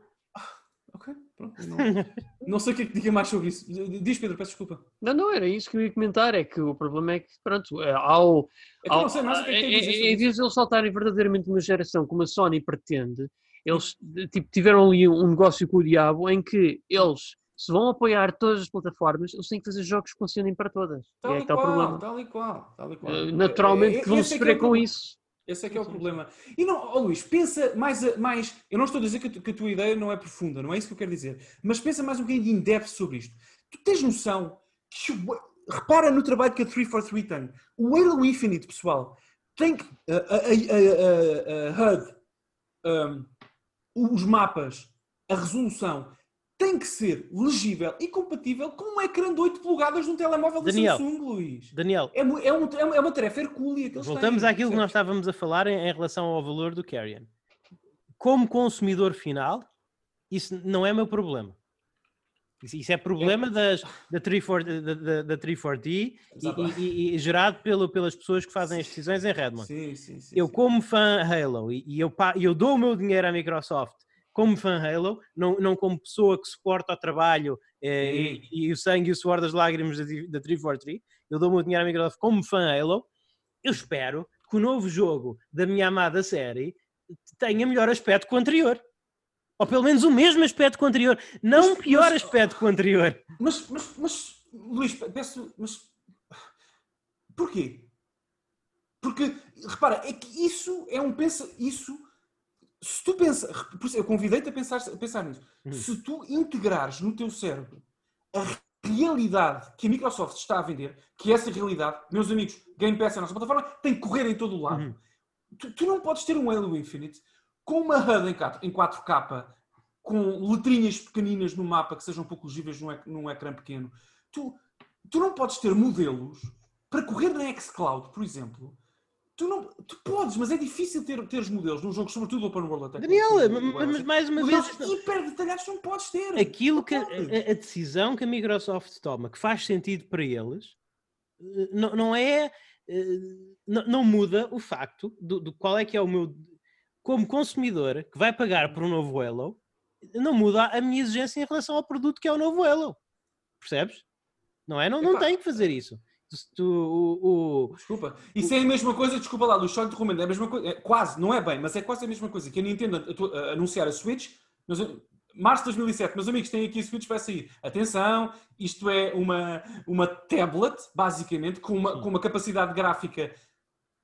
Pronto. Não, <laughs> não sei o que é que diga mais sobre isso. Diz, Pedro, peço desculpa. Não, não, era isso que eu ia comentar. É que o problema é que, pronto, é, ao. É ao não sei mais o que é dizer em- vez de eles saltarem verdadeiramente uma geração como a Sony pretende, eles tipo, tiveram ali um negócio com o diabo em que eles se vão apoiar todas as plataformas, eles têm que fazer jogos que funcionem para todas. Tal e é e que está o qual, problema. tal e qual, tal e qual. Eh, Naturalmente É- que vão é que é sofrer o com problema. isso. Esse é que é o problema. E não, ó Luís, pensa mais, a- mais. Eu não estou a dizer que tu- que a tua ideia não é profunda, não é isso que eu quero dizer. Mas pensa mais um bocadinho de in-depth sobre isto. Tu tens noção que. repara no trabalho que a 343 tem. O Halo Infinite, pessoal, tem que. A, a, a- a- a HUD, um, os mapas, a resolução. Tem que ser legível e compatível com um ecrã de 8 polegadas num telemóvel da Daniel. Samsung, Luís. Daniel, É, é, um- é uma- é uma tarefa hercúlea que eles voltamos têm, àquilo que percebes? nós estávamos a falar em, em relação ao valor do Carrion. Como consumidor final, isso não é meu problema. Isso, isso é problema das, da 34 da, da, da 340 e, e- e- gerado pelo, pelas pessoas que fazem as decisões em Redmond. Sim, sim, sim. eu como fã Halo e, e eu, e eu dou o meu dinheiro à Microsoft como fã Halo, não, não como pessoa que suporta o trabalho eh, e, e o sangue e o suor das lágrimas da, da 343, eu dou o meu dinheiro à Microsoft como fã Halo, eu espero que o novo jogo da minha amada série tenha melhor aspecto que o anterior. Ou pelo menos o mesmo aspecto que o anterior. Não Mas- pior mas- aspecto que o anterior. Mas, mas, mas, Luís, peço, mas porquê? Porque, repara, é que isso é um pensa, isso, se tu pensas, eu convidei-te a pensar, a pensar nisso, Uhum. se tu integrares no teu cérebro a realidade que a Microsoft está a vender, que essa realidade, meus amigos, Game Pass é a nossa plataforma, tem que correr em todo o lado. Uhum. Tu, tu não podes ter um Halo Infinite com uma HUD em 4, em 4K, com letrinhas pequeninas no mapa que sejam pouco legíveis num, num ecrã pequeno. Tu, tu não podes ter modelos para correr na xCloud, por exemplo. Tu, não, tu podes, mas é difícil ter, ter os modelos num jogo, sobretudo Open World até. Daniel, mas, mais uma modelos vez. hiper detalhados não podes ter. aquilo que a, a- decisão que a Microsoft toma, que faz sentido para eles, eh, não, não é eh, não, não muda o facto do, do qual é que é o meu como consumidor que vai pagar por um novo Halo, não muda a minha exigência em relação ao produto que é o novo Halo. Percebes? Não é? Não, não tem que fazer isso. Tu- o- o- Desculpa. Isso é a mesma coisa, desculpa lá, Luís, só interrompendo, é a mesma coisa, é quase, não é bem, mas é quase a mesma coisa que a Nintendo atu- a- anunciar a Switch, mas, março de 2007, meus amigos, têm aqui a Switch, vai sair. Atenção, isto é uma, uma tablet, basicamente, com uma, Sim. com uma capacidade gráfica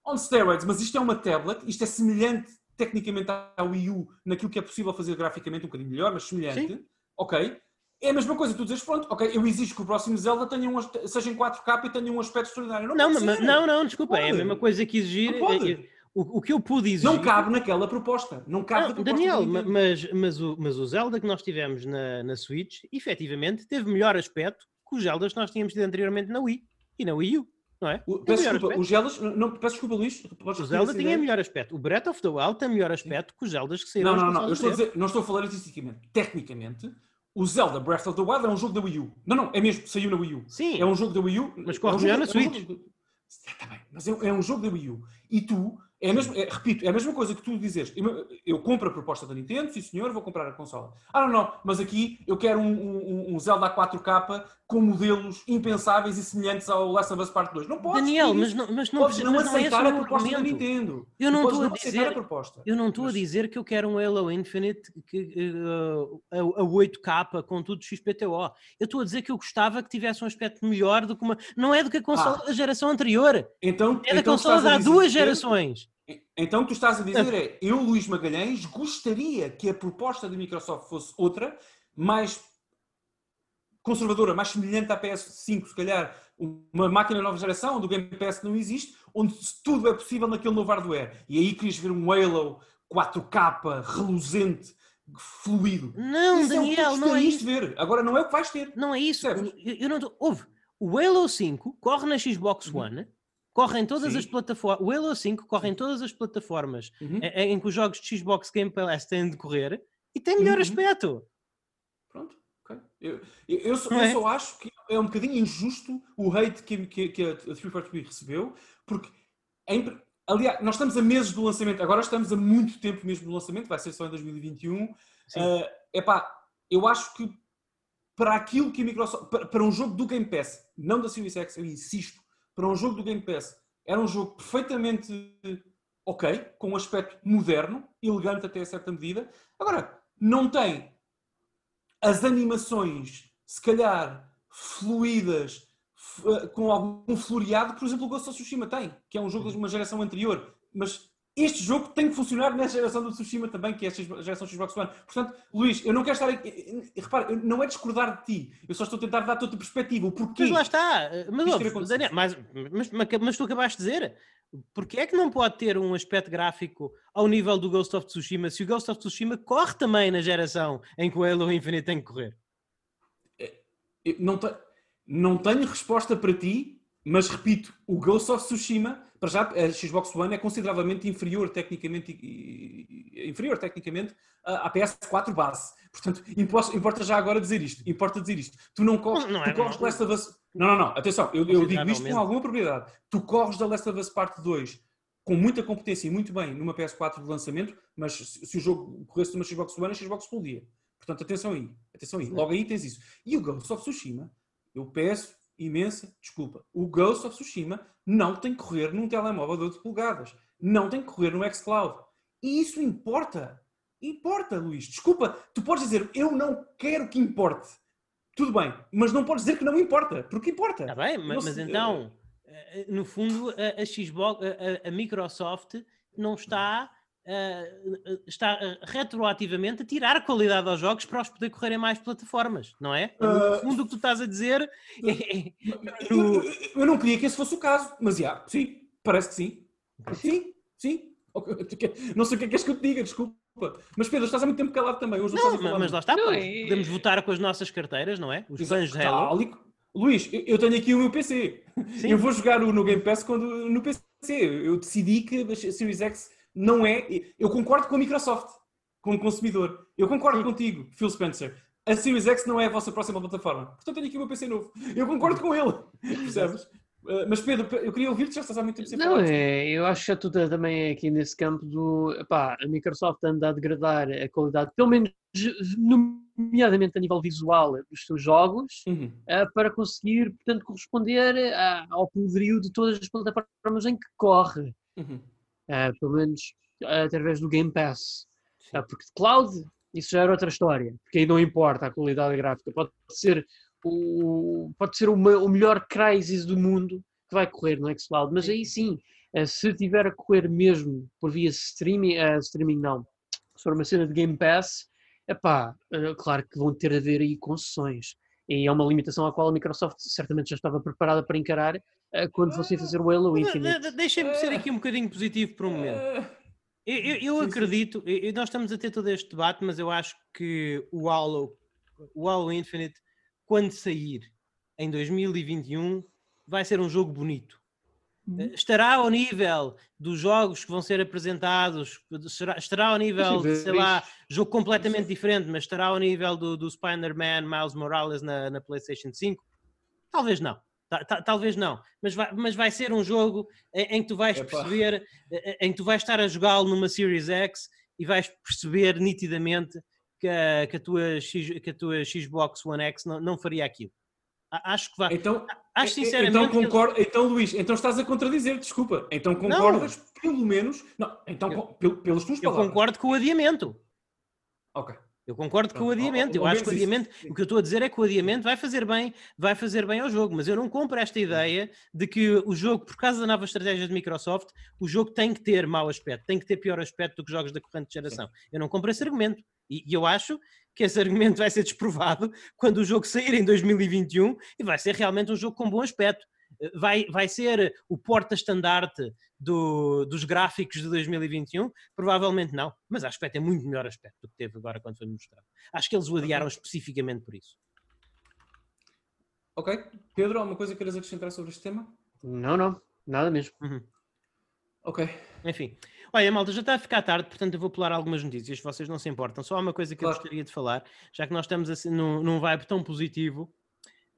on steroids, mas isto é uma tablet, isto é semelhante tecnicamente ao Wii U, naquilo que é possível fazer graficamente, um bocadinho melhor, mas semelhante, ok? É a mesma coisa, tu dizes, pronto, ok, eu exijo que o próximo Zelda tenha um, seja em 4K e tenha um aspecto extraordinário. Não, não, pode mas- não, não, desculpa, é a pode. mesma coisa que exigir. Pode. eh, eh, O, o que eu pude exigir. Não cabe naquela proposta. Não cabe Não, Daniel, mas, mas, o, mas o Zelda que nós tivemos na, na Switch, efetivamente, teve melhor aspecto que os Zeldas que nós tínhamos tido anteriormente na Wii e na Wii U, não é? O- peço desculpa, os Zeldas. Não, peço desculpa, Luís. O Zelda tinha ideia? melhor aspecto. O Breath of the Wild tem melhor aspecto que os Zeldas que saíram Não, não, não. Eu estou a dizer, não estou a falar artisticamente. Tecnicamente, o Zelda Breath of the Wild é um jogo da Wii U. Não, não, é mesmo, saiu na Wii U. Sim, É um jogo da Wii U. Mas é corre um melhor na é um Switch. jogo- Está bem, mas é, é um jogo da Wii U. E tu, é a mesma, é- repito, é a mesma coisa que tu dizes. Eu, eu compro a proposta da Nintendo, sim senhor, vou comprar a consola. Ah, não, não, mas aqui eu quero um, um- um Zelda 4K com modelos impensáveis e semelhantes ao Last of Us Part 2. Não podes Daniel, mas não, mas não, podes não mas não é aceitar a proposta da. Nintendo. Eu não estou a aceitar dizer- a proposta. Eu não estou a Mas- dizer que eu quero um Halo Infinite que, eh, a, a 8K com tudo XPTO. Eu estou a dizer que eu gostava que tivesse um aspecto melhor do que uma. Não é do que a consola da geração anterior. Então, É da então consola a dizer- duas gerações. Então o que tu estás a dizer <laughs> é, eu, Luís Magalhães, gostaria que a proposta da Microsoft fosse outra, mais conservadora, mais semelhante à PS5, se calhar uma máquina nova geração, onde o Game Pass não existe, onde tudo é possível naquele novo hardware. E aí querias ver um Halo 4K, reluzente, fluido. Não, Isso Daniel, é que tu não é isso. ver. Agora não é o que vais ter. Não é isso. Eu, eu não tô... Houve. O Halo 5 corre na Xbox Uhum. One, corre em todas Sim. as plataformas. O Halo 5 corre em todas as plataformas Uhum. em, em que os jogos de Xbox Game Pass têm de correr e tem melhor Uhum. aspecto. Pronto. ok. Eu, eu, eu só, Não eu é? só acho que é um bocadinho injusto o hate que, que, que a 343 recebeu, porque, em, aliás, nós estamos a meses do lançamento, agora estamos a muito tempo mesmo do lançamento, vai ser só em 2021. Sim. Uh, epá, eu acho que para aquilo que a Microsoft, para, para um jogo do Game Pass, não da Series X, eu insisto, para um jogo do Game Pass, era um jogo perfeitamente ok, com um aspecto moderno, elegante até a certa medida. Agora, não tem as animações, se calhar, fluídas, eh, com algum floreado, por exemplo, o Ghost of Tsushima tem, que é um jogo de uma geração anterior. Mas este jogo tem que funcionar na geração do Tsushima também, que é a geração Xbox One. Portanto, Luís, eu não quero estar aqui. eh, eh, Repara, não é discordar de ti, eu só estou a tentar dar-te outra perspectiva. O porquê? Mas lá está. Mas, Isto ouve. Daniel, mas, mas, mas, mas tu acabaste de dizer. Porque é que não pode ter um aspecto gráfico ao nível do Ghost of Tsushima se o Ghost of Tsushima corre também na geração em que o Halo Infinite tem que correr? Eu não, te- não tenho resposta para ti, mas repito, o Ghost of Tsushima, para já a Xbox One é consideravelmente inferior tecnicamente, inferior tecnicamente à à PS4 base. Portanto, impo- importa já agora dizer isto. Importa dizer isto. Tu não corres, Não, não é- tu corres não- Last of Us. Não, não, não. Atenção, eu, eu digo isto com alguma propriedade. Tu corres da Last of Us Parte 2 com muita competência e muito bem numa PS4 de lançamento, mas se, se o jogo corresse numa Xbox One, a Xbox explodia. Portanto, atenção aí. Atenção aí. Logo aí tens isso. E o Ghost of Tsushima, eu peço imensa desculpa. O Ghost of Tsushima não tem que correr num telemóvel de 8 polegadas. Não tem que correr no xCloud. E isso importa. Importa, Luís. Desculpa, tu podes dizer, eu não quero que importe. Tudo bem, mas não podes dizer que não importa, porque importa. Está bem, mas, mas então, eh, no fundo, a, a Xbox, a- a Microsoft não está, eh, está eh, retroativamente a tirar qualidade aos jogos para os poder correr em mais plataformas, não é? No Ah, fundo, o que tu estás a dizer é, Eu, eu- eu não queria que esse fosse o caso, mas já, sim, parece que sim. Sim, sim. Não sei o que é que queres que eu te diga, desculpa. Mas Pedro, estás há muito tempo calado também. Hoje não, Não, estás a falar mas lá está, Não, podemos, é- podemos votar com as nossas carteiras, não é? Os fãs de Halo. Tal e- Luís, eu- tenho aqui o meu PC. Sim. Eu vou jogar o- no Game Pass quando, no PC. Eu decidi que a Series X não é. Eu concordo com a Microsoft, como consumidor. Eu concordo contigo, Phil Spencer. A Series X não é a vossa próxima plataforma. Portanto, tenho aqui o meu PC novo. Eu concordo com ele. Percebes? Uh, mas Pedro, eu queria ouvir-te, já estás há muito tempo sem Não, é, eu acho que já tu tá- também é aqui nesse campo do. Epá, a Microsoft anda a degradar a qualidade, pelo menos nomeadamente a nível visual dos seus jogos, Uhum. ah, para conseguir, portanto, corresponder ao poderio de todas as plataformas em que corre, Uhum. Ah, pelo menos ah, através do Game Pass. Ah, porque de cloud, isso já era outra história, porque aí não importa a qualidade gráfica, pode ser o, pode ser o, ma- o melhor Crysis do mundo que vai correr no xCloud, mas aí sim, se tiver a correr mesmo por via streaming, streaming não, se for uma cena de Game Pass, epá, claro que vão ter a ver aí concessões. E é uma limitação à qual a Microsoft certamente já estava preparada para encarar quando fossem fazer o Halo Infinite. de- de- Deixem-me ser aqui um bocadinho positivo por um momento. Uh, Eu, eu- eu acredito, e- e nós estamos a ter todo este debate, mas eu acho que o Halo, o Halo Infinite, quando sair em 2021, vai ser um jogo bonito. Eh, Estará ao nível dos jogos que vão ser apresentados, será- estará ao nível, de, sei lá, jogo completamente diferente, mas estará ao nível do, do Spider-Man Miles Morales na, na PlayStation 5? Talvez não. Ta- ta- Talvez não, mas vai, mas vai ser um jogo em, em que tu vais Epá. perceber, eh, em que tu vais estar a jogá-lo numa Series X e vais perceber nitidamente que a, que a tua, X, que a tua Xbox One X não, não faria aquilo. Acho que vai. Então, Acho então, sinceramente. que eles- concordo, então Luís, então estás a contradizer, desculpa. Então concordas, pelo menos. Não, então Eu- com- pel- pelas tuas eu palavras. concordo com o adiamento. Ok. Eu concordo com o adiamento. Eu acho que o isso. adiamento, o que eu estou a dizer é que o adiamento vai fazer bem, vai fazer bem ao jogo, mas eu não compro esta ideia de que o jogo, por causa da nova estratégia de Microsoft, o jogo tem que ter mau aspecto, tem que ter pior aspecto do que jogos da corrente geração. Eu não compro esse argumento. E, e eu acho que esse argumento vai ser <laughs> desprovado quando o jogo sair em 2021 e vai ser realmente um jogo com bom aspecto. Vai, vai ser o porta-estandarte do- dos gráficos de 2021? Provavelmente não, mas a aspecto é muito melhor aspecto do que teve agora quando foi mostrado. Acho que eles o adiaram especificamente por isso. Ok. Pedro, alguma coisa que queiras acrescentar sobre este tema? Não, não, nada mesmo. Ok. Enfim. Olha, malta, já está a ficar tarde, portanto eu vou pular algumas notícias, se vocês não se importam. Só há uma coisa que Claro. eu gostaria de falar, já que nós estamos assim, num, num vibe tão positivo,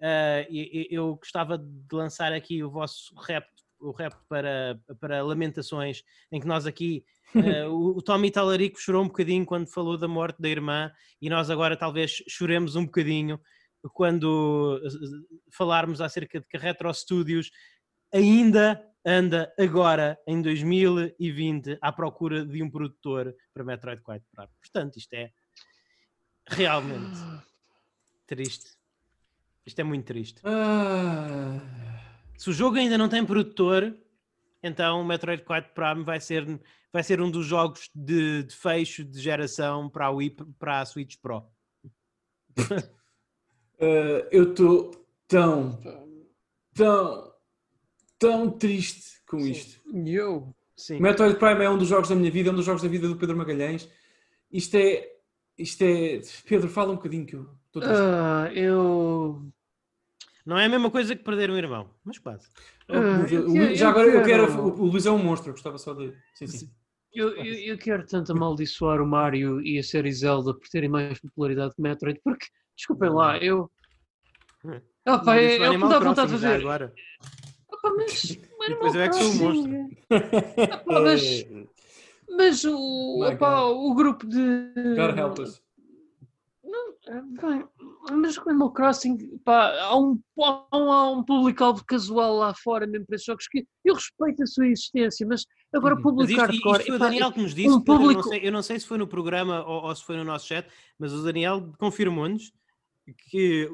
ah, e- eu gostava de lançar aqui o vosso rap, o rap para, para Lamentações, em que nós aqui, ah, <laughs> o, o Tommy Talarico chorou um bocadinho quando falou da morte da irmã, e nós agora talvez choremos um bocadinho quando ah, falarmos acerca de que a Retro Studios ainda anda agora em 2020 à procura de um produtor para Metroid 4 Prime. Portanto, isto é realmente triste. Isto é muito triste. Ah, Se o jogo ainda não tem produtor, então o Metroid 4 Prime vai ser, vai ser um dos jogos de, de fecho de geração para a Wii, para a Switch Pro. <laughs> ah, eu estou tão, tão, tão triste com isto. E eu? Sim. Metroid Prime é um dos jogos da minha vida, é um dos jogos da vida do Pedro Magalhães. Isto é. Isto é. Pedro, fala um bocadinho que eu estou triste. Ah, eu. Não é a mesma coisa que perder um irmão, mas quase. Ah, eu o- quero- já eu agora eu quero- quero. O o Luís é um monstro, eu gostava só de. Sim, sim. Eu, eu, eu quero tanto amaldiçoar o Mario e a série Zelda por terem mais popularidade que Metroid, porque, desculpem lá, eu. Hum. Ah, pá, é, é o que me Animal dá vontade de fazer. Agora. Ah, pá, mas. <laughs> mas depois eu é que sou o Crossing- Ah, pá, mas, <laughs> mas o, opá, o grupo de. God help us. Bem, mas o Animal Crossing, pá, há um, há um, público-alvo casual lá fora, mesmo para esses jogos, que eu respeito a sua existência, mas agora Uhum. o Mas público isto, hardcore. isto foi o Daniel que nos disse, um Pedro, eu, não público- sei, eu não sei se foi no programa ou, ou se foi no nosso chat, mas o Daniel confirmou-nos que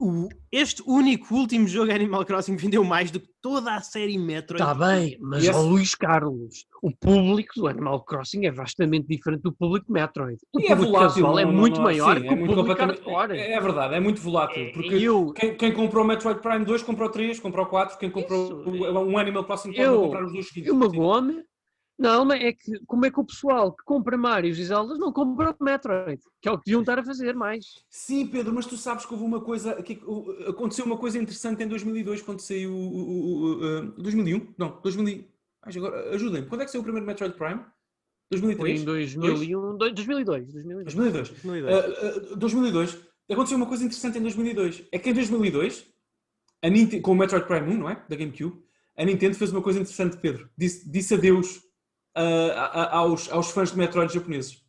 o- este único último jogo Animal Crossing vendeu mais do que toda a série Metroid. Está Tá bem, mas Yes. Luís Carlos, o público do Animal Crossing é vastamente diferente do público Metroid. O E é público volátil. casual é não- não- muito não- maior sim, que é o muito público hardcore. É, é verdade, é muito volátil. Porque eu, quem, quem comprou o Metroid Prime 2 comprou o 3, comprou o 4, quem comprou Isso. o- um Animal Crossing pode Eu- não comprar os dois seguintes. eu magoou-me. Não, mas é que como é que o pessoal que compra Marios e Zeldas não compra o Metroid? Que é o que deviam estar a fazer mais. Sim, Pedro, mas tu sabes que houve uma coisa. Que, aconteceu uma coisa interessante em 2002 quando saiu. O, o, o, o, 2001? Não, 2000. e- Ai, agora, ajudem-me. Quando é que saiu o primeiro Metroid Prime? Foi 2003? em 2001, dois- 2002. 2002. 2002. 2002. Uh, uh, 2002. Aconteceu uma coisa interessante em 2002. É que em 2002, a Nintendo, com o Metroid Prime 1, não é? Da GameCube, a Nintendo fez uma coisa interessante, Pedro. Disse, disse adeus uh, a- a- aos, aos fãs de Metroid japoneses.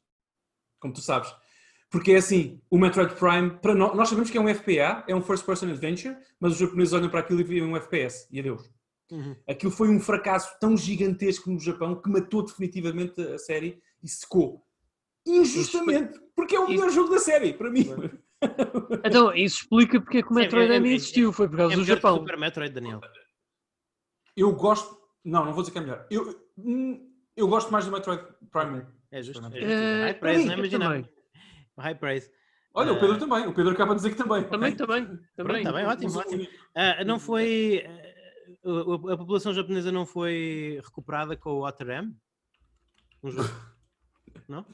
Como tu sabes. Porque é assim, o Metroid Prime, para nós, nós sabemos que é um FPA, é um First Person Adventure, mas os japoneses olham para aquilo e veem um FPS. E adeus. Uhum. Aquilo foi um fracasso tão gigantesco no Japão que matou definitivamente a série e secou. Injustamente, porque é o melhor jogo da série, para mim. <laughs> Então, isso explica porque é que o É- Metroid é- é- nem existiu. Foi por É causa do melhor que o Japão. Super Metroid, Daniel. Eu gosto. Não, não vou dizer que é melhor. Eu, hum, eu gosto mais do Metroid Prime 1. É justo. É justo. Eh, High para praise, não é também. High praise. Olha, o Pedro também. O Pedro acaba de dizer que também. Também, ok? também. Pronto, também. tá bem, ótimo, ótimo. Ah, não foi. ah, a, a população japonesa não foi recuperada com o Outer M? Um jogo? <laughs> Não?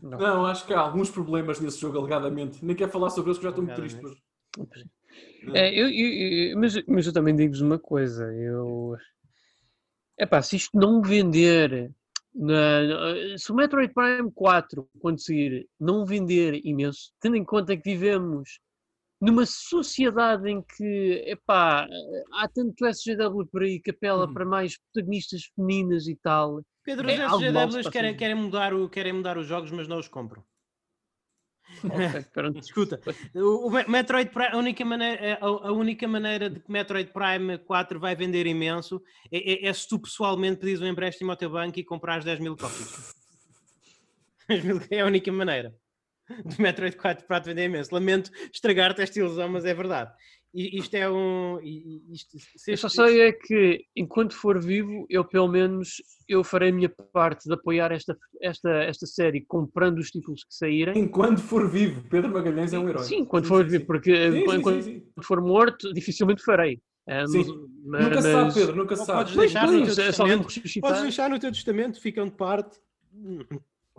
Não. Não, acho que há alguns problemas nesse jogo, alegadamente. Nem quero falar sobre eles, que já estou muito triste. Mas... É, eu, eu- eu- mas, mas eu também digo-vos uma coisa. Eu... Epá, se isto não vender... na- na- se o Metroid Prime 4, quando sair, não vender imenso, tendo em conta que vivemos numa sociedade em que, epá, há tanto SGW por aí que apela Uhum. para mais protagonistas femininas e tal. Pedro, É, os se SGWs querem, querem, mudar o, querem mudar os jogos, mas não os compram. <laughs> Pronto. Escuta, o, o Me- Metroid Prime, a única, maneira, a, a única maneira de que Metroid Prime 4 vai vender imenso é, é- é se tu pessoalmente pedires um empréstimo ao teu banco e comprares 10 mil cópias. <laughs> 10 mil é a única maneira de Metroid 4 para te vender imenso. Lamento estragar-te esta ilusão, mas é verdade. E isto é um. Isto, Eu só sei é que, enquanto for vivo, eu pelo menos eu farei a minha parte de apoiar esta, esta, esta série comprando os títulos que saírem. Enquanto for vivo, Pedro Magalhães é um herói. Sim, enquanto for vivo, porque Sim, sim, enquanto sim, sim. for morto, dificilmente farei. Sim. mas- Nunca se sabe, mas- Pedro, nunca sabe. podes Pois, deixar no pois, teu é testamento. Podes deixar no teu testamento, ficam de parte.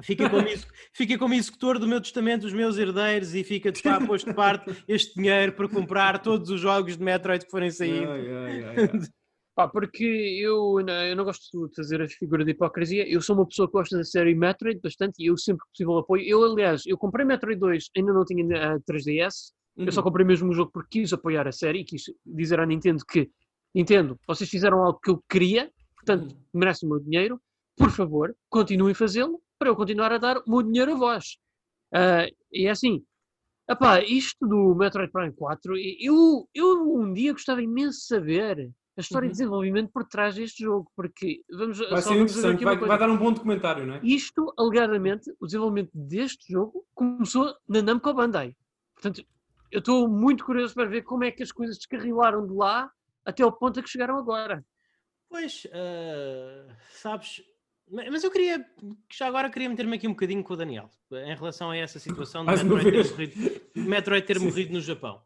Fica como, fica como executor do meu testamento, os meus herdeiros, e fica de pá, posto de parte este dinheiro para comprar todos os jogos de Metroid que forem saindo. Ai, ai, ai, ai. <laughs> Pá, porque eu, não- eu não gosto de fazer a figura de hipocrisia. Eu sou uma pessoa que gosta da série Metroid bastante e eu sempre que possível apoio. Eu, aliás, eu comprei Metroid 2, ainda não tinha a 3DS. Eu só Uhum. comprei mesmo o jogo porque quis apoiar a série e quis dizer à Nintendo que Nintendo, vocês fizeram algo que eu queria, portanto, merecem o meu dinheiro. Por favor, continuem a fazê-lo para eu continuar a dar o meu dinheiro a vós. Ah, e é assim, epá, isto do Metroid Prime 4, eu, eu um dia gostava imenso de saber a história Uhum. de desenvolvimento por trás deste jogo, porque vamos, Vai ser interessante, vai, vai dar um bom documentário, não é? Isto, alegadamente, o desenvolvimento deste jogo começou na Namco Bandai. Portanto, eu estou muito curioso para ver como é que as coisas descarrilaram de lá até ao ponto a que chegaram agora. Pois, ah, sabes, mas eu queria, já agora queria meter-me aqui um bocadinho com o Daniel, em relação a essa situação de Metroid ter, morrido, Metroid ter morrido no Japão.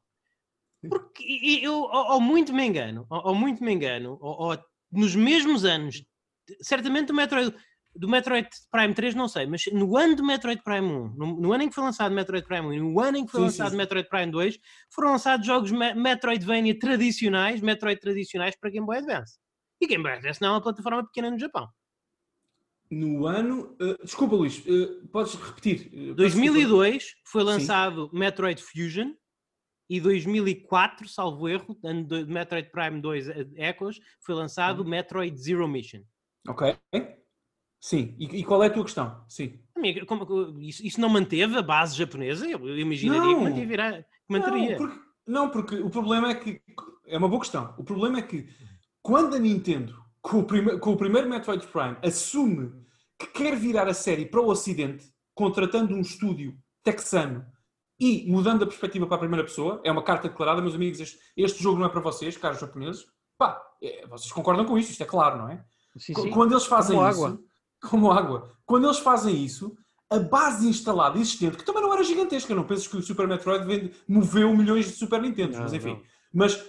Porque eu, ou, ou muito me engano, ou, ou muito me engano, ou, ou nos mesmos anos, certamente do Metroid, do Metroid Prime 3 não sei, mas no ano do Metroid Prime 1, no, no ano em que foi lançado Metroid Prime 1 e no ano em que foi Sim, lançado sim. Metroid Prime 2, foram lançados jogos Me- Metroidvania tradicionais, Metroid tradicionais para Game Boy Advance. E Game Boy Advance não é uma plataforma pequena no Japão. No ano. eh, desculpa, Luís, eh, podes repetir? Eh, peço 2002 foi Sim. lançado Metroid Fusion e 2004, salvo erro, ano de Metroid Prime 2 Echoes, foi lançado Uhum. Metroid Zero Mission. desculpa. Ok. Sim. E, e qual é a tua questão? Sim. Amiga, como- isso, isso não manteve a base japonesa? Eu, eu imaginaria Não. que. Que manteria. Não porque, não, porque o problema é que. É uma boa questão. O problema é que quando a Nintendo, com o, prime, o primeiro Metroid Prime, assume que quer virar a série para o Ocidente, contratando um estúdio texano e mudando a perspectiva para a primeira pessoa, é uma carta declarada, meus amigos, este, este jogo não é para vocês, caros japoneses. Pá, é, vocês concordam com isto, isto é claro, não é? Sim, sim. Quando eles fazem Como isso, água. como água, quando eles fazem isso, a base instalada existente, que também não era gigantesca, não penses que o Super Metroid vende- moveu milhões de Super Nintendo, mas enfim, não. mas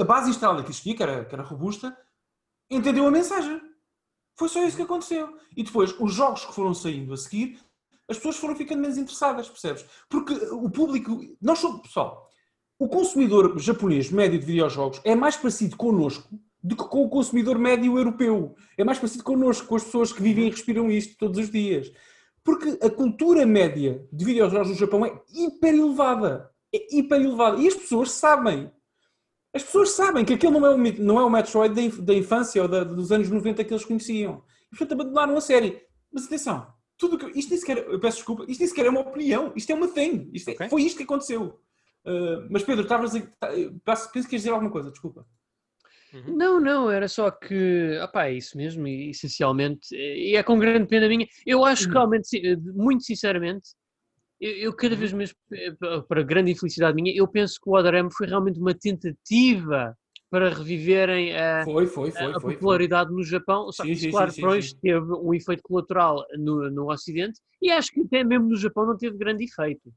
a base instalada que existia, que era, que era robusta, entendeu a mensagem. Foi só isso que aconteceu. E depois, os jogos que foram saindo a seguir, as pessoas foram ficando menos interessadas, percebes? Porque o público, nós somos, pessoal, o consumidor japonês médio de videojogos é mais parecido connosco do que com o consumidor médio europeu. É mais parecido connosco, com as pessoas que vivem e respiram isto todos os dias. Porque a cultura média de videojogos no Japão é hiper elevada. É hiper elevada. E as pessoas sabem. As pessoas sabem que aquele não é o, não é o Metroid da, inf- da infância ou da- dos anos 90 que eles conheciam. E, portanto, abandonaram a série. Mas atenção, tudo que, isto nem sequer, eu peço desculpa, isto nem sequer é uma opinião. Isto é uma thing. Isto é-. Foi isto que aconteceu. Uh, mas Pedro, estavas a, tá, penso que ias dizer alguma coisa, desculpa. Uhum. Não, não, era só que, opá, é isso mesmo, e essencialmente, e é com grande pena minha. Eu acho que Uhum. realmente, si- muito sinceramente, eu, eu cada vez mais, eh, pa- para grande infelicidade minha, eu penso que o Other foi realmente uma tentativa para reviverem a, Foi, foi, foi. a popularidade no Japão, só que Sim, claro, depois sim. teve um efeito colateral no, no Ocidente, e acho que até mesmo no Japão não teve grande efeito.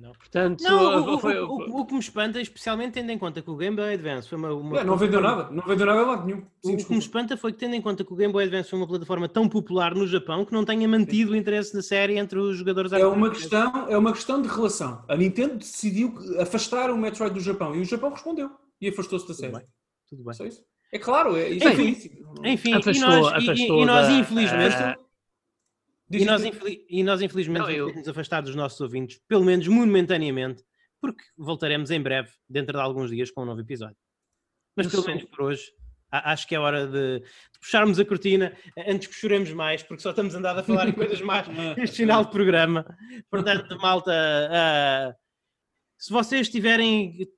Não. Portanto, Não, o, <laughs> o- foi- o- o- o que me espanta, especialmente tendo em conta que o Game Boy Advance foi uma. uma não vendeu plataforma- nada, não vendeu nada a lado nenhum. O Sim, que me desculpa. espanta foi que, tendo em conta que o Game Boy Advance foi uma plataforma tão popular no Japão, que não tenha mantido o interesse da série entre os jogadores É uma questão, é uma questão de relação. A Nintendo decidiu afastar o Metroid do Japão e o Japão respondeu e afastou-se da Tudo série. bem, tudo bem. Só isso. É claro, é isso. Enfim, é. Enfim, Afastou- e nós, e- e- afastou e nós da- infelizmente. Diz E nós, isso. infeli- e nós, infelizmente, Não, vamos eu- nos afastar dos nossos ouvintes, pelo menos momentaneamente, porque voltaremos em breve, dentro de alguns dias, com um novo episódio. Mas Eu pelo sou- menos por hoje, a- acho que é hora de, de puxarmos a cortina antes que choremos mais, porque só estamos andado a falar em coisas más <laughs> neste final de programa. Portanto, malta, ah, se vocês tiverem,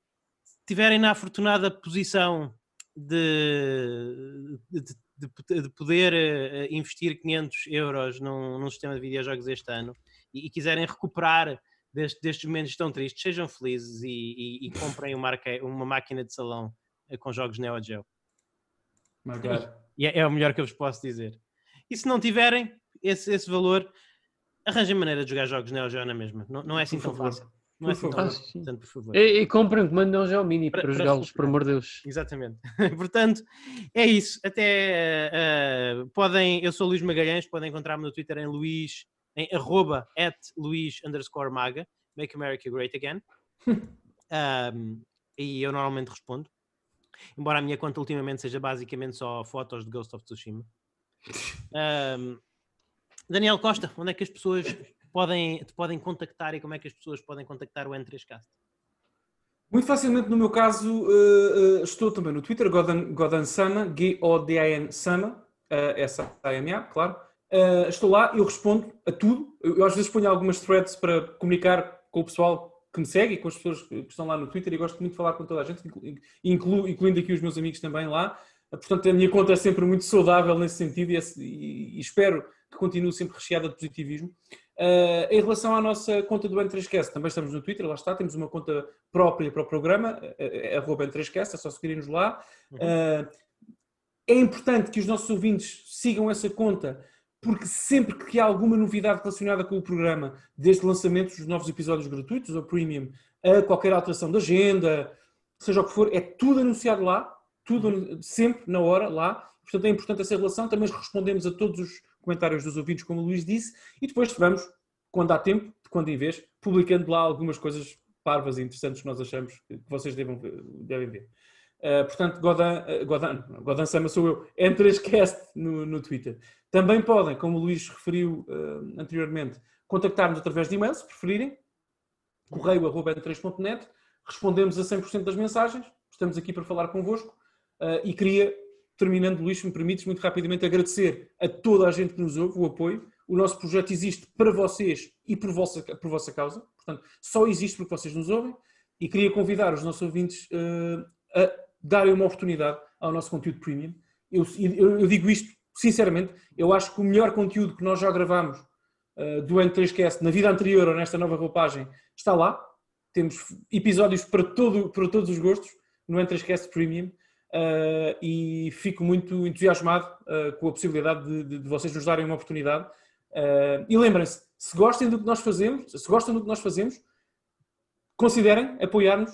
tiverem na afortunada posição de, de, de- de poder eh, investir 500 euros num, num sistema de videojogos este ano e, e quiserem recuperar deste- destes momentos tão tristes, sejam felizes e, e- e comprem uma, uma máquina de salão eh, com jogos Neo Geo. É, é o melhor que eu vos posso dizer. E se não tiverem esse, esse valor, arranjem maneira de jogar jogos Neo Geo na mesma. Não, não é assim Por tão favor. fácil. Não é assim favor. Ah. Portanto, por favor. E, e comprem um comando Neo Geo Mini Para- para, para jogá-los, por amor de Deus. Exatamente. <laughs> Portanto, é isso. Até eh, podem, eu sou Luís Magalhães, podem encontrar-me no Twitter em Luís, em arroba at Luís underscore Maga, Make America Great Again. <laughs> Um, e eu normalmente respondo. embora a minha conta ultimamente seja basicamente só fotos de Ghost of Tsushima. <laughs> Um, Daniel Costa, onde é que as pessoas podem, te podem contactar e como é que as pessoas podem contactar o N3Cast? Muito facilmente, no meu caso, uh, uh, estou também no Twitter, Godan, Godan Sama, G-O-D-A-N Sama, uh, S-A-M-A, claro. Estou lá, eu respondo a tudo. Eu, às vezes ponho algumas threads para comunicar com o pessoal que me segue e com as pessoas que estão lá no Twitter e gosto muito de falar com toda a gente, inclu, incluindo aqui os meus amigos também lá. Portanto, a minha conta é sempre muito saudável nesse sentido e espero que continue sempre recheada de positivismo. Uh, em relação à nossa conta do N3Cast, também estamos no Twitter, lá está, temos uma conta própria para o programa, é, arroba N3Cast, é só seguirem-nos lá. Uh, é importante que os nossos ouvintes sigam essa conta, porque sempre que há alguma novidade relacionada com o programa, desde o lançamento dos novos episódios gratuitos ou premium, a qualquer alteração da agenda, seja o que for, é tudo anunciado lá, tudo sempre na hora lá. Portanto, é importante essa relação. Também respondemos a todos os comentários dos ouvintes, como o Luís disse, e depois vamos, quando há tempo, de quando em vez, publicando lá algumas coisas parvas e interessantes que nós achamos que vocês devem, devem ver. Uh, portanto, Godan, uh, Godan, Godan Sama sou eu, N3Cast no, no Twitter. Também podem, como o Luís referiu uh, anteriormente, contactar-nos através de e-mail, se preferirem, correio.n3.net, respondemos a 100% das mensagens, estamos aqui para falar convosco e queria terminando, Luís, me permites, muito rapidamente agradecer a toda a gente que nos ouve o apoio. O nosso projeto existe para vocês e por vossa, por vossa causa. Portanto, só existe porque vocês nos ouvem. E queria convidar os nossos ouvintes uh, a darem uma oportunidade ao nosso conteúdo premium. Eu, eu, eu, digo isto sinceramente, eu acho que o melhor conteúdo que nós já gravamos uh, do N3Cast na vida anterior ou nesta nova roupagem está lá. Temos episódios para, todo, para todos os gostos no N3Cast Premium. Uh, e fico muito entusiasmado uh, com a possibilidade de, de, de, vocês nos darem uma oportunidade. Uh, e lembrem-se, se gostem do que nós fazemos, se gostam do que nós fazemos, considerem apoiar-nos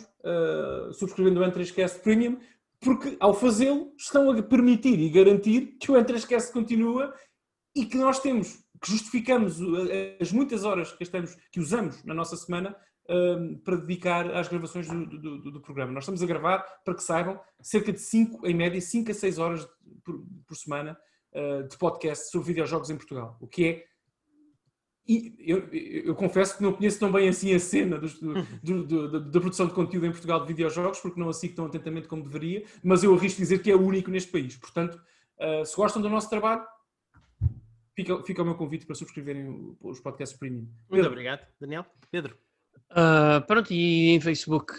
subscrevendo o N3Cast Premium, porque ao fazê-lo estão a permitir e garantir que o N3Cast continua e que nós temos, que justificamos as muitas horas que, estamos, que usamos na nossa semana um, para dedicar às gravações do, do, do, programa. Nós estamos a gravar, para que saibam, cerca de 5, em média, 5 a 6 horas por, por semana uh, de podcast sobre videojogos em Portugal. O que é. E eu, eu, confesso que não conheço tão bem assim a cena do, do, da produção de conteúdo em Portugal de videojogos, porque não a sigo tão atentamente como deveria, mas eu arrisco dizer que é o único neste país. Portanto, uh, se gostam do nosso trabalho, fica, fica o meu convite para subscreverem os podcasts premium. Pedro. Muito obrigado, Daniel. Pedro. Uh, pronto, e em Facebook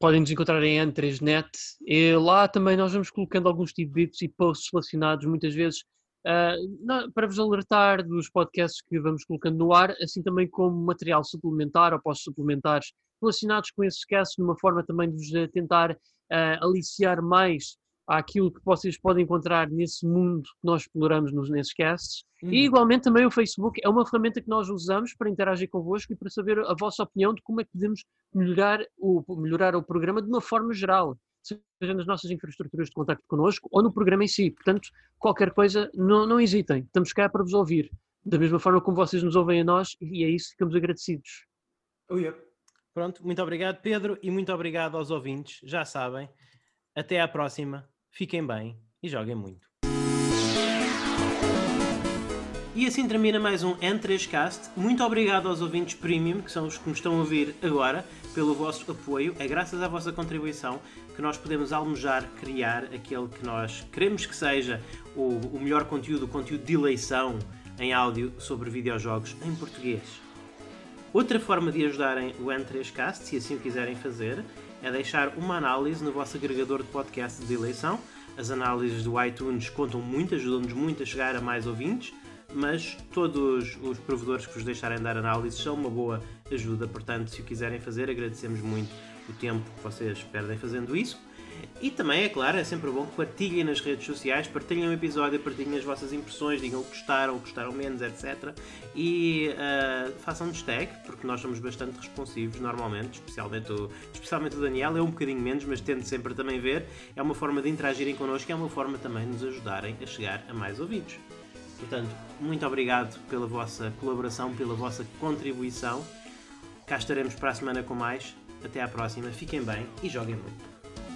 podem nos encontrar em N3Net. E lá também nós vamos colocando alguns tidbits e posts relacionados muitas vezes uh, para vos alertar dos podcasts que vamos colocando no ar, assim também como material suplementar ou postos suplementares relacionados com esses casts, numa forma também de vos tentar uh, aliciar mais àquilo que vocês podem encontrar nesse mundo que nós exploramos nos, nesses casts. Uhum. E igualmente também o Facebook é uma ferramenta que nós usamos para interagir convosco e para saber a vossa opinião de como é que podemos melhorar o, melhorar o programa de uma forma geral, seja nas nossas infraestruturas de contacto connosco ou no programa em si. Portanto, qualquer coisa, não, não hesitem, estamos cá para vos ouvir. Da mesma forma como vocês nos ouvem a nós, e é isso, ficamos agradecidos. Oh, yeah. Pronto, muito obrigado, Pedro, e muito obrigado aos ouvintes. Já sabem, até à próxima fiquem bem e joguem muito. E assim termina mais um N3Cast. Muito obrigado aos ouvintes premium, que são os que nos estão a ouvir agora, pelo vosso apoio. É graças à vossa contribuição que nós podemos almejar criar aquele que nós queremos que seja o, o melhor conteúdo, o conteúdo de eleição em áudio sobre videojogos em português. Outra forma de ajudarem o N3Cast, se assim o quiserem fazer, é deixar uma análise no vosso agregador de podcast de eleição. As análises do iTunes contam muito, ajudam-nos muito a chegar a mais ouvintes, mas todos os provedores que vos deixarem dar análises são uma boa ajuda, portanto, se o quiserem fazer, agradecemos muito o tempo que vocês perdem fazendo isso. E também, é claro, é sempre bom que partilhem nas redes sociais, partilhem o episódio, partilhem as vossas impressões, digam que gostaram, gostaram menos, etc. E uh, façam-nos tag, porque nós somos bastante responsivos normalmente, especialmente o, especialmente o Daniel, é um bocadinho menos, mas tento sempre também ver. É uma forma de interagirem connosco, é uma forma também de nos ajudarem a chegar a mais ouvidos. Portanto, muito obrigado pela vossa colaboração, pela vossa contribuição. Cá estaremos para a semana com mais. Até à próxima, fiquem bem e joguem muito.